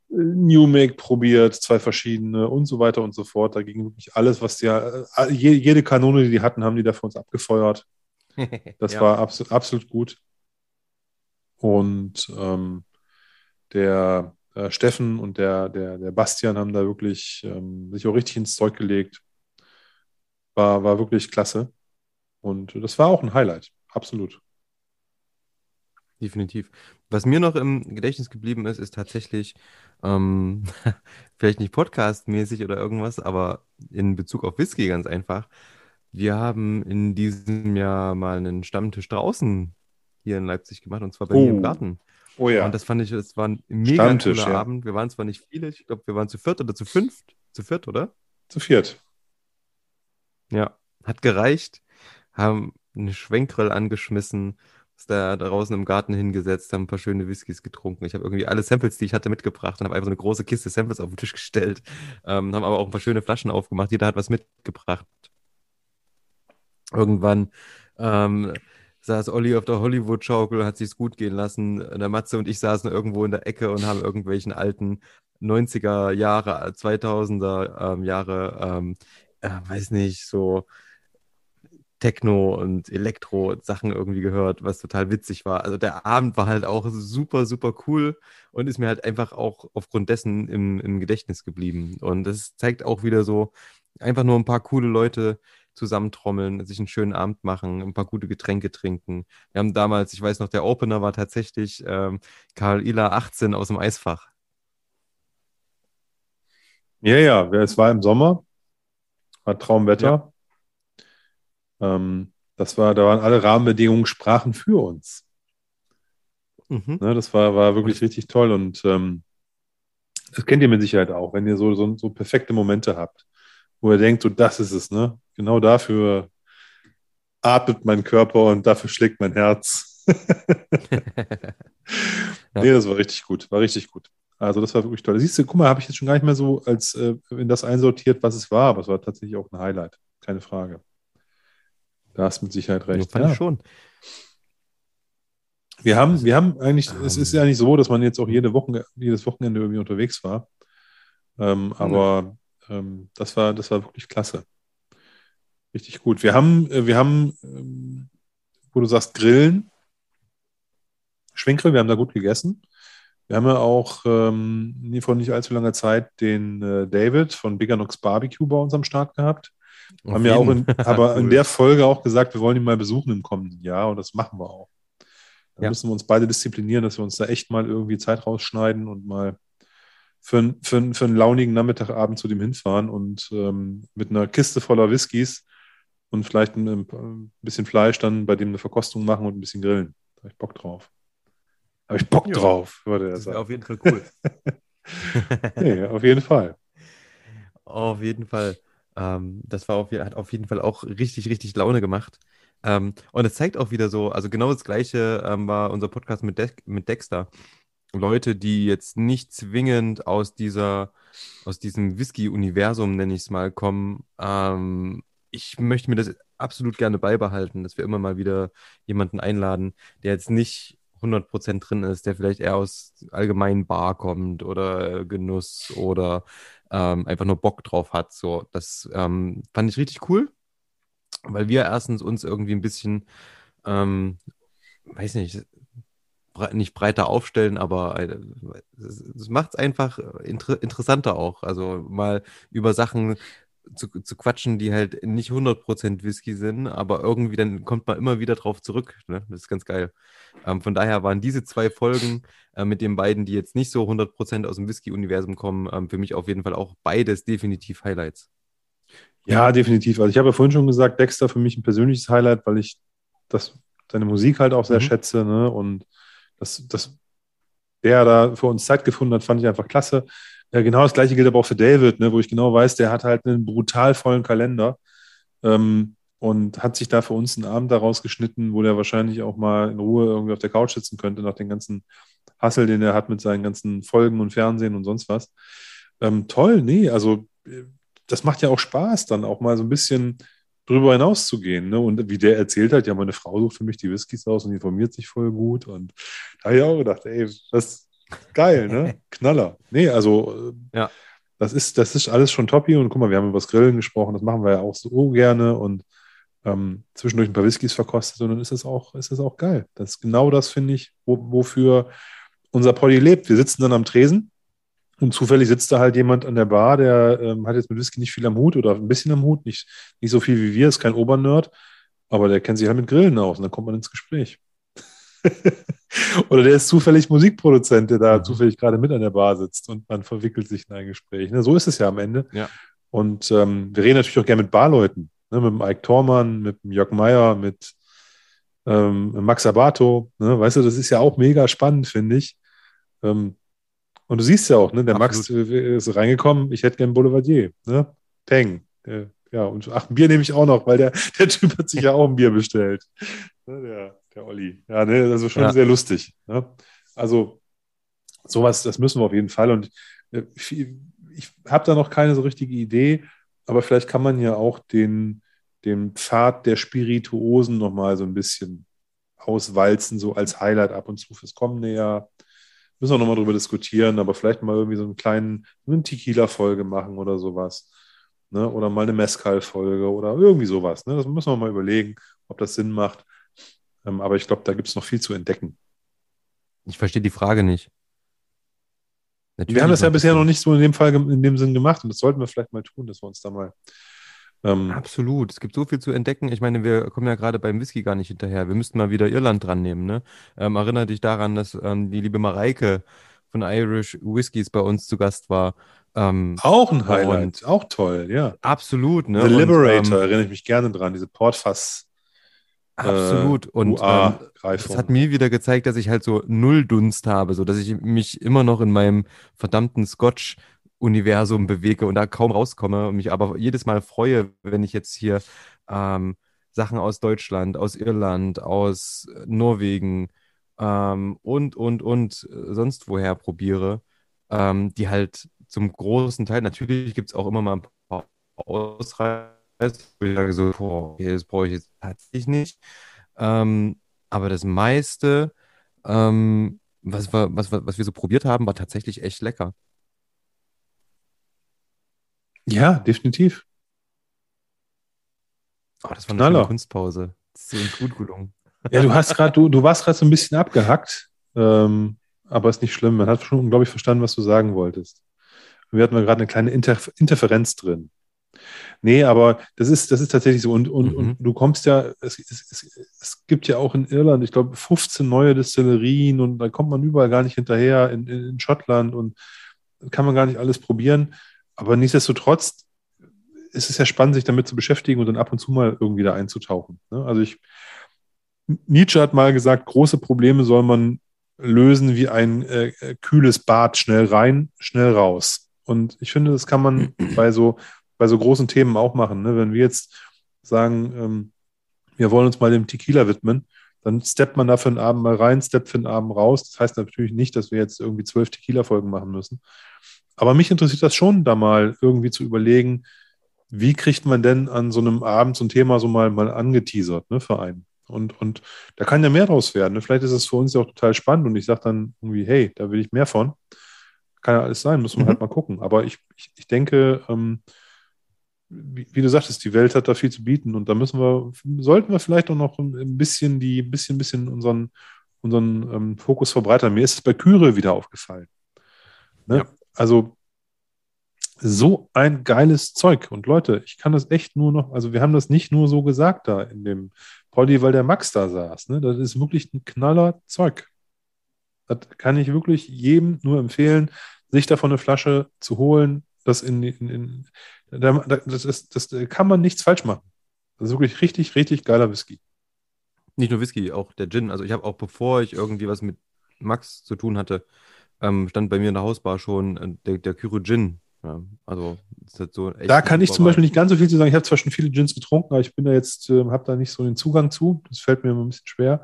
äh, New Make probiert, zwei verschiedene und so weiter und so fort. Da ging wirklich alles, was die, äh, jede Kanone, die die hatten, haben die da für uns abgefeuert. Das ja. war absolut, absolut gut. Und ähm, der äh, Steffen und der, der, der Bastian haben da wirklich ähm, sich auch richtig ins Zeug gelegt. War, war wirklich klasse. Und das war auch ein Highlight, absolut. Definitiv. Was mir noch im Gedächtnis geblieben ist, ist tatsächlich, ähm, vielleicht nicht podcastmäßig oder irgendwas, aber in Bezug auf Whisky ganz einfach. Wir haben in diesem Jahr mal einen Stammtisch draußen hier in Leipzig gemacht und zwar bei oh. mir im oh. Garten. Oh ja. Und das fand ich, es war ein mega cooler ja. Abend. Wir waren zwar nicht viele, ich glaube, wir waren zu viert oder zu fünft. Zu viert, oder? Zu viert. Ja, hat gereicht. Haben eine Schwenkgrill angeschmissen, uns da draußen im Garten hingesetzt, haben ein paar schöne Whiskys getrunken. Ich habe irgendwie alle Samples, die ich hatte, mitgebracht und habe einfach so eine große Kiste Samples auf den Tisch gestellt. Ähm, haben aber auch ein paar schöne Flaschen aufgemacht. Jeder hat was mitgebracht. Irgendwann ähm, saß Olli auf der Hollywood-Schaukel, hat sich's gut gehen lassen. Der Matze und ich saßen irgendwo in der Ecke und haben irgendwelchen alten 90er Jahre, 2000er ähm, Jahre ähm, äh, weiß nicht, so Techno und Elektro-Sachen irgendwie gehört, was total witzig war. Also der Abend war halt auch super, super cool und ist mir halt einfach auch aufgrund dessen im, im Gedächtnis geblieben. Und das zeigt auch wieder so einfach nur ein paar coole Leute, zusammentrommeln, sich einen schönen Abend machen, ein paar gute Getränke trinken. Wir haben damals, ich weiß noch, der Opener war tatsächlich ähm, Karl Ila 18 aus dem Eisfach. Ja, ja, es war im Sommer, war Traumwetter. Ja. Ähm, das war, da waren alle Rahmenbedingungen sprachen für uns. Mhm. Ne, das war, war wirklich richtig toll und ähm, das kennt ihr mit Sicherheit auch, wenn ihr so, so, so perfekte Momente habt, wo ihr denkt, so das ist es, ne? Genau dafür atmet mein Körper und dafür schlägt mein Herz. ja. Nee, das war richtig gut, war richtig gut. Also das war wirklich toll. Siehst du, guck mal, habe ich jetzt schon gar nicht mehr so als äh, in das einsortiert, was es war, aber es war tatsächlich auch ein Highlight, keine Frage. Da hast du mit Sicherheit recht. Ja, schon. Wir haben, wir haben eigentlich, um, es ist ja nicht so, dass man jetzt auch jede Woche, jedes Wochenende irgendwie unterwegs war. Ähm, aber ähm, das war, das war wirklich klasse. Richtig gut. Wir haben, äh, wir haben, ähm, wo du sagst, Grillen, Schwinkgrill, wir haben da gut gegessen. Wir haben ja auch ähm, vor nicht allzu langer Zeit den äh, David von Bigger Nox Barbecue bei uns am Start gehabt. Auf haben ja auch in, aber cool. in der Folge auch gesagt, wir wollen ihn mal besuchen im kommenden Jahr und das machen wir auch. Da ja. müssen wir uns beide disziplinieren, dass wir uns da echt mal irgendwie Zeit rausschneiden und mal für, für, für einen launigen Nachmittagabend zu dem hinfahren und ähm, mit einer Kiste voller Whiskys und vielleicht ein, ein, bisschen Fleisch dann bei dem eine Verkostung machen und ein bisschen grillen. Da habe ich Bock drauf. Habe ich Bock drauf, würde er sagen. Auf jeden Fall cool. nee, auf jeden Fall. Auf jeden Fall. Ähm, das war auf, hat auf jeden Fall auch richtig, richtig Laune gemacht. Ähm, und es zeigt auch wieder so, also genau das Gleiche ähm, war unser Podcast mit, De mit Dexter. Leute, die jetzt nicht zwingend aus dieser, aus diesem Whisky-Universum, nenne ich es mal, kommen. Ähm, ich möchte mir das absolut gerne beibehalten, dass wir immer mal wieder jemanden einladen, der jetzt nicht 100% drin ist, der vielleicht eher aus allgemeinen Bar kommt oder Genuss oder ähm, einfach nur Bock drauf hat. So, das ähm, fand ich richtig cool, weil wir erstens uns irgendwie ein bisschen, ähm, weiß nicht, nicht breiter aufstellen, aber äh, es macht es einfach inter interessanter auch. Also mal über Sachen zu, zu quatschen, die halt nicht 100% Whisky sind, aber irgendwie dann kommt man immer wieder drauf zurück. Ne? Das ist ganz geil. Ähm, von daher waren diese zwei Folgen äh, mit den beiden, die jetzt nicht so 100% aus dem Whisky-Universum kommen, ähm, für mich auf jeden Fall auch beides definitiv Highlights. Ja, definitiv. Also ich habe ja vorhin schon gesagt, Dexter für mich ein persönliches Highlight, weil ich das, seine Musik halt auch sehr mhm. schätze ne? und das, das der da für uns Zeit gefunden hat, fand ich einfach klasse. Ja, genau das gleiche gilt aber auch für David, ne, wo ich genau weiß, der hat halt einen brutal vollen Kalender ähm, und hat sich da für uns einen Abend daraus geschnitten, wo der wahrscheinlich auch mal in Ruhe irgendwie auf der Couch sitzen könnte, nach dem ganzen Hassel, den er hat mit seinen ganzen Folgen und Fernsehen und sonst was. Ähm, toll, nee, also äh, das macht ja auch Spaß, dann auch mal so ein bisschen drüber hinaus zu gehen. Ne? Und wie der erzählt hat, ja, meine Frau sucht für mich die Whiskys aus und informiert sich voll gut. Und da habe ich auch gedacht, ey, das, Geil, ne? Knaller. Nee, also ja. das ist, das ist alles schon toppi und guck mal, wir haben über das Grillen gesprochen, das machen wir ja auch so gerne und ähm, zwischendurch ein paar Whiskys verkostet und dann ist es auch, ist es auch geil. Das ist genau das, finde ich, wo, wofür unser Poddy lebt. Wir sitzen dann am Tresen und zufällig sitzt da halt jemand an der Bar, der ähm, hat jetzt mit Whisky nicht viel am Hut oder ein bisschen am Hut, nicht, nicht so viel wie wir, ist kein Obernerd, aber der kennt sich halt mit Grillen aus und dann kommt man ins Gespräch. Oder der ist zufällig Musikproduzent, der da mhm. zufällig gerade mit an der Bar sitzt und man verwickelt sich in ein Gespräch. Ne? So ist es ja am Ende. Ja. Und ähm, wir reden natürlich auch gerne mit Barleuten. Ne? Mit dem Ike Thormann, mit dem Jörg Meyer, mit ähm, Max Abato. Ne? Weißt du, das ist ja auch mega spannend, finde ich. Ähm, und du siehst ja auch, ne? der Absolut. Max ist reingekommen, ich hätte gern Boulevardier. Ne? Peng. Ja, und ach, ein Bier nehme ich auch noch, weil der, der Typ hat sich ja auch ein Bier bestellt. Ne, der, der Olli. Ja, ne, also schon ja. sehr lustig. Ne? Also sowas, das müssen wir auf jeden Fall. Und äh, ich habe da noch keine so richtige Idee, aber vielleicht kann man ja auch den, den Pfad der Spirituosen nochmal so ein bisschen auswalzen, so als Highlight ab und zu fürs kommende Jahr. Müssen wir nochmal drüber diskutieren, aber vielleicht mal irgendwie so einen kleinen, eine Tequila-Folge machen oder sowas. Ne? Oder mal eine Mescal-Folge oder irgendwie sowas. Ne? Das müssen wir mal überlegen, ob das Sinn macht. Ähm, aber ich glaube, da gibt es noch viel zu entdecken. Ich verstehe die Frage nicht. Natürlich wir haben das ja bisher noch nicht so in dem Fall, in dem Sinn gemacht und das sollten wir vielleicht mal tun, dass wir uns da mal Ähm, Absolut. Es gibt so viel zu entdecken. Ich meine, wir kommen ja gerade beim Whisky gar nicht hinterher. Wir müssten mal wieder Irland dran nehmen. Ne? Ähm, erinnere dich daran, dass ähm, die liebe Mareike von Irish Whiskies bei uns zu Gast war. Ähm, auch ein Highlight, auch toll, ja. Absolut, ne? The Liberator, und, ähm, erinnere ich mich gerne dran, diese Portfass. Absolut. Äh, und ähm, das hat mir wieder gezeigt, dass ich halt so null Dunst habe, so dass ich mich immer noch in meinem verdammten Scotch Universum bewege und da kaum rauskomme und mich aber jedes Mal freue, wenn ich jetzt hier ähm, Sachen aus Deutschland, aus Irland, aus Norwegen ähm, und, und, und äh, sonst woher probiere, ähm, die halt zum großen Teil, natürlich gibt es auch immer mal ein paar Ausreißer, wo ich sage so, boah, okay, das brauche ich jetzt tatsächlich nicht. Ähm, aber das meiste, ähm, was, was, was wir so probiert haben, war tatsächlich echt lecker. Ja, definitiv. Oh, das war eine schöne Kunstpause. Das ist gut gelungen. Ja, du hast gerade, du, du warst gerade so ein bisschen abgehackt, ähm, aber ist nicht schlimm. Man hat schon, glaube ich, verstanden, was du sagen wolltest. wir hatten gerade eine kleine Interf Interferenz drin. Nee, aber das ist, das ist tatsächlich so. Und, und, mhm. und du kommst ja, es, es, es, gibt ja auch in Irland, ich glaube, 15 neue Destillerien und da kommt man überall gar nicht hinterher, in, in, in Schottland und kann man gar nicht alles probieren. Aber nichtsdestotrotz ist es ja spannend, sich damit zu beschäftigen und dann ab und zu mal irgendwie da einzutauchen. Ne? Also ich, Nietzsche hat mal gesagt, große Probleme soll man lösen wie ein äh, kühles Bad, schnell rein, schnell raus. Und ich finde, das kann man bei so, bei so großen Themen auch machen. Ne? Wenn wir jetzt sagen, ähm, wir wollen uns mal dem Tequila widmen, dann steppt man da für einen Abend mal rein, steppt für einen Abend raus. Das heißt natürlich nicht, dass wir jetzt irgendwie zwölf Tequila-Folgen machen müssen. Aber mich interessiert das schon, da mal irgendwie zu überlegen, wie kriegt man denn an so einem Abend so ein Thema so mal, mal angeteasert ne, für einen? Und, und da kann ja mehr draus werden. Ne? Vielleicht ist es für uns ja auch total spannend und ich sage dann irgendwie, hey, da will ich mehr von. Kann ja alles sein, muss man mhm. halt mal gucken. Aber ich, ich, ich denke, ähm, wie, du sagtest, die Welt hat da viel zu bieten und da müssen wir, sollten wir vielleicht auch noch ein bisschen die, bisschen, bisschen unseren, unseren ähm, Fokus verbreitern. Mir ist es bei Küre wieder aufgefallen. Ne? Ja. Also so ein geiles Zeug. Und Leute, ich kann das echt nur noch, also wir haben das nicht nur so gesagt da in dem Polly, weil der Max da saß. Ne? Das ist wirklich ein knaller Zeug. Das kann ich wirklich jedem nur empfehlen, sich davon eine Flasche zu holen. Das, in, in, in das, ist, das kann man nichts falsch machen. Das ist wirklich richtig, richtig geiler Whisky. Nicht nur Whisky, auch der Gin. Also ich habe auch, bevor ich irgendwie was mit Max zu tun hatte, ähm, stand bei mir in der Hausbar schon äh, der, der Kyro Gin. Ja, also halt so da kann ich zum Beispiel nicht ganz so viel zu sagen. Ich habe zwar schon viele Gins getrunken, aber ich bin da jetzt, äh, habe da nicht so den Zugang zu. Das fällt mir immer ein bisschen schwer.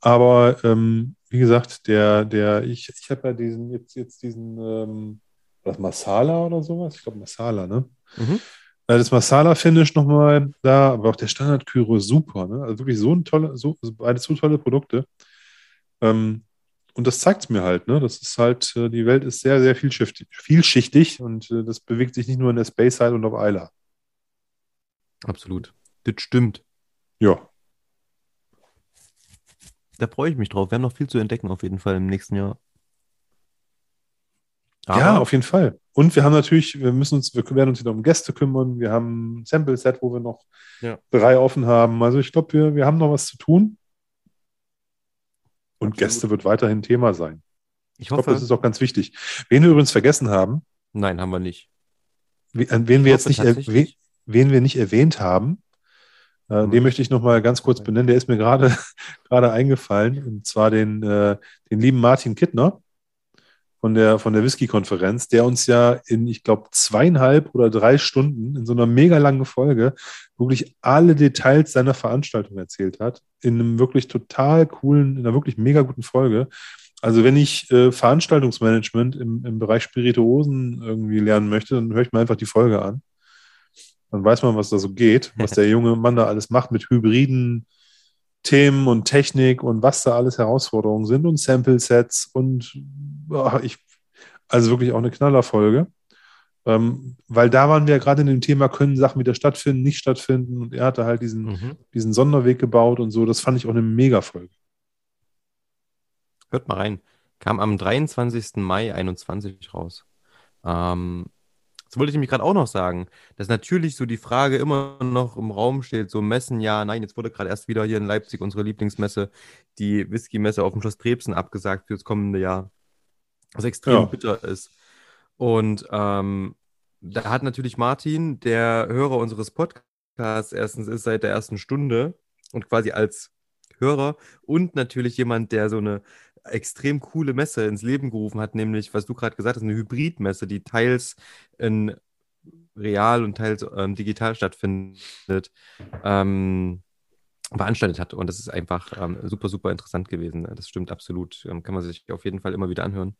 Aber ähm, wie gesagt, der, der, ich, ich habe ja diesen, jetzt, jetzt diesen, ähm, das Masala oder sowas? Ich glaube Masala, ne? Mhm. Äh, das Masala-Finish nochmal da, aber auch der Standard-Kyro super, ne? Also wirklich so ein tolle, so, beide so tolle Produkte. Ähm, und das zeigt es mir halt, ne? Das ist halt, äh, die Welt ist sehr, sehr vielschichtig, vielschichtig und äh, das bewegt sich nicht nur in der Space Side und auf Isla. Absolut. Das stimmt. Ja. Da freue ich mich drauf. Wir haben noch viel zu entdecken auf jeden Fall im nächsten Jahr. Aber ja, auf jeden Fall. Und wir haben natürlich, wir müssen uns, wir werden uns wieder um Gäste kümmern. Wir haben ein Sample-Set, wo wir noch ja. drei offen haben. Also ich glaube, wir, wir haben noch was zu tun. Und Absolut. Gäste wird weiterhin Thema sein. Ich, ich hoffe, glaube, das ist auch ganz wichtig. Wen wir übrigens vergessen haben. Nein, haben wir nicht. Wen wir jetzt nicht, wen, wen wir nicht erwähnt haben, äh, mhm. den möchte ich noch mal ganz kurz benennen. Der ist mir gerade gerade eingefallen. Und zwar den, äh, den lieben Martin Kittner von der, von der Whisky-Konferenz, der uns ja in, ich glaube, zweieinhalb oder drei Stunden in so einer mega langen Folge wirklich alle Details seiner Veranstaltung erzählt hat. In einem wirklich total coolen, in einer wirklich mega guten Folge. Also wenn ich äh, Veranstaltungsmanagement im, im Bereich Spirituosen irgendwie lernen möchte, dann höre ich mir einfach die Folge an. Dann weiß man, was da so geht, was der junge Mann da alles macht mit Hybriden, Themen und Technik und was da alles Herausforderungen sind und Sample-Sets und oh, ich, also wirklich auch eine Knallerfolge. Ähm, weil da waren wir gerade in dem Thema, können Sachen wieder stattfinden, nicht stattfinden und er hatte halt diesen, mhm. diesen Sonderweg gebaut und so. Das fand ich auch eine Mega-Folge. Hört mal rein. Kam am 23. Mai 21 raus. Ähm, Das wollte ich nämlich gerade auch noch sagen, dass natürlich so die Frage immer noch im Raum steht, so Messen, ja, nein, jetzt wurde gerade erst wieder hier in Leipzig unsere Lieblingsmesse, die Whisky-Messe auf dem Schloss Trebsen abgesagt für das kommende Jahr, was extrem ja. bitter ist. Und ähm, da hat natürlich Martin, der Hörer unseres Podcasts, erstens ist seit der ersten Stunde und quasi als Hörer und natürlich jemand, der so eine extrem coole Messe ins Leben gerufen hat, nämlich, was du gerade gesagt hast, eine Hybridmesse, die teils in real und teils ähm, digital stattfindet, ähm, veranstaltet hat. Und das ist einfach ähm, super, super interessant gewesen. Das stimmt absolut. Ähm, kann man sich auf jeden Fall immer wieder anhören.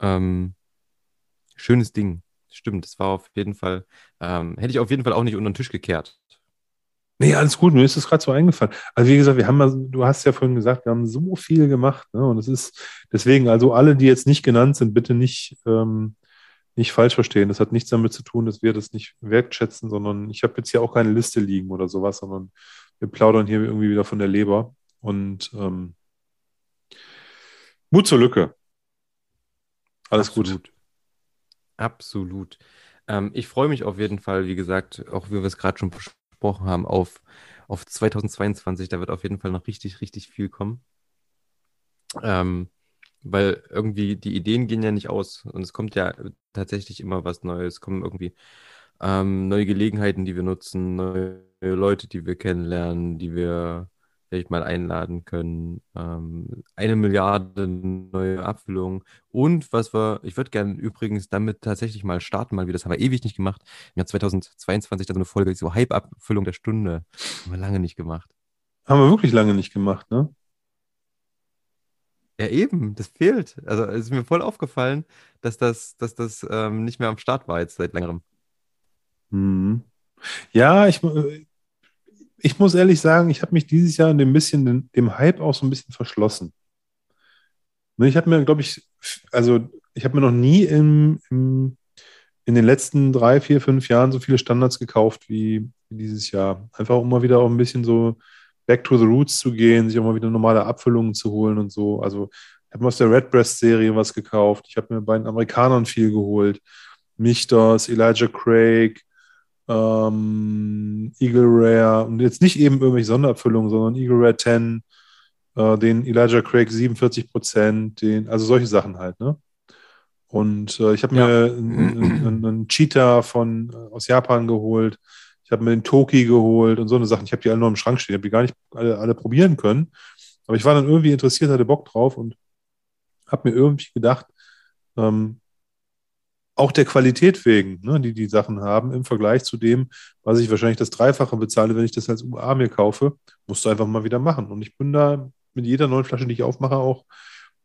Ähm, schönes Ding. Stimmt, das war auf jeden Fall, ähm, hätte ich auf jeden Fall auch nicht unter den Tisch gekehrt. Nee, alles gut, mir ist das gerade so eingefallen. Also wie gesagt, wir haben mal, du hast ja vorhin gesagt, wir haben so viel gemacht, ne? Und es ist deswegen, also alle, die jetzt nicht genannt sind, bitte nicht, ähm, nicht falsch verstehen. Das hat nichts damit zu tun, dass wir das nicht wertschätzen, sondern ich habe jetzt hier auch keine Liste liegen oder sowas, sondern wir plaudern hier irgendwie wieder von der Leber. Und ähm, Mut zur Lücke. Alles Absolut. gut. Absolut. Ähm, ich freue mich auf jeden Fall, wie gesagt, auch wie wir es gerade schon besprochen haben, auf, auf 2022. Da wird auf jeden Fall noch richtig, richtig viel kommen. Ähm, weil irgendwie die Ideen gehen ja nicht aus und es kommt ja tatsächlich immer was Neues. Es kommen irgendwie ähm, neue Gelegenheiten, die wir nutzen, neue Leute, die wir kennenlernen, die wir vielleicht mal einladen können. Ähm, eine Milliarde neue Abfüllungen. Und was wir, ich würde gerne übrigens damit tatsächlich mal starten, mal wieder, das haben wir ewig nicht gemacht. Im Jahr 2022 da so eine Folge, so Hype-Abfüllung der Stunde. Haben wir lange nicht gemacht. Haben wir wirklich lange nicht gemacht, ne? Ja, eben, das fehlt. Also es ist mir voll aufgefallen, dass das, dass das ähm, nicht mehr am Start war jetzt seit längerem. Mhm. Ja, ich, ich muss ehrlich sagen, ich habe mich dieses Jahr dem bisschen dem, Hype auch so ein bisschen verschlossen. Ne, ich habe mir, glaube ich, also ich habe mir noch nie im, im, in den letzten drei, vier, fünf Jahren so viele Standards gekauft wie, dieses Jahr. Einfach um mal wieder auch ein bisschen so back to the roots zu gehen, sich auch mal wieder normale Abfüllungen zu holen und so. Also ich habe mir aus der Redbreast-Serie was gekauft. Ich habe mir bei den Amerikanern viel geholt. Michtos, Elijah Craig, ähm, Eagle Rare und jetzt nicht eben irgendwelche Sonderabfüllungen, sondern Eagle Rare 10, äh, den Elijah Craig 47 Prozent, den, also solche Sachen halt, ne? Und äh, ich habe ja. mir einen, einen, einen Cheetah von, äh, aus Japan geholt. Ich habe mir den Toki geholt und so eine Sachen. Ich habe die alle noch im Schrank stehen. Ich habe die gar nicht alle, alle probieren können. Aber ich war dann irgendwie interessiert, hatte Bock drauf und habe mir irgendwie gedacht, ähm, auch der Qualität wegen, ne, die die Sachen haben, im Vergleich zu dem, was ich wahrscheinlich das Dreifache bezahle, wenn ich das als UA mir kaufe, musst du einfach mal wieder machen. Und ich bin da mit jeder neuen Flasche, die ich aufmache, auch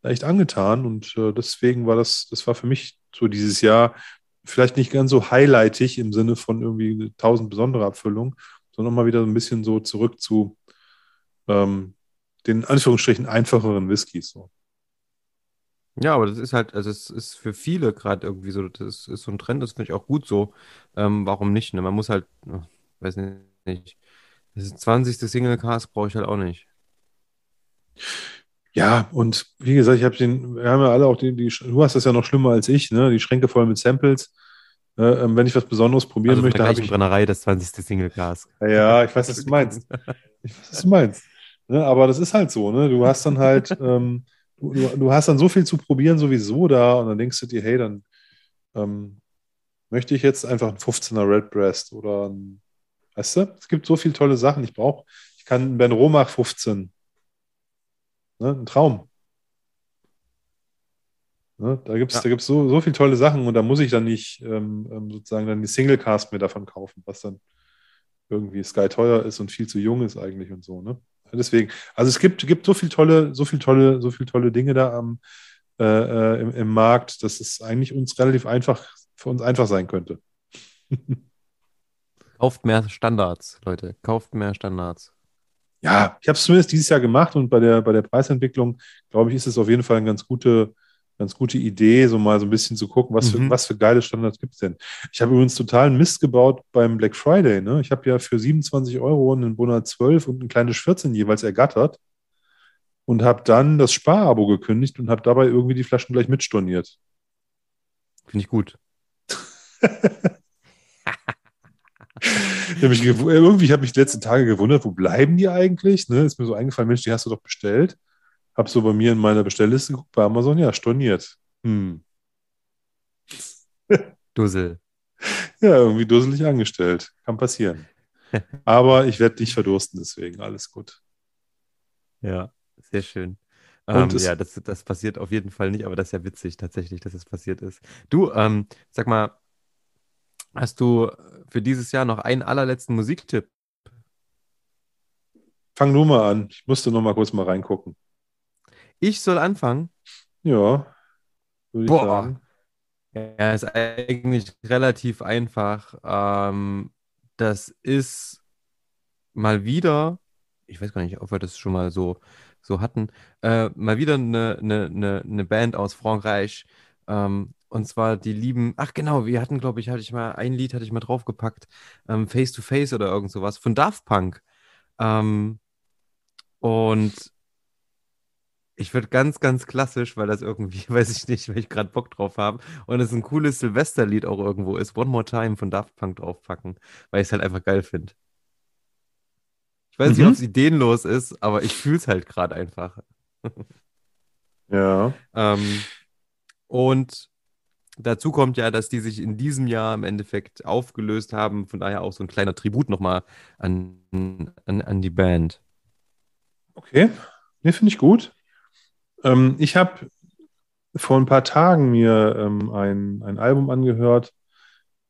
echt angetan. Und äh, deswegen war das, das war für mich so dieses Jahr vielleicht nicht ganz so highlightig im Sinne von irgendwie tausend besondere Abfüllungen, sondern mal wieder so ein bisschen so zurück zu ähm, den Anführungsstrichen einfacheren Whiskys. So. Ja, aber das ist halt, also es ist für viele gerade irgendwie so, das ist so ein Trend, das finde ich auch gut so. Ähm, warum nicht? Ne? Man muss halt, oh, weiß nicht, das 20. Single Cast brauche ich halt auch nicht. Ja, und wie gesagt, ich habe den, wir haben ja alle auch die, die, du hast das ja noch schlimmer als ich, ne? Die Schränke voll mit Samples. Äh, wenn ich was Besonderes probieren also möchte, habe ich. Brennerei das 20. Single Cast. Ja, ich weiß, was du meinst. Ich weiß, was du meinst. Ne? Aber das ist halt so, ne? Du hast dann halt, ähm, du, du, hast dann so viel zu probieren sowieso da und dann denkst du dir, hey, dann ähm, möchte ich jetzt einfach ein 15er Redbreast oder ein, weißt du, es gibt so viele tolle Sachen. Ich brauche, ich kann einen Ben Romach 15. Ne, ein Traum. Ne, da gibt es ja. so, so viele tolle Sachen und da muss ich dann nicht ähm, ähm, sozusagen dann die Singlecast mir davon kaufen, was dann irgendwie Sky teuer ist und viel zu jung ist eigentlich und so. Ne? Deswegen, also es gibt, gibt so viel tolle, so viel tolle, so viel tolle Dinge da am, äh, äh, im, im, Markt, dass es eigentlich uns relativ einfach, für uns einfach sein könnte. Kauft mehr Standards, Leute. Kauft mehr Standards. Ja, ich habe es zumindest dieses Jahr gemacht und bei der, bei der Preisentwicklung, glaube ich, ist es auf jeden Fall eine ganz gute, ganz gute Idee, so mal so ein bisschen zu gucken, was, für, mhm. was für geile Standards gibt es denn. Ich habe übrigens totalen Mist gebaut beim Black Friday. Ne? Ich habe ja für 27 Euro einen Bonner 12 und ein kleines 14 jeweils ergattert und habe dann das Sparabo gekündigt und habe dabei irgendwie die Flaschen gleich mitstorniert. Finde ich gut. hab mich gew- irgendwie habe ich die letzten Tage gewundert, wo bleiben die eigentlich? Ne? Ist mir so eingefallen, Mensch, die hast du doch bestellt. Hab so bei mir in meiner Bestellliste geguckt bei Amazon, ja, storniert. Hm. Dussel. Ja, irgendwie dusselig angestellt. Kann passieren. Aber ich werde nicht verdursten, deswegen alles gut. Ja, sehr schön. Ähm, ja, das, das passiert auf jeden Fall nicht, aber das ist ja witzig tatsächlich, dass es passiert ist. Du, ähm, sag mal, hast du für dieses Jahr noch einen allerletzten Musiktipp? Fang du mal an. Ich musste noch mal kurz mal reingucken. Ich soll anfangen. Ja, Boah. sagen. Ja, ist eigentlich relativ einfach. Ähm, das ist mal wieder, ich weiß gar nicht, ob wir das schon mal so, so hatten, äh, mal wieder eine, eine, eine, eine Band aus Frankreich. Ähm, und zwar die lieben, ach genau, wir hatten, glaube ich, hatte ich mal, ein Lied hatte ich mal draufgepackt, ähm, Face to Face oder irgend sowas, von Daft Punk. Ähm, und ich würde ganz, ganz klassisch, weil das irgendwie, weiß ich nicht, weil ich gerade Bock drauf habe und es ein cooles Silvesterlied auch irgendwo ist, One More Time von Daft Punk draufpacken, weil ich es halt einfach geil finde. Ich weiß nicht, Mhm. ob es ideenlos ist, aber ich fühle es halt gerade einfach. Ja. Ähm, und dazu kommt ja, dass die sich in diesem Jahr im Endeffekt aufgelöst haben, von daher auch so ein kleiner Tribut nochmal an, an, an die Band. Okay. Nee, finde ich gut. Ähm, ich habe vor ein paar Tagen mir ähm, ein, ein Album angehört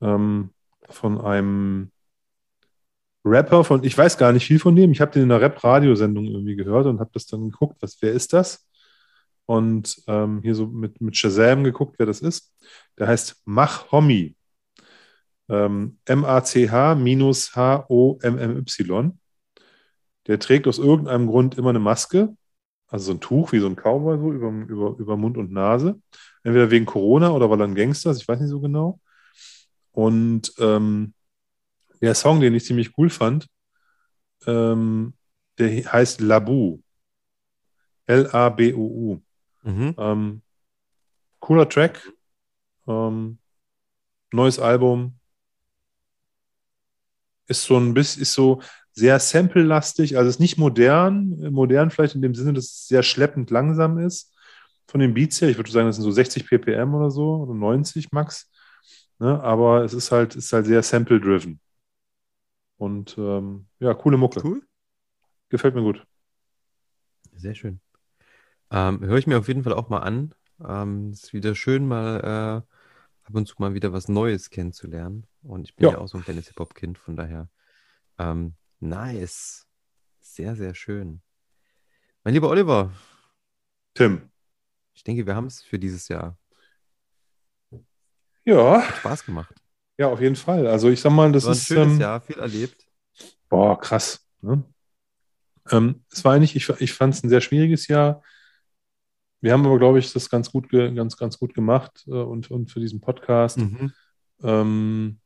ähm, von einem Rapper von, ich weiß gar nicht viel von dem. Ich habe den in einer Rap-Radiosendung irgendwie gehört und habe das dann geguckt, was, wer ist das? Und ähm, hier so mit, mit Shazam geguckt, wer das ist. Der heißt Mach Homie. Ähm, M-A-C-H-H-O-M-M-Y. Der trägt aus irgendeinem Grund immer eine Maske, also so ein Tuch wie so ein Cowboy so über, über, über Mund und Nase. Entweder wegen Corona oder weil er ein Gangster ist, ich weiß nicht so genau. Und ähm, der Song, den ich ziemlich cool fand, ähm, der heißt Labu. L-A-B-U-U. Mhm. Ähm, cooler Track. Ähm, neues Album. Ist so ein bisschen, ist so sehr sample-lastig, also ist nicht modern, modern vielleicht in dem Sinne, dass es sehr schleppend langsam ist. Von den Beats her, ich würde sagen, das sind so 60 ppm oder so, oder 90 max. Ne? Aber es ist halt, ist halt sehr sample-driven. Und ähm, ja, coole Mucke. Cool. Gefällt mir gut. Sehr schön. Ähm, höre ich mir auf jeden Fall auch mal an. Ähm, ist wieder schön, mal äh, ab und zu mal wieder was Neues kennenzulernen. Und ich bin Ja. ja, auch so ein kleines Hip-Hop-Kind, von daher ähm, nice. Sehr, sehr schön. Mein lieber Oliver, Tim. ich denke, wir haben es für dieses Jahr. Ja, Hat Spaß gemacht. ja, auf jeden Fall. Also ich sag mal, das War ein ist. schönes ähm, Jahr, viel erlebt. Boah, krass. Ne? Ähm, es war eigentlich, ich, ich fand es ein sehr schwieriges Jahr. Wir haben aber, glaube ich, das ganz gut, ganz, ganz gut gemacht äh, und, und für diesen Podcast Mhm. ähm,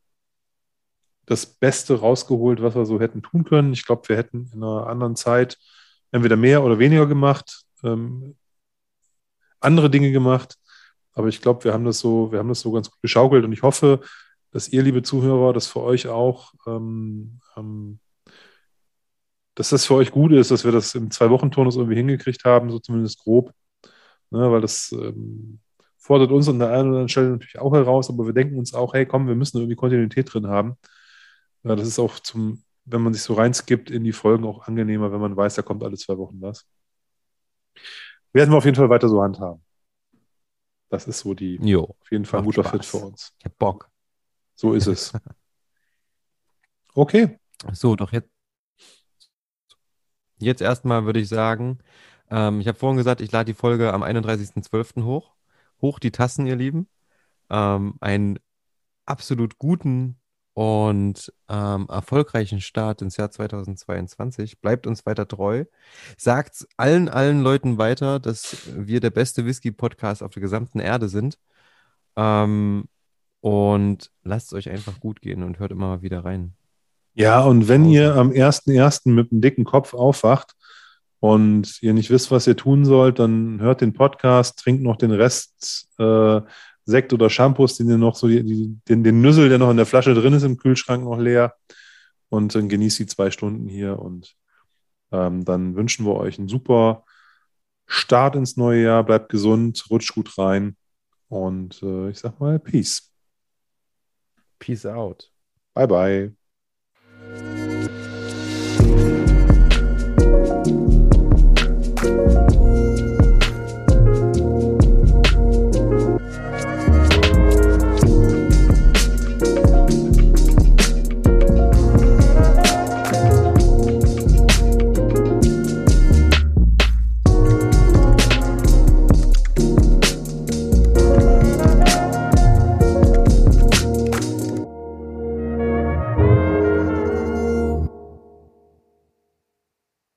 das Beste rausgeholt, was wir so hätten tun können. Ich glaube, wir hätten in einer anderen Zeit entweder mehr oder weniger gemacht, ähm, andere Dinge gemacht. Aber ich glaube, wir haben das so, wir haben das so ganz gut geschaukelt und ich hoffe, dass ihr, liebe Zuhörer, das für euch auch, ähm, ähm, dass das für euch gut ist, dass wir das im Zwei-Wochen-Turnus irgendwie hingekriegt haben, so zumindest grob. Ne, weil das ähm, fordert uns an der einen oder anderen Stelle natürlich auch heraus, aber wir denken uns auch, hey, komm, wir müssen irgendwie Kontinuität drin haben. Ja, das ist auch zum, wenn man sich so reinskippt in die Folgen, auch angenehmer, wenn man weiß, da kommt alle zwei Wochen was. Werden wir auf jeden Fall weiter so handhaben. Das ist so die, Jo, auf jeden Fall ein guter Fit Spaß. für uns. ich hab Bock. So ist es. Okay. So, doch jetzt. Jetzt erstmal würde ich sagen, ähm, ich habe vorhin gesagt, ich lade die Folge am 31.12. hoch. Hoch die Tassen, ihr Lieben. Ähm, einen absolut guten und ähm, erfolgreichen Start ins Jahr 2022. Bleibt uns weiter treu. Sagt allen, allen Leuten weiter, dass wir der beste Whisky-Podcast auf der gesamten Erde sind. Ähm, und lasst es euch einfach gut gehen und hört immer mal wieder rein. Ja, und wenn ihr am 1.1. mit einem dicken Kopf aufwacht und ihr nicht wisst, was ihr tun sollt, dann hört den Podcast, trinkt noch den Rest äh, Sekt oder Shampoos, den ihr noch so, die, den, den Nüssel, der noch in der Flasche drin ist, im Kühlschrank noch leer. und dann genießt die zwei Stunden hier und ähm, dann wünschen wir euch einen super Start ins neue Jahr. Bleibt gesund, rutscht gut rein und äh, ich sag mal Peace. Peace out. Bye bye.